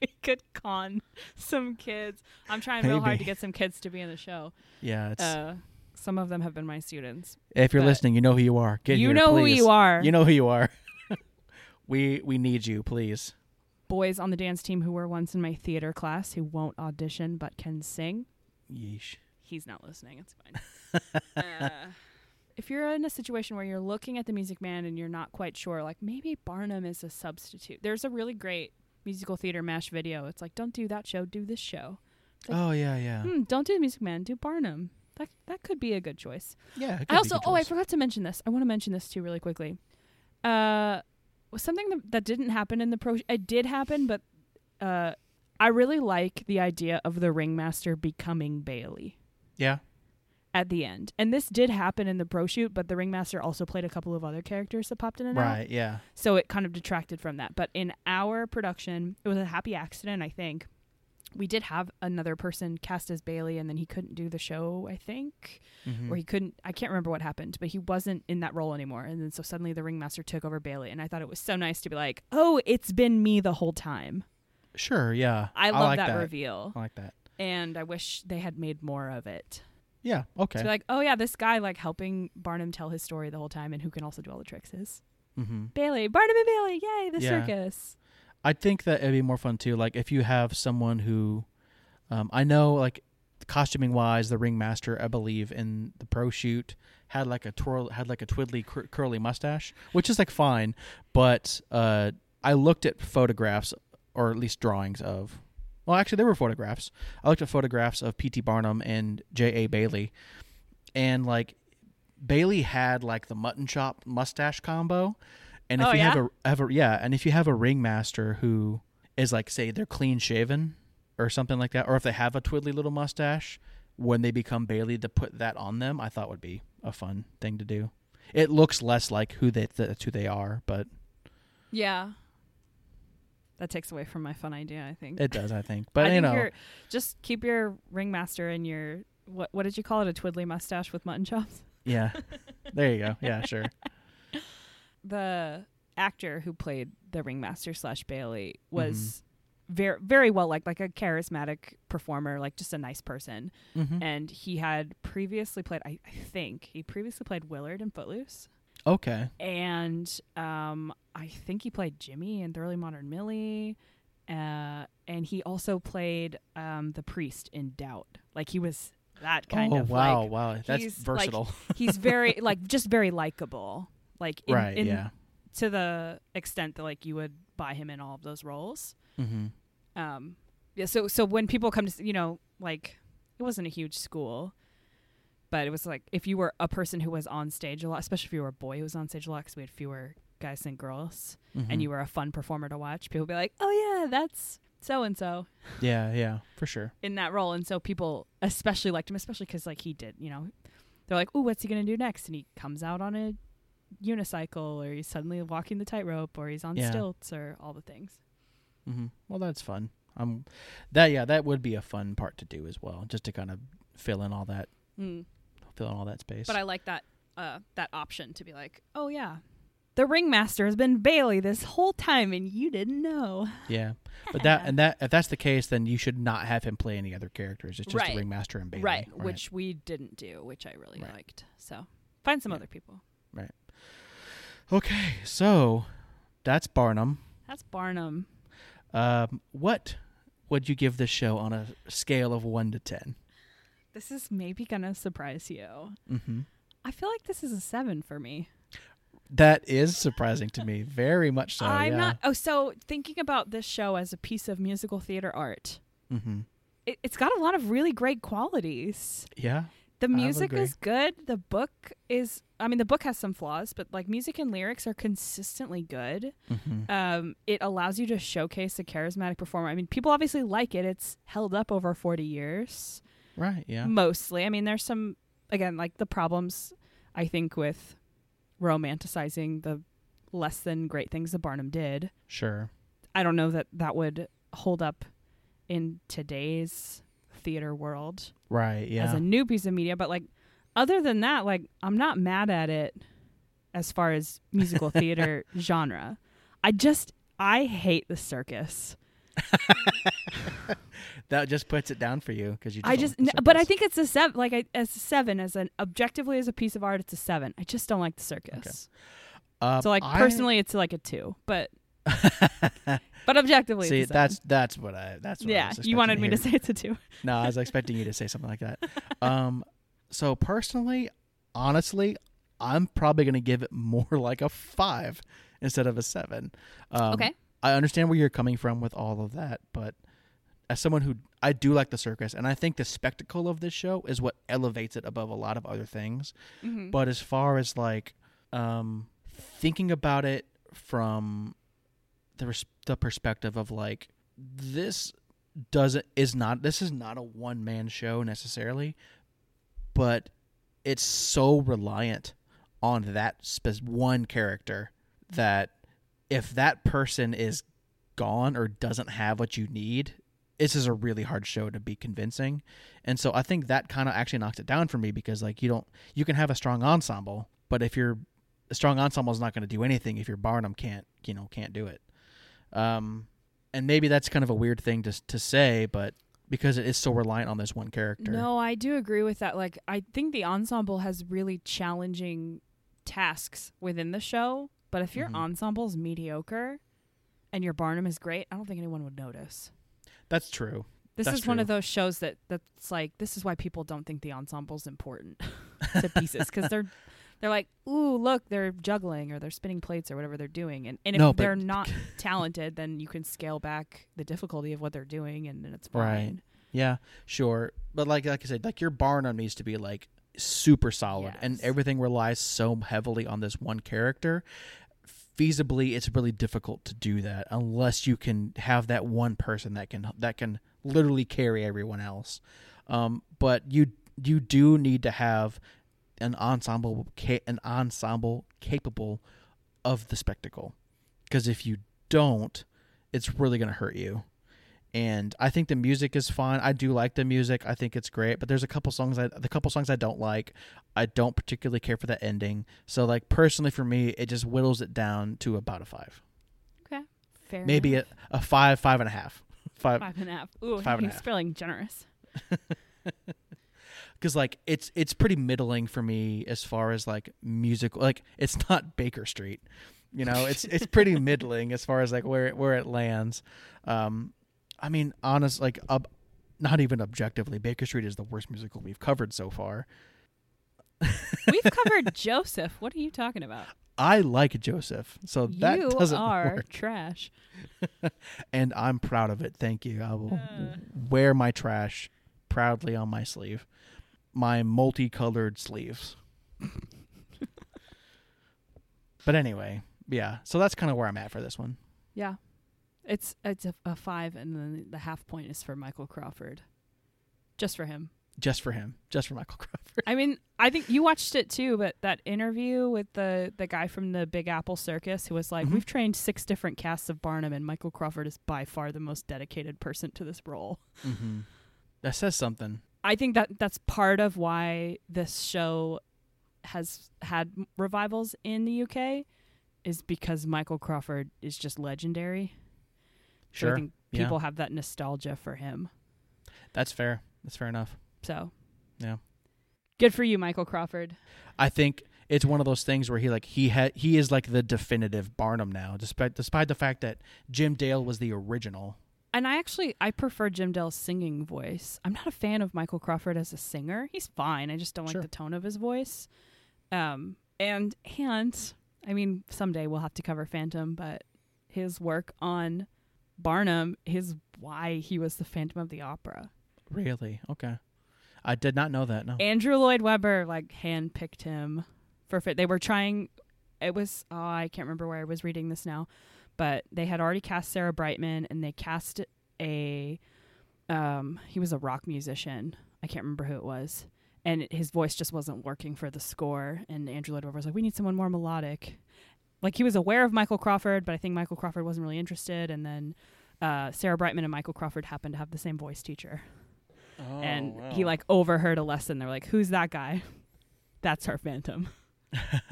we could con some kids. I'm trying real hard to get some kids to be in the show. Yeah, it's Uh, some of them have been my students. if you're listening, you know who you are. Get you here, know who please. you are. You know who you are. we we need you, please. boys on the dance team who were once in my theater class who won't audition but can sing. Yeesh. He's not listening. It's fine. uh, if you're in a situation where you're looking at the Music Man and you're not quite sure, like maybe Barnum is a substitute. There's a really great musical theater mash video. It's like, don't do that show, do this show. like- Oh yeah, yeah, Hmm, don't do the Music Man, do Barnum. That that could be a good choice. yeah. I also oh I forgot to mention this. I want to mention this too really quickly. Uh, was something that, that didn't happen in the pro. It did happen, but uh, I really like the idea of the ringmaster becoming Bailey yeah. at the end. And this did happen in the pro shoot, but the ringmaster also played a couple of other characters that popped in and out. Right. Yeah. So it kind of detracted from that. But in our production, it was a happy accident, I think. We did have another person cast as Bailey, and then he couldn't do the show, I think Mhm. or he couldn't I can't remember what happened, but he wasn't in that role anymore. And then so suddenly the ringmaster took over Bailey and I thought it was so nice to be like, "Oh, it's been me the whole time." Sure. Yeah. I love like that, that. reveal. I like that. And I wish they had made more of it. Yeah. Okay. To be like, "Oh yeah, this guy like helping Barnum tell his story the whole time and who can also do all the tricks is mm-hmm. Bailey, Barnum and Bailey. Yay, the Yeah. circus." I think that it'd be more fun too. Like if you have someone who, um, I know like costuming wise, the ringmaster, I believe in the pro shoot had like a twirl, had like a twiddly cur- curly mustache, which is like fine. But uh, I looked at photographs or at least drawings of. Well, actually, there were photographs. I looked at photographs of P.T. Barnum and J.A. Bailey, and like Bailey had like the mutton chop mustache combo, and if Oh, you have a have a yeah, and if you have a ringmaster who is like say they're clean shaven or something like that, or if they have a twiddly little mustache when they become Bailey to put that on them, I thought would be a fun thing to do. It looks less like who they that's who they are, but Yeah. That takes away from my fun idea, I think. it does, I think. But I you think know, just keep your ringmaster and your what what did you call it? A twiddly mustache with mutton chops? yeah, there you go. Yeah, sure. The actor who played the ringmaster slash Bailey Mm-hmm. was very very well liked, like a charismatic performer, like just a nice person. hmm And he had previously played, I, I think he previously played Willard in Footloose, Okay. and um, I think he played Jimmy in Thoroughly Modern Millie. Uh, and he also played um, the priest in Doubt. Like he was that kind oh of wow, like wow, wow. that's he's, like, versatile. he's very like just very likable. Like in, right? in yeah. to the extent that like you would buy him in all of those roles. Mm-hmm. Um, yeah. So so when people come to you know like it wasn't a huge school, but it was like if you were a person who was on stage a lot, especially if you were a boy who was on stage a lot, because we had fewer guys than girls, Mm-hmm. and you were a fun performer to watch, people would be like, oh yeah, that's so and so Yeah, yeah, for sure. in that role, and so people especially liked him, especially because like he did, you know, they're like, oh, what's he gonna do next? And he comes out on a unicycle, or he's suddenly walking the tightrope, or he's on Yeah. stilts, or all the things. Mm-hmm. Well, that's fun. Um, that yeah, that would be a fun part to do as well, just to kind of fill in all that, Mm. fill in all that space. But I like that uh, that option to be like, oh yeah, the ringmaster has been Bailey this whole time, and you didn't know. yeah, but that and that if that's the case, then you should not have him play any other characters. It's just Right. the ringmaster and Bailey, right, which we didn't do, which I really Right. liked. So find some other people. Okay, so that's Barnum. That's Barnum. Um, what would you give this show on a scale of one to ten? This is maybe gonna surprise you. Mm-hmm. I feel like this is a seven for me. That is surprising to me, very much so. I'm yeah. not. Oh, so thinking about this show as a piece of musical theater art, Mm-hmm. it, it's got a lot of really great qualities. Yeah. The music is good. The book is. I mean, the book has some flaws, but like music and lyrics are consistently good. Mm-hmm. Um, it allows you to showcase a charismatic performer. I mean, people obviously like it. It's held up over 40 years, Right. Yeah. mostly. I mean, there's some again like the problems I think with romanticizing the less than great things that Barnum did. Sure. I don't know that that would hold up in today's theater world Right. Yeah. as a new piece of media, but like other than that, like I'm not mad at it as far as musical theater genre. I just I hate the circus. that just puts it down for you because you. Just I just, like but I think it's a seven. Like I, as a seven, as an objectively as a piece of art, it's a seven. I just don't like the circus. Uh, So like I- personally, it's like a two. But but objectively, See, it's a seven. that's that's what I that's what I yeah. was You wanted me to say it's a two. No, I was expecting you to say something like that. Um, so personally, honestly, I'm probably gonna give it more like a five instead of a seven. Um, Okay. I understand where you're coming from with all of that, but as someone who I do like the circus, and I think the spectacle of this show is what elevates it above a lot of other things. Mhm. But as far as like um, thinking about it from the res- the perspective of like this doesn't is not this is not a one man show necessarily, but it's so reliant on that spe- one character that if that person is gone or doesn't have what you need, this is a really hard show to be convincing. And so I think that kind of actually knocks it down for me because like you don't you can have a strong ensemble, but if your strong ensemble is not going to do anything if your Barnum can't you know can't do it. Um, and maybe that's kind of a weird thing to to say, but because it is so reliant on this one character. No, I do agree with that. Like, I think the ensemble has really challenging tasks within the show. But if your Mhm. ensemble's mediocre and your Barnum is great, I don't think anyone would notice. That's true. This That's is one of those shows that that's like this is why people don't think the ensemble's important to pieces because they're they're like, ooh, look, they're juggling or they're spinning plates or whatever they're doing, and and if No, they're not talented, then you can scale back the difficulty of what they're doing, and then it's fine. Right. Yeah, sure. But like like I said, like your Barnum needs to be like super solid and everything relies so heavily on this one character. Feasibly, it's really difficult to do that unless you can have that one person that can that can literally carry everyone else. Um, but you you do need to have an ensemble an ensemble capable of the spectacle. Because if you don't, it's really going to hurt you and I think the music is fine. I do like the music. I think it's great, but there's a couple songs I the couple songs I don't like. I don't particularly care for the ending. So like personally for me, it just whittles it down to about a five, Okay, Fair maybe a, a five, five and a half, five. five and a half. Ooh, Five and a half. feeling generous. Because like it's it's pretty middling for me as far as like musical. Like it's not Baker Street, you know. It's it's pretty middling as far as like where it, where it lands. Um, I mean, honest, like ob- not even objectively, Baker Street is the worst musical we've covered so far. We've covered Joseph. What are you talking about? I like Joseph, so that you doesn't are work, trash. and I'm proud of it. Thank you. I will Uh. wear my trash proudly on my sleeve, my multicolored sleeves. but anyway, yeah. So that's kind of where I'm at for this one. Yeah, it's it's a, a five, and then the half point is for Michael Crawford, just for him. Just for him, just for Michael Crawford. I mean, I think you watched it too, but that interview with the the guy from the Big Apple Circus who was like, Mhm. "We've trained six different casts of Barnum, and Michael Crawford is by far the most dedicated person to this role." mm-hmm. That says something. I think that that's part of why this show has had revivals in the UK is because Michael Crawford is just legendary. So Sure. I think Yeah. people have that nostalgia for him. That's fair. That's fair enough. So Yeah. good for you, Michael Crawford. I think it's one of those things where he like he had he is like the definitive Barnum now, despite despite the fact that Jim Dale was the original. And I actually I prefer Jim Dale's singing voice. I'm not a fan of Michael Crawford as a singer. He's fine. I just don't Sure. like the tone of his voice. Um and and I mean someday we'll have to cover Phantom, but his work on Barnum is why he was the Phantom of the Opera. Really? Okay. I did not know that. No. Andrew Lloyd Webber like handpicked him for fit. They were trying. It was oh I can't remember where I was reading this now, but they had already cast Sarah Brightman and they cast a um he was a rock musician. I can't remember who it was, and his voice just wasn't working for the score. And Andrew Lloyd Webber was like, "We need someone more melodic." Like he was aware of Michael Crawford, but I think Michael Crawford wasn't really interested. And then uh, Sarah Brightman and Michael Crawford happened to have the same voice teacher, Oh, and he like overheard a lesson. They're like, "Who's that guy?" That's our Phantom.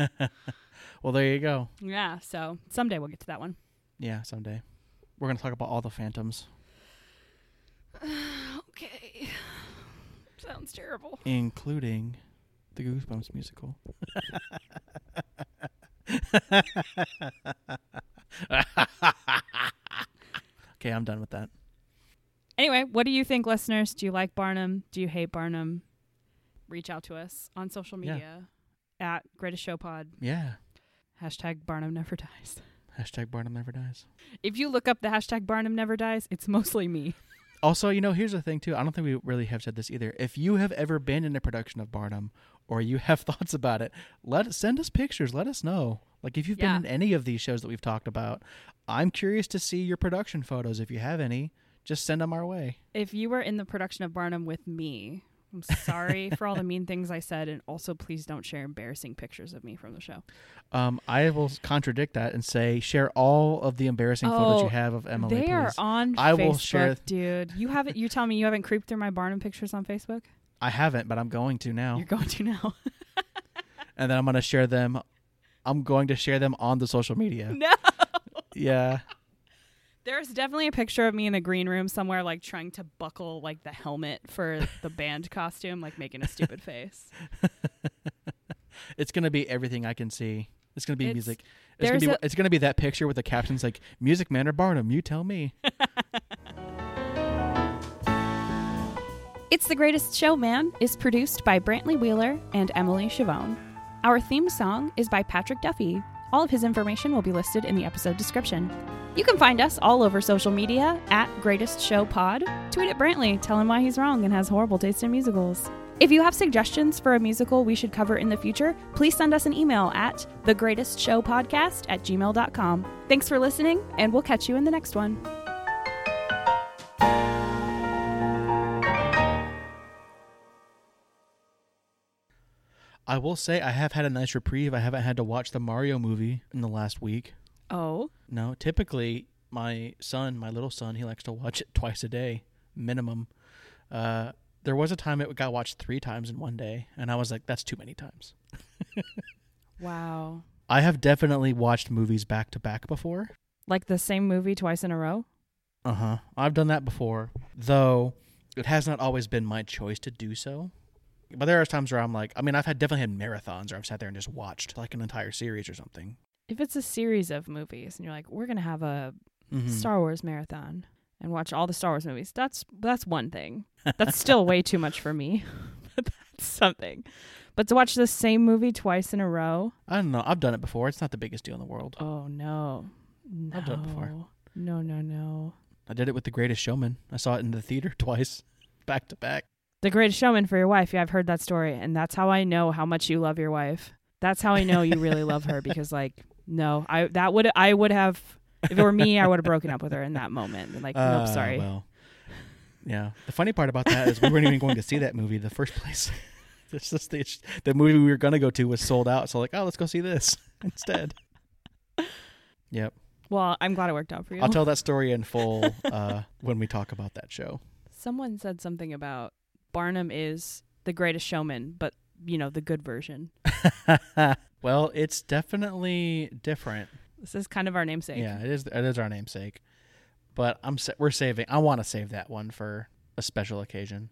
well, there you go. Yeah. So someday we'll get to that one. Yeah, someday. We're gonna talk about all the phantoms, okay. Sounds terrible. including the Goosebumps musical. okay, I'm done with that. Anyway, what do you think, listeners? Do you like Barnum? Do you hate Barnum? Reach out to us on social media at Greatest Show Pod. Yeah. Hashtag Barnum Never Dies. Hashtag Barnum never dies. If you look up the hashtag Barnum Never Dies, it's mostly me. Also, you know, here's the thing too. I don't think we really have said this either. If you have ever been in a production of Barnum or you have thoughts about it, let send us pictures. Let us know. Like if you've Yeah. been in any of these shows that we've talked about, I'm curious to see your production photos. If you have any, just send them our way. If you were in the production of Barnum with me, I'm sorry for all the mean things I said, and also please don't share embarrassing pictures of me from the show. Um, I will contradict that and say share all of the embarrassing photos Oh, you have of Emily. they are please. on I Facebook, will share- dude. You haven't. You tell me you haven't creeped through my Barnum pictures on Facebook. I haven't, but I'm going to now, You're going to now. and then I'm going to share them. I'm going to share them on the social media. no. Yeah. There's definitely a picture of me in the green room somewhere, like trying to buckle like the helmet for the band costume, like making a stupid face. It's gonna be everything I can see. It's gonna be It's- music. It's gonna be. a- it's gonna be that picture with the captions like "Music Man or Barnum." You tell me. It's the Greatest Show Man is produced by Brantley Wheeler and Emily Chavone. Our theme song is by Patrick Duffy. All of his information will be listed in the episode description. You can find us all over social media at Greatest Show Pod. Tweet at Brantley, tell him why he's wrong and has horrible taste in musicals. If you have suggestions for a musical we should cover in the future, please send us an email at thegreatestshowpodcast at gmail.com. Thanks for listening, and we'll catch you in the next one. I will say I have had a nice reprieve. I haven't had to watch the Mario movie in the last week. Oh, No, typically my son, my little son, he likes to watch it twice a day minimum. Uh, there was a time it got watched three times in one day, and I was like, that's too many times. wow. I have definitely watched movies back to back before. Like the same movie twice in a row? Uh huh. I've done that before, though it has not always been my choice to do so. But there are times where I'm like, I mean, I've had definitely had marathons where I've sat there and just watched like an entire series or something. if it's a series of movies and you're like we're gonna have a Mhm. star wars marathon and watch all the star wars movies that's that's one thing that's still way too much for me but that's something but to watch the same movie twice in a row I don't know. I've done it before. It's not the biggest deal in the world. oh no no I've done it before. no no no I did it with The Greatest Showman. I saw it in the theater twice, back to back. The greatest showman for your wife yeah i've heard that story and that's how i know how much you love your wife that's how i know you really love her because like no i that would i would have if it were me i would have broken up with her in that moment like Uh, nope sorry Well, yeah. The funny part about that is we weren't even going to see that movie in the first place. It's just the, the movie we were going to go to was sold out. So like, oh, let's go see this instead. yep. Well, I'm glad it worked out for you. I'll tell that story in full uh, when we talk about that show. Someone said something about Barnum is the greatest showman, but you know, the good version. well, it's definitely different. This is kind of our namesake. Yeah, it is. It is our namesake. But I'm we're saving. I want to save that one for a special occasion.